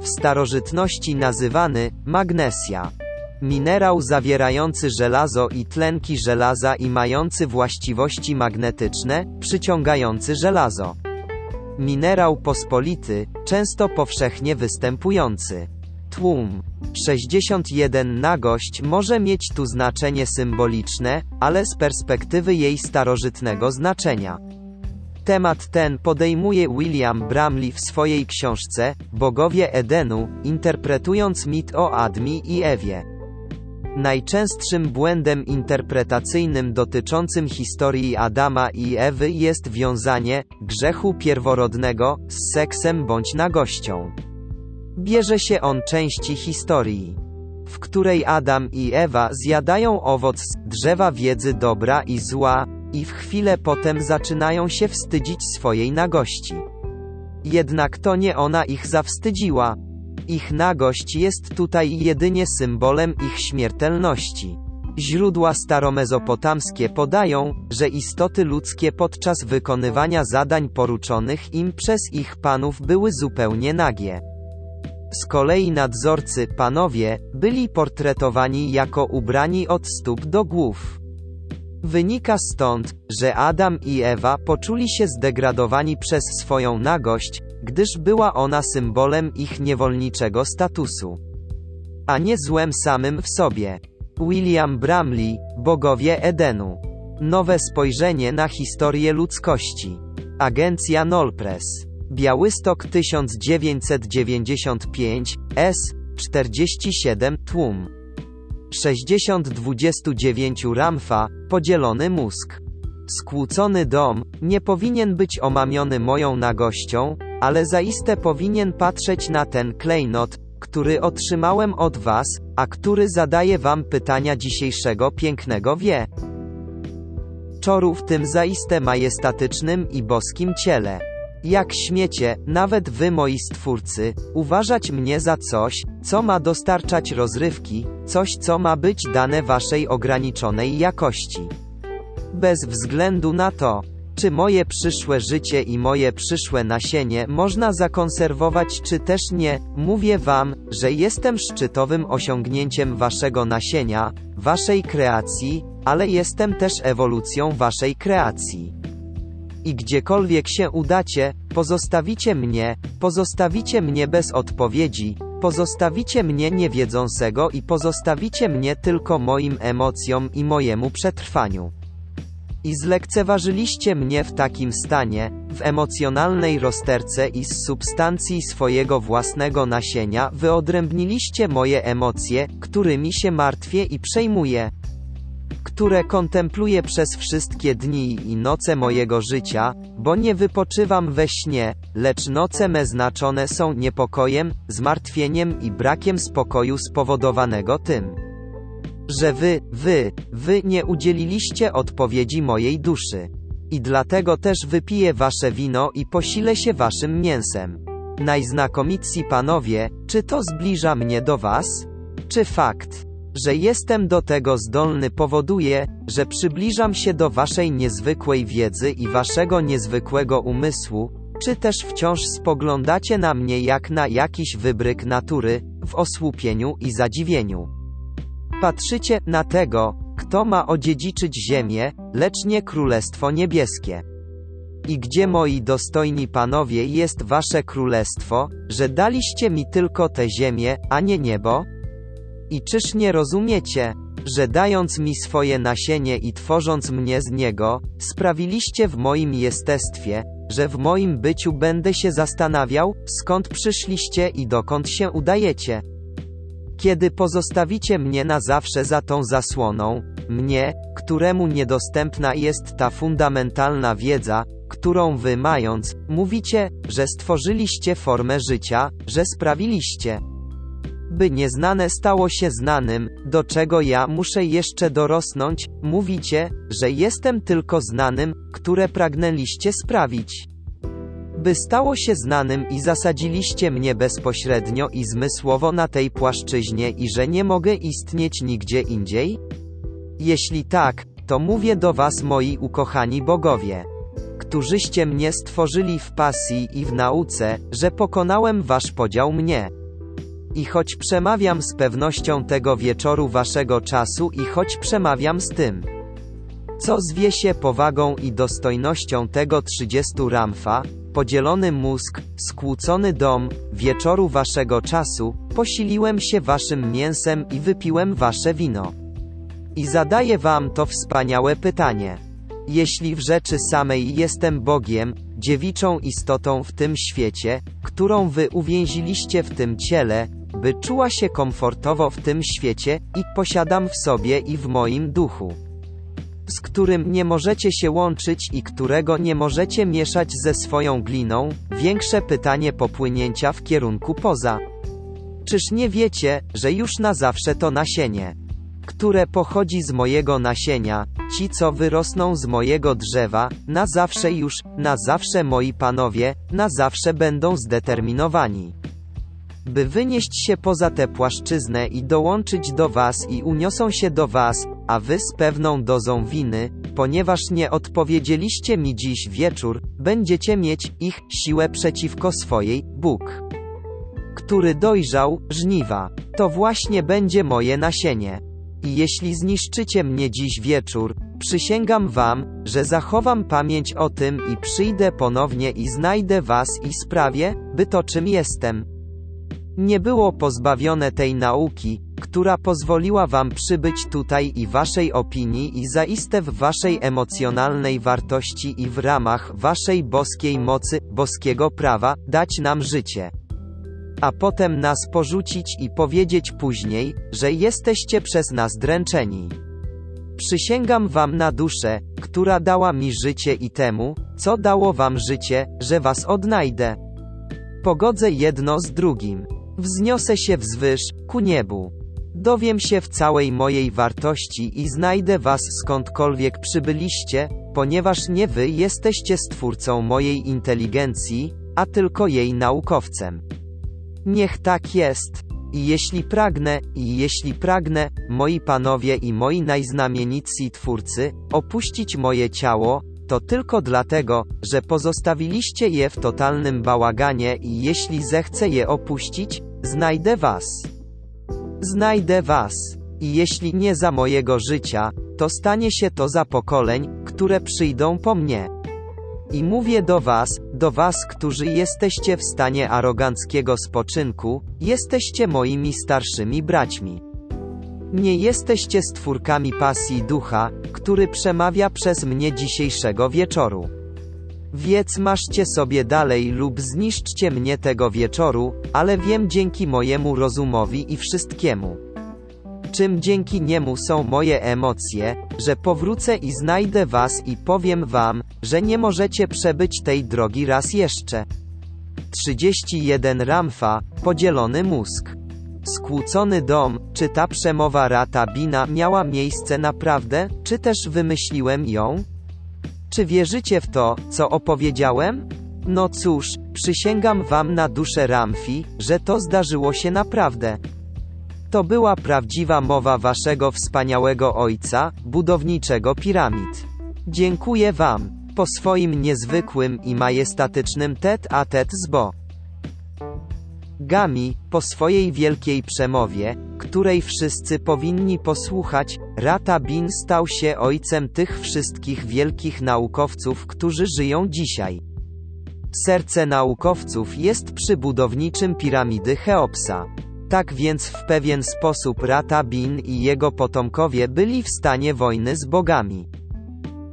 W starożytności nazywany magnesja. Minerał zawierający żelazo i tlenki żelaza i mający właściwości magnetyczne, przyciągający żelazo. Minerał pospolity, często powszechnie występujący. Tłum. 61 nagość może mieć tu znaczenie symboliczne, ale z perspektywy jej starożytnego znaczenia. Temat ten podejmuje William Bramley w swojej książce Bogowie Edenu, interpretując mit o Admi i Ewie. Najczęstszym błędem interpretacyjnym dotyczącym historii Adama i Ewy jest wiązanie grzechu pierworodnego z seksem bądź nagością. Bierze się on części historii, w której Adam i Ewa zjadają owoc z drzewa wiedzy dobra i zła, i w chwilę potem zaczynają się wstydzić swojej nagości. Jednak to nie ona ich zawstydziła. Ich nagość jest tutaj jedynie symbolem ich śmiertelności. Źródła staromezopotamskie podają, że istoty ludzkie podczas wykonywania zadań poruczonych im przez ich panów były zupełnie nagie. Z kolei nadzorcy, panowie, byli portretowani jako ubrani od stóp do głów. Wynika stąd, że Adam i Ewa poczuli się zdegradowani przez swoją nagość, gdyż była ona symbolem ich niewolniczego statusu. A nie złem samym w sobie. William Bramley, Bogowie Edenu. Nowe spojrzenie na historię ludzkości. Agencja Nolpress. Białystok 1995, S. 47, tłum. 60-29 Ramfa, podzielony mózg. Skłócony dom, nie powinien być omamiony moją nagością, ale zaiste powinien patrzeć na ten klejnot, który otrzymałem od was, a który zadaje wam pytania dzisiejszego pięknego wie. Czoru w tym zaiste majestatycznym i boskim ciele. Jak śmiecie, nawet wy moi stwórcy, uważać mnie za coś, co ma dostarczać rozrywki, coś co ma być dane waszej ograniczonej jakości. Bez względu na to, czy moje przyszłe życie i moje przyszłe nasienie można zakonserwować czy też nie, mówię wam, że jestem szczytowym osiągnięciem waszego nasienia, waszej kreacji, ale jestem też ewolucją waszej kreacji. I gdziekolwiek się udacie, pozostawicie mnie, pozostawicie mnie bez odpowiedzi, pozostawicie mnie niewiedzącego i pozostawicie mnie tylko moim emocjom i mojemu przetrwaniu. I zlekceważyliście mnie w takim stanie, w emocjonalnej rozterce i z substancji swojego własnego nasienia wyodrębniliście moje emocje, którymi się martwię i przejmuję, które kontempluję przez wszystkie dni i noce mojego życia, bo nie wypoczywam we śnie, lecz noce me znaczone są niepokojem, zmartwieniem i brakiem spokoju spowodowanego tym, że wy, wy, wy nie udzieliliście odpowiedzi mojej duszy. I dlatego też wypiję wasze wino i posilę się waszym mięsem. Najznakomitsi panowie, czy to zbliża mnie do was? Czy fakt, że jestem do tego zdolny powoduje, że przybliżam się do waszej niezwykłej wiedzy i waszego niezwykłego umysłu, czy też wciąż spoglądacie na mnie jak na jakiś wybryk natury, w osłupieniu i zadziwieniu. Patrzycie na tego, kto ma odziedziczyć ziemię, lecz nie królestwo niebieskie. I gdzie moi dostojni panowie jest wasze królestwo, że daliście mi tylko tę ziemię, a nie niebo? I czyż nie rozumiecie, że dając mi swoje nasienie i tworząc mnie z niego, sprawiliście w moim jestestwie, że w moim byciu będę się zastanawiał, skąd przyszliście i dokąd się udajecie. Kiedy pozostawicie mnie na zawsze za tą zasłoną, mnie, któremu niedostępna jest ta fundamentalna wiedza, którą wy mając, mówicie, że stworzyliście formę życia, że sprawiliście, by nieznane stało się znanym, do czego ja muszę jeszcze dorosnąć, mówicie, że jestem tylko znanym, które pragnęliście sprawić. By stało się znanym i zasadziliście mnie bezpośrednio i zmysłowo na tej płaszczyźnie i że nie mogę istnieć nigdzie indziej? Jeśli tak, to mówię do was moi ukochani bogowie którzyście mnie stworzyli w pasji i w nauce, że pokonałem wasz podział mnie. I choć przemawiam z pewnością tego wieczoru waszego czasu i choć przemawiam z tym, co zwie się powagą i dostojnością tego 30 ramfa, podzielony mózg, skłócony dom, wieczoru waszego czasu, posiliłem się waszym mięsem i wypiłem wasze wino. I zadaję wam to wspaniałe pytanie. Jeśli w rzeczy samej jestem Bogiem, dziewiczą istotą w tym świecie, którą wy uwięziliście w tym ciele, by czuła się komfortowo w tym świecie, i posiadam w sobie i w moim duchu z którym nie możecie się łączyć i którego nie możecie mieszać ze swoją gliną, większe pytanie popłynięcia w kierunku poza. Czyż nie wiecie, że już na zawsze to nasienie, które pochodzi z mojego nasienia, ci co wyrosną z mojego drzewa, na zawsze już, na zawsze moi panowie, na zawsze będą zdeterminowani by wynieść się poza tę płaszczyznę i dołączyć do was i uniosą się do was, a wy z pewną dozą winy, ponieważ nie odpowiedzieliście mi dziś wieczór, będziecie mieć ich siłę przeciwko swojej, Bóg, który dojrzał, żniwa. To właśnie będzie moje nasienie. I jeśli zniszczycie mnie dziś wieczór, przysięgam wam, że zachowam pamięć o tym i przyjdę ponownie i znajdę was i sprawię, by to czym jestem, nie było pozbawione tej nauki, która pozwoliła wam przybyć tutaj i waszej opinii i zaiste w waszej emocjonalnej wartości i w ramach waszej boskiej mocy, boskiego prawa, dać nam życie. A potem nas porzucić i powiedzieć później, że jesteście przez nas dręczeni. Przysięgam wam na duszę, która dała mi życie i temu, co dało wam życie, że was odnajdę. Pogodzę jedno z drugim. Wzniosę się wzwyż, ku niebu. Dowiem się w całej mojej wartości i znajdę was skądkolwiek przybyliście, ponieważ nie wy jesteście stwórcą mojej inteligencji, a tylko jej naukowcem. Niech tak jest. I jeśli pragnę, i jeśli pragnę, moi panowie i moi najznamienitsi twórcy, opuścić moje ciało, to tylko dlatego, że pozostawiliście je w totalnym bałaganie i jeśli zechcę je opuścić, znajdę was. Znajdę was. I jeśli nie za mojego życia, to stanie się to za pokoleń, które przyjdą po mnie. I mówię do was, do was, którzy jesteście w stanie aroganckiego spoczynku, jesteście moimi starszymi braćmi. Nie jesteście stwórkami pasji ducha, który przemawia przez mnie dzisiejszego wieczoru. Wiec maszcie sobie dalej lub zniszczcie mnie tego wieczoru, ale wiem dzięki mojemu rozumowi i wszystkiemu. Czym dzięki niemu są moje emocje, że powrócę i znajdę was i powiem wam, że nie możecie przebyć tej drogi raz jeszcze. 31 Ramfa, podzielony mózg. Skłócony dom, czy ta przemowa Rata Bina miała miejsce naprawdę, czy też wymyśliłem ją? Czy wierzycie w to, co opowiedziałem? No cóż, przysięgam wam na duszę Ramfi, że to zdarzyło się naprawdę. To była prawdziwa mowa waszego wspaniałego ojca, budowniczego piramid. Dziękuję wam, po swoim niezwykłym i majestatycznym tet a tet z Bo. Gami, po swojej wielkiej przemowie, której wszyscy powinni posłuchać, Rata Bin stał się ojcem tych wszystkich wielkich naukowców, którzy żyją dzisiaj. Serce naukowców jest przy budowniczym piramidy Cheopsa. Tak więc w pewien sposób Rata Bin i jego potomkowie byli w stanie wojny z bogami.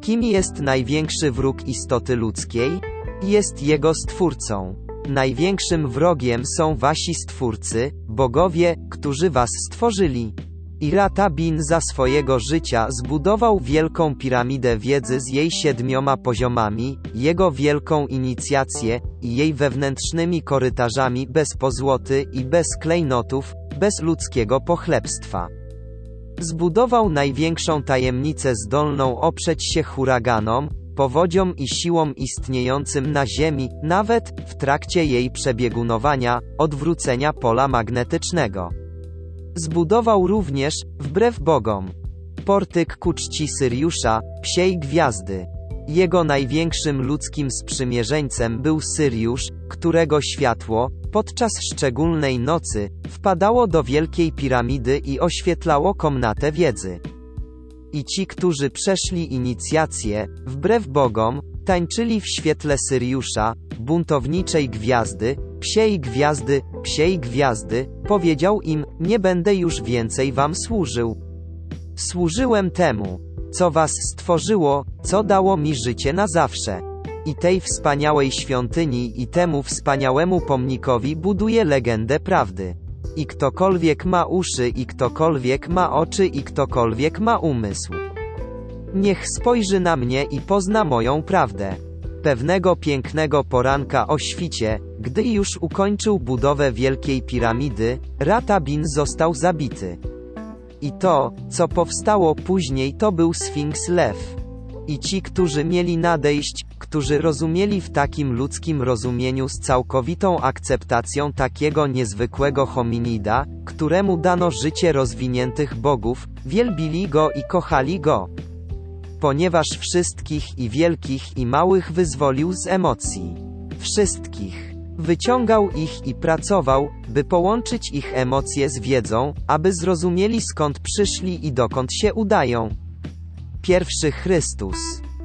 Kim jest największy wróg istoty ludzkiej? Jest jego stwórcą. Największym wrogiem są wasi stwórcy, bogowie, którzy was stworzyli. Irata Bin za swojego życia zbudował wielką piramidę wiedzy z jej siedmioma poziomami, jego wielką inicjację i jej wewnętrznymi korytarzami bez pozłoty i bez klejnotów, bez ludzkiego pochlebstwa. Zbudował największą tajemnicę zdolną oprzeć się huraganom, powodziom i siłom istniejącym na Ziemi, nawet w trakcie jej przebiegunowania, odwrócenia pola magnetycznego. Zbudował również, wbrew bogom, portyk ku czci Syriusza, psiej gwiazdy. Jego największym ludzkim sprzymierzeńcem był Syriusz, którego światło, podczas szczególnej nocy, wpadało do wielkiej piramidy i oświetlało komnatę wiedzy. I ci, którzy przeszli inicjację, wbrew bogom, tańczyli w świetle Syriusza, buntowniczej gwiazdy, psiej gwiazdy, psiej gwiazdy, powiedział im, nie będę już więcej wam służył. Służyłem temu, co was stworzyło, co dało mi życie na zawsze. I tej wspaniałej świątyni i temu wspaniałemu pomnikowi buduje legendę prawdy. I ktokolwiek ma uszy, i ktokolwiek ma oczy, i ktokolwiek ma umysł. Niech spojrzy na mnie i pozna moją prawdę. Pewnego pięknego poranka o świcie, gdy już ukończył budowę wielkiej piramidy, Ratabin został zabity. I to, co powstało później, to był Sfinks Lew. I ci, którzy mieli nadejść, którzy rozumieli w takim ludzkim rozumieniu z całkowitą akceptacją takiego niezwykłego hominida, któremu dano życie rozwiniętych bogów, wielbili go i kochali go. Ponieważ wszystkich i wielkich i małych wyzwolił z emocji. Wszystkich. Wyciągał ich i pracował, by połączyć ich emocje z wiedzą, aby zrozumieli skąd przyszli i dokąd się udają. Pierwszy Chrystus.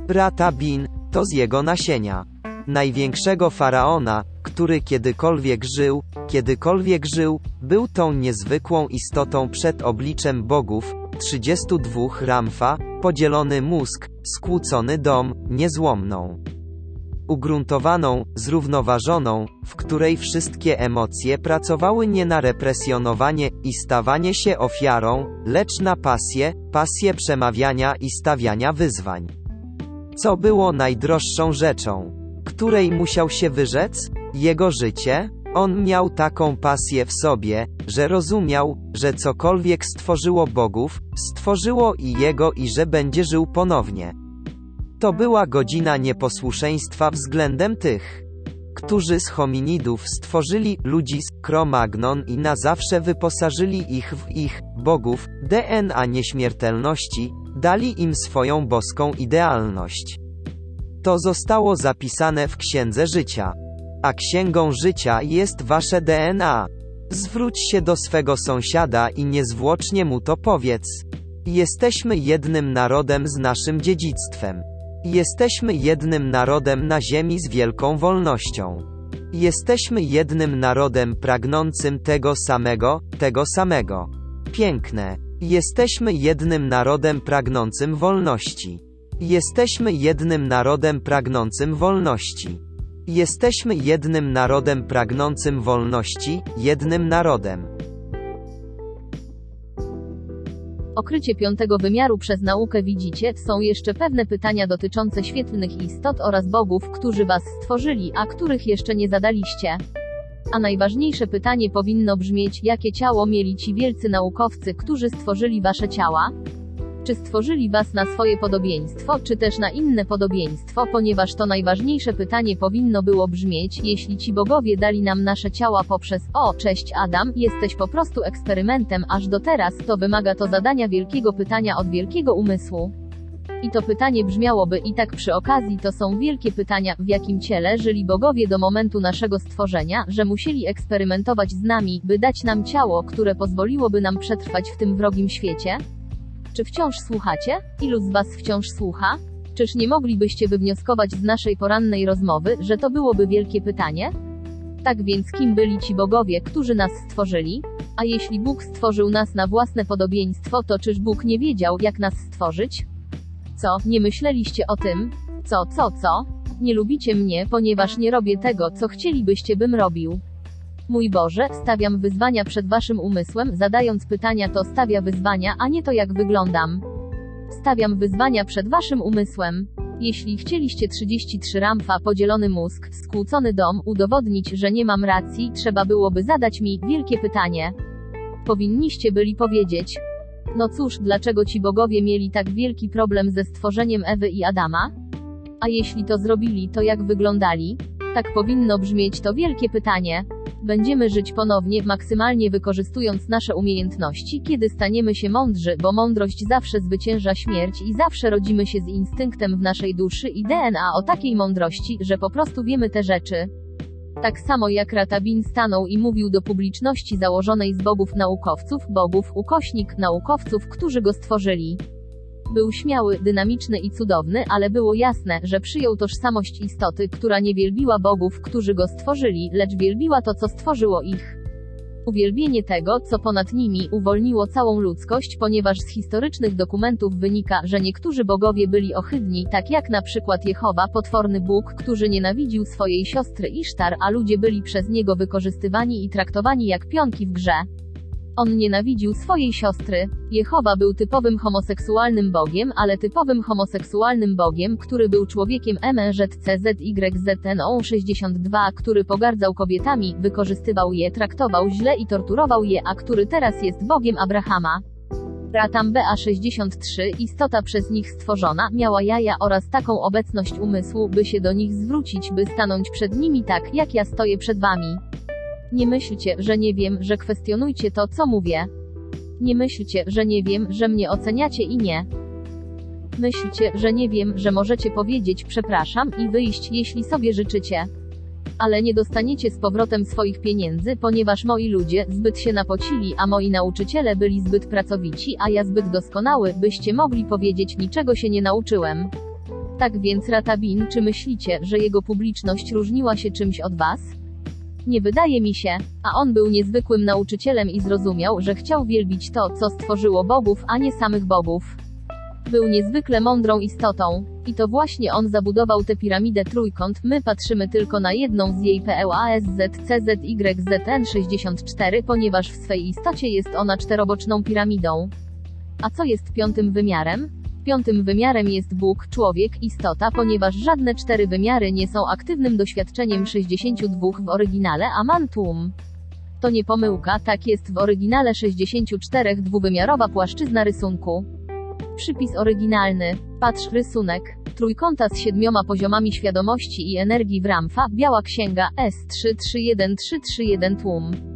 Brata Bin, to z jego nasienia. Największego faraona, który kiedykolwiek żył, kiedykolwiek żył, był tą niezwykłą istotą przed obliczem bogów, 32 Ramfa, podzielony mózg, skłócony dom, niezłomną. Ugruntowaną, zrównoważoną, w której wszystkie emocje pracowały nie na represjonowanie i stawanie się ofiarą, lecz na pasję, pasję przemawiania i stawiania wyzwań. Co było najdroższą rzeczą, której musiał się wyrzec? Jego życie? On miał taką pasję w sobie, że rozumiał, że cokolwiek stworzyło bogów, stworzyło i jego i że będzie żył ponownie. To była godzina nieposłuszeństwa względem tych, którzy z hominidów stworzyli ludzi z Cro-Magnon i na zawsze wyposażyli ich w ich bogów DNA nieśmiertelności, dali im swoją boską idealność. To zostało zapisane w Księdze Życia. A Księgą Życia jest wasze DNA. Zwróć się do swego sąsiada i niezwłocznie mu to powiedz. Jesteśmy jednym narodem z naszym dziedzictwem. Jesteśmy jednym narodem na ziemi z wielką wolnością. Jesteśmy jednym narodem pragnącym tego samego, tego samego. Piękne. Jesteśmy jednym narodem pragnącym wolności. Jesteśmy jednym narodem pragnącym wolności. Jesteśmy jednym narodem pragnącym wolności, jednym narodem. Okrycie piątego wymiaru przez naukę widzicie, są jeszcze pewne pytania dotyczące świetlnych istot oraz bogów, którzy was stworzyli, a których jeszcze nie zadaliście. A najważniejsze pytanie powinno brzmieć, jakie ciało mieli ci wielcy naukowcy, którzy stworzyli wasze ciała? Czy stworzyli was na swoje podobieństwo, czy też na inne podobieństwo, ponieważ to najważniejsze pytanie powinno było brzmieć, jeśli ci bogowie dali nam nasze ciała poprzez O, cześć Adam, jesteś po prostu eksperymentem aż do teraz, to wymaga to zadania wielkiego pytania od wielkiego umysłu. I to pytanie brzmiałoby i tak przy okazji to są wielkie pytania, w jakim ciele żyli bogowie do momentu naszego stworzenia, że musieli eksperymentować z nami, by dać nam ciało, które pozwoliłoby nam przetrwać w tym wrogim świecie? Czy wciąż słuchacie? Ilu z Was wciąż słucha? Czyż nie moglibyście wywnioskować z naszej porannej rozmowy, że to byłoby wielkie pytanie? Tak więc kim byli ci bogowie, którzy nas stworzyli? A jeśli Bóg stworzył nas na własne podobieństwo, to czyż Bóg nie wiedział, jak nas stworzyć? Co, nie myśleliście o tym? Co, co, co? Nie lubicie mnie, ponieważ nie robię tego, co chcielibyście bym robił. Mój Boże, stawiam wyzwania przed waszym umysłem, zadając pytania to stawia wyzwania, a nie to jak wyglądam. Stawiam wyzwania przed waszym umysłem. Jeśli chcieliście 33 ramfa, podzielony mózg, skłócony dom, udowodnić, że nie mam racji, trzeba byłoby zadać mi wielkie pytanie. Powinniście byli powiedzieć: No cóż, dlaczego ci bogowie mieli tak wielki problem ze stworzeniem Ewy i Adama? A jeśli to zrobili, to jak wyglądali? Tak powinno brzmieć to wielkie pytanie. Będziemy żyć ponownie, maksymalnie wykorzystując nasze umiejętności, kiedy staniemy się mądrzy, bo mądrość zawsze zwycięża śmierć i zawsze rodzimy się z instynktem w naszej duszy i DNA o takiej mądrości, że po prostu wiemy te rzeczy. Tak samo jak Ratabin stanął i mówił do publiczności założonej z bogów naukowców, bogów, ukośnik, naukowców, którzy go stworzyli. Był śmiały, dynamiczny i cudowny, ale było jasne, że przyjął tożsamość istoty, która nie wielbiła bogów, którzy go stworzyli, lecz wielbiła to, co stworzyło ich. Uwielbienie tego, co ponad nimi, uwolniło całą ludzkość, ponieważ z historycznych dokumentów wynika, że niektórzy bogowie byli ohydni, tak jak na przykład Jehowa, potworny Bóg, który nienawidził swojej siostry Isztar, a ludzie byli przez niego wykorzystywani i traktowani jak pionki w grze. On nienawidził swojej siostry. Jehowa był typowym homoseksualnym bogiem, ale typowym homoseksualnym bogiem, który był człowiekiem MNZCZYZNO 62, który pogardzał kobietami, wykorzystywał je, traktował źle i torturował je, a który teraz jest bogiem Abrahama. Ratam BA63, istota przez nich stworzona, miała jaja oraz taką obecność umysłu, by się do nich zwrócić, by stanąć przed nimi tak, jak ja stoję przed wami. Nie myślcie, że nie wiem, że kwestionujcie to, co mówię. Nie myślcie, że nie wiem, że mnie oceniacie i nie. Myślcie, że nie wiem, że możecie powiedzieć przepraszam i wyjść, jeśli sobie życzycie. Ale nie dostaniecie z powrotem swoich pieniędzy, ponieważ moi ludzie zbyt się napocili, a moi nauczyciele byli zbyt pracowici, a ja zbyt doskonały, byście mogli powiedzieć niczego się nie nauczyłem. Tak więc Ratabin, czy myślicie, że jego publiczność różniła się czymś od was? Nie wydaje mi się, a on był niezwykłym nauczycielem i zrozumiał, że chciał wielbić to, co stworzyło bogów, a nie samych bogów. Był niezwykle mądrą istotą. I to właśnie on zabudował tę piramidę trójkąt, my patrzymy tylko na jedną z jej PEOASZCZYZN64, ponieważ w swej istocie jest ona czteroboczną piramidą. A co jest piątym wymiarem? Piątym wymiarem jest Bóg, człowiek, istota, ponieważ żadne cztery wymiary nie są aktywnym doświadczeniem 62 w oryginale, a mantum. To nie pomyłka, tak jest w oryginale 64 dwuwymiarowa płaszczyzna rysunku. Przypis oryginalny. Patrz rysunek. Trójkąta z siedmioma poziomami świadomości i energii w Ramfa, biała księga, S331331 tłum.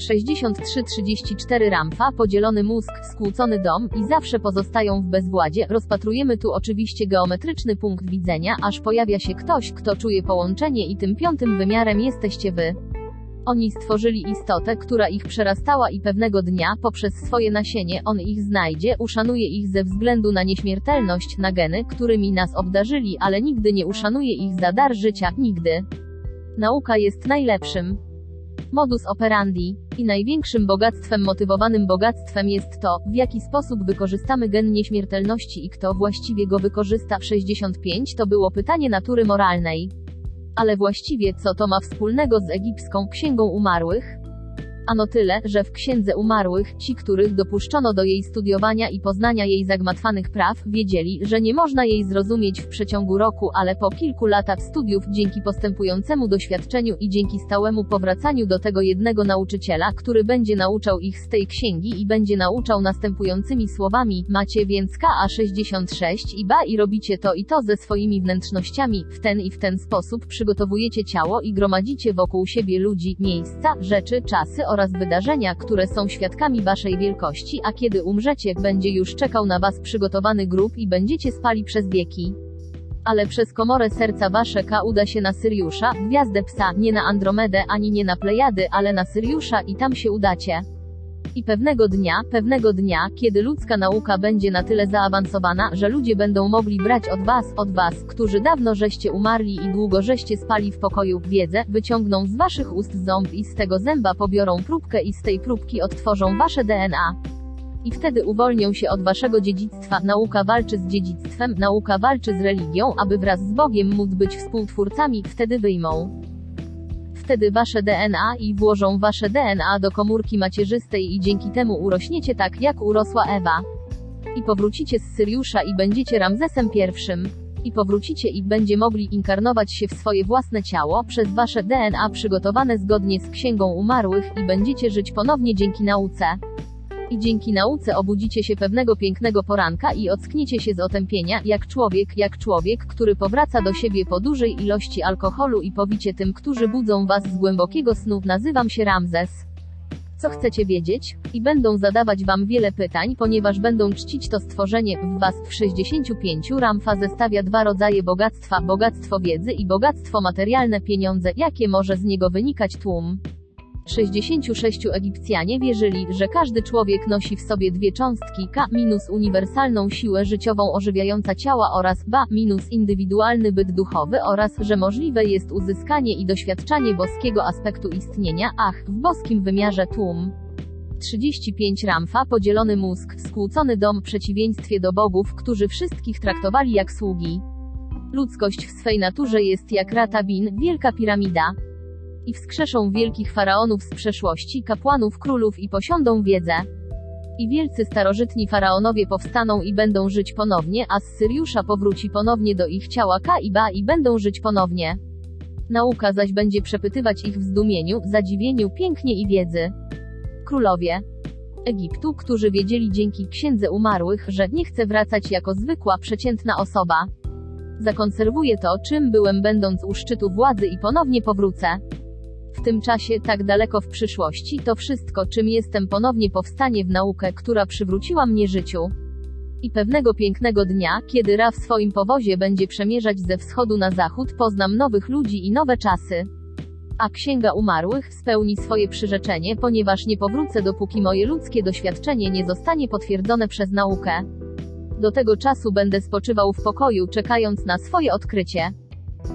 63-34 Ramfa, podzielony mózg, skłócony dom i zawsze pozostają w bezwładzie. Rozpatrujemy tu oczywiście geometryczny punkt widzenia, aż pojawia się ktoś, kto czuje połączenie i tym piątym wymiarem jesteście wy. Oni stworzyli istotę, która ich przerastała i pewnego dnia, poprzez swoje nasienie, on ich znajdzie, uszanuje ich ze względu na nieśmiertelność, na geny, którymi nas obdarzyli, ale nigdy nie uszanuje ich za dar życia, nigdy. Nauka jest najlepszym modus operandi i największym bogactwem motywowanym bogactwem jest to, w jaki sposób wykorzystamy gen nieśmiertelności i kto właściwie go wykorzysta w 65 to było pytanie natury moralnej. Ale właściwie co to ma wspólnego z egipską księgą umarłych? Ano tyle, że w Księdze Umarłych, ci, których dopuszczono do jej studiowania i poznania jej zagmatwanych praw, wiedzieli, że nie można jej zrozumieć w przeciągu roku, ale po kilku latach studiów, dzięki postępującemu doświadczeniu i dzięki stałemu powracaniu do tego jednego nauczyciela, który będzie nauczał ich z tej księgi i będzie nauczał następującymi słowami, macie więc KA66 i ba i robicie to i to ze swoimi wnętrznościami, w ten i w ten sposób przygotowujecie ciało i gromadzicie wokół siebie ludzi, miejsca, rzeczy, czasy oraz wydarzenia, które są świadkami waszej wielkości, a kiedy umrzecie, będzie już czekał na was przygotowany grób i będziecie spali przez wieki. Ale przez komorę serca wasze K uda się na Syriusza, gwiazdę psa, nie na Andromedę ani nie na Plejady, ale na Syriusza i tam się udacie. I pewnego dnia, pewnego dnia, kiedy ludzka nauka będzie na tyle zaawansowana, że ludzie będą mogli brać od was, od was, którzy dawno żeście umarli i długo żeście spali w pokoju, wiedzę, wyciągną z waszych ust ząb i z tego zęba pobiorą próbkę i z tej próbki odtworzą wasze DNA. I wtedy uwolnią się od waszego dziedzictwa. Nauka walczy z dziedzictwem, nauka walczy z religią, aby wraz z Bogiem móc być współtwórcami, wtedy wyjmą wtedy wasze DNA i włożą wasze DNA do komórki macierzystej i dzięki temu urośniecie tak, jak urosła Ewa. I powrócicie z Syriusza i będziecie Ramzesem I. I powrócicie i będzie mogli inkarnować się w swoje własne ciało, przez wasze DNA przygotowane zgodnie z Księgą Umarłych i będziecie żyć ponownie dzięki nauce i dzięki nauce obudzicie się pewnego pięknego poranka i ockniecie się z otępienia, jak człowiek, jak człowiek, który powraca do siebie po dużej ilości alkoholu i powicie tym, którzy budzą was z głębokiego snu, nazywam się Ramzes. Co chcecie wiedzieć? I będą zadawać wam wiele pytań, ponieważ będą czcić to stworzenie w was w 65 Ramfa zestawia dwa rodzaje bogactwa, bogactwo wiedzy i bogactwo materialne pieniądze, jakie może z niego wynikać tłum. 66 Egipcjanie wierzyli, że każdy człowiek nosi w sobie dwie cząstki K uniwersalną siłę życiową ożywiająca ciała oraz B minus indywidualny byt duchowy oraz, że możliwe jest uzyskanie i doświadczanie boskiego aspektu istnienia, ach, w boskim wymiarze tłum. 35 Ramfa podzielony mózg, skłócony dom w przeciwieństwie do bogów, którzy wszystkich traktowali jak sługi. Ludzkość w swej naturze jest jak Ratabin, wielka piramida. I wskrzeszą wielkich faraonów z przeszłości, kapłanów, królów i posiądą wiedzę. I wielcy starożytni faraonowie powstaną i będą żyć ponownie, a z Syriusza powróci ponownie do ich ciała Ka i Ba i będą żyć ponownie. Nauka zaś będzie przepytywać ich w zdumieniu, zadziwieniu, pięknie i wiedzy. Królowie Egiptu, którzy wiedzieli dzięki księdze umarłych, że nie chce wracać jako zwykła, przeciętna osoba. Zakonserwuję to, czym byłem będąc u szczytu władzy i ponownie powrócę. W tym czasie, tak daleko w przyszłości, to wszystko, czym jestem ponownie powstanie w naukę, która przywróciła mnie życiu. I pewnego pięknego dnia, kiedy Ra w swoim powozie będzie przemierzać ze wschodu na zachód, poznam nowych ludzi i nowe czasy. A księga umarłych spełni swoje przyrzeczenie, ponieważ nie powrócę dopóki moje ludzkie doświadczenie nie zostanie potwierdzone przez naukę. Do tego czasu będę spoczywał w pokoju, czekając na swoje odkrycie.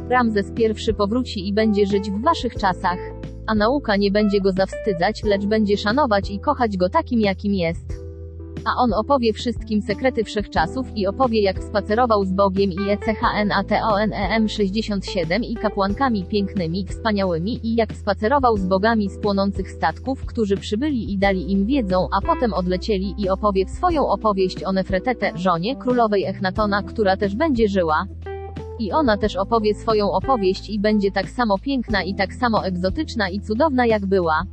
Ramzes I powróci i będzie żyć w waszych czasach. A nauka nie będzie go zawstydzać, lecz będzie szanować i kochać go takim, jakim jest. A on opowie wszystkim sekrety wszechczasów i opowie jak spacerował z Bogiem i E ECHNATONEM 67 i kapłankami pięknymi, wspaniałymi i jak spacerował z bogami z płonących statków, którzy przybyli i dali im wiedzą, a potem odlecieli i opowie swoją opowieść o Nefretete, żonie królowej Echnatona, która też będzie żyła. I ona też opowie swoją opowieść i będzie tak samo piękna i tak samo egzotyczna i cudowna jak była.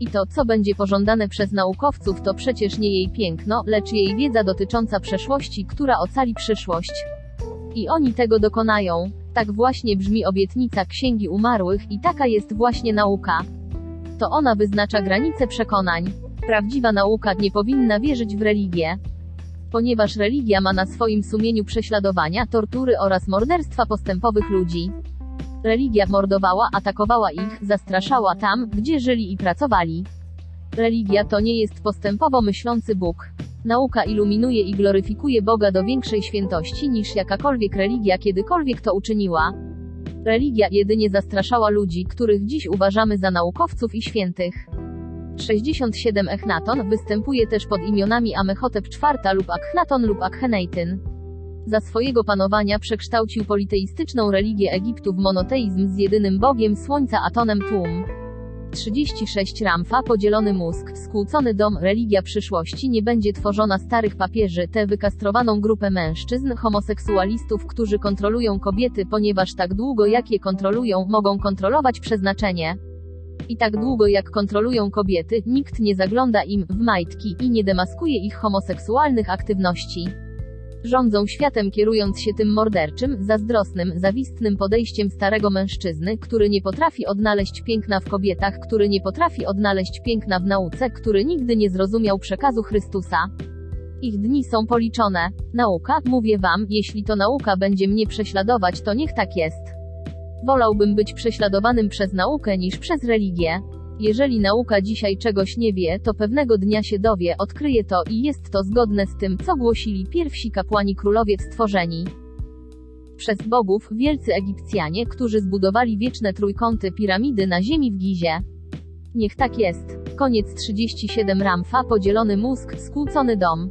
I to, co będzie pożądane przez naukowców, to przecież nie jej piękno, lecz jej wiedza dotycząca przeszłości, która ocali przyszłość. I oni tego dokonają. Tak właśnie brzmi obietnica Księgi Umarłych i taka jest właśnie nauka. To ona wyznacza granice przekonań. Prawdziwa nauka nie powinna wierzyć w religię. Ponieważ religia ma na swoim sumieniu prześladowania, tortury oraz morderstwa postępowych ludzi. Religia mordowała, atakowała ich, zastraszała tam, gdzie żyli i pracowali. Religia to nie jest postępowo myślący Bóg. Nauka iluminuje i gloryfikuje Boga do większej świętości niż jakakolwiek religia kiedykolwiek to uczyniła. Religia jedynie zastraszała ludzi, których dziś uważamy za naukowców i świętych. 67 Echnaton występuje też pod imionami Amechotep IV lub Akhenaton lub Akheneitin. Za swojego panowania przekształcił politeistyczną religię Egiptu w monoteizm z jedynym Bogiem Słońca Atonem Tłum. 36 Ramfa podzielony mózg, skłócony dom, religia przyszłości nie będzie tworzona starych papieży, tę wykastrowaną grupę mężczyzn, homoseksualistów, którzy kontrolują kobiety, ponieważ tak długo jak je kontrolują, mogą kontrolować przeznaczenie. I tak długo jak kontrolują kobiety, nikt nie zagląda im w majtki i nie demaskuje ich homoseksualnych aktywności. Rządzą światem kierując się tym morderczym, zazdrosnym, zawistnym podejściem starego mężczyzny, który nie potrafi odnaleźć piękna w kobietach, który nie potrafi odnaleźć piękna w nauce, który nigdy nie zrozumiał przekazu Chrystusa. Ich dni są policzone. Nauka, mówię wam, jeśli to nauka będzie mnie prześladować, to niech tak jest. Wolałbym być prześladowanym przez naukę niż przez religię. Jeżeli nauka dzisiaj czegoś nie wie, to pewnego dnia się dowie, odkryje to i jest to zgodne z tym, co głosili pierwsi kapłani królowie stworzeni. Przez bogów, wielcy Egipcjanie, którzy zbudowali wieczne trójkąty piramidy na ziemi w Gizie. Niech tak jest. Koniec 37 Ramfa, podzielony mózg, skłócony dom.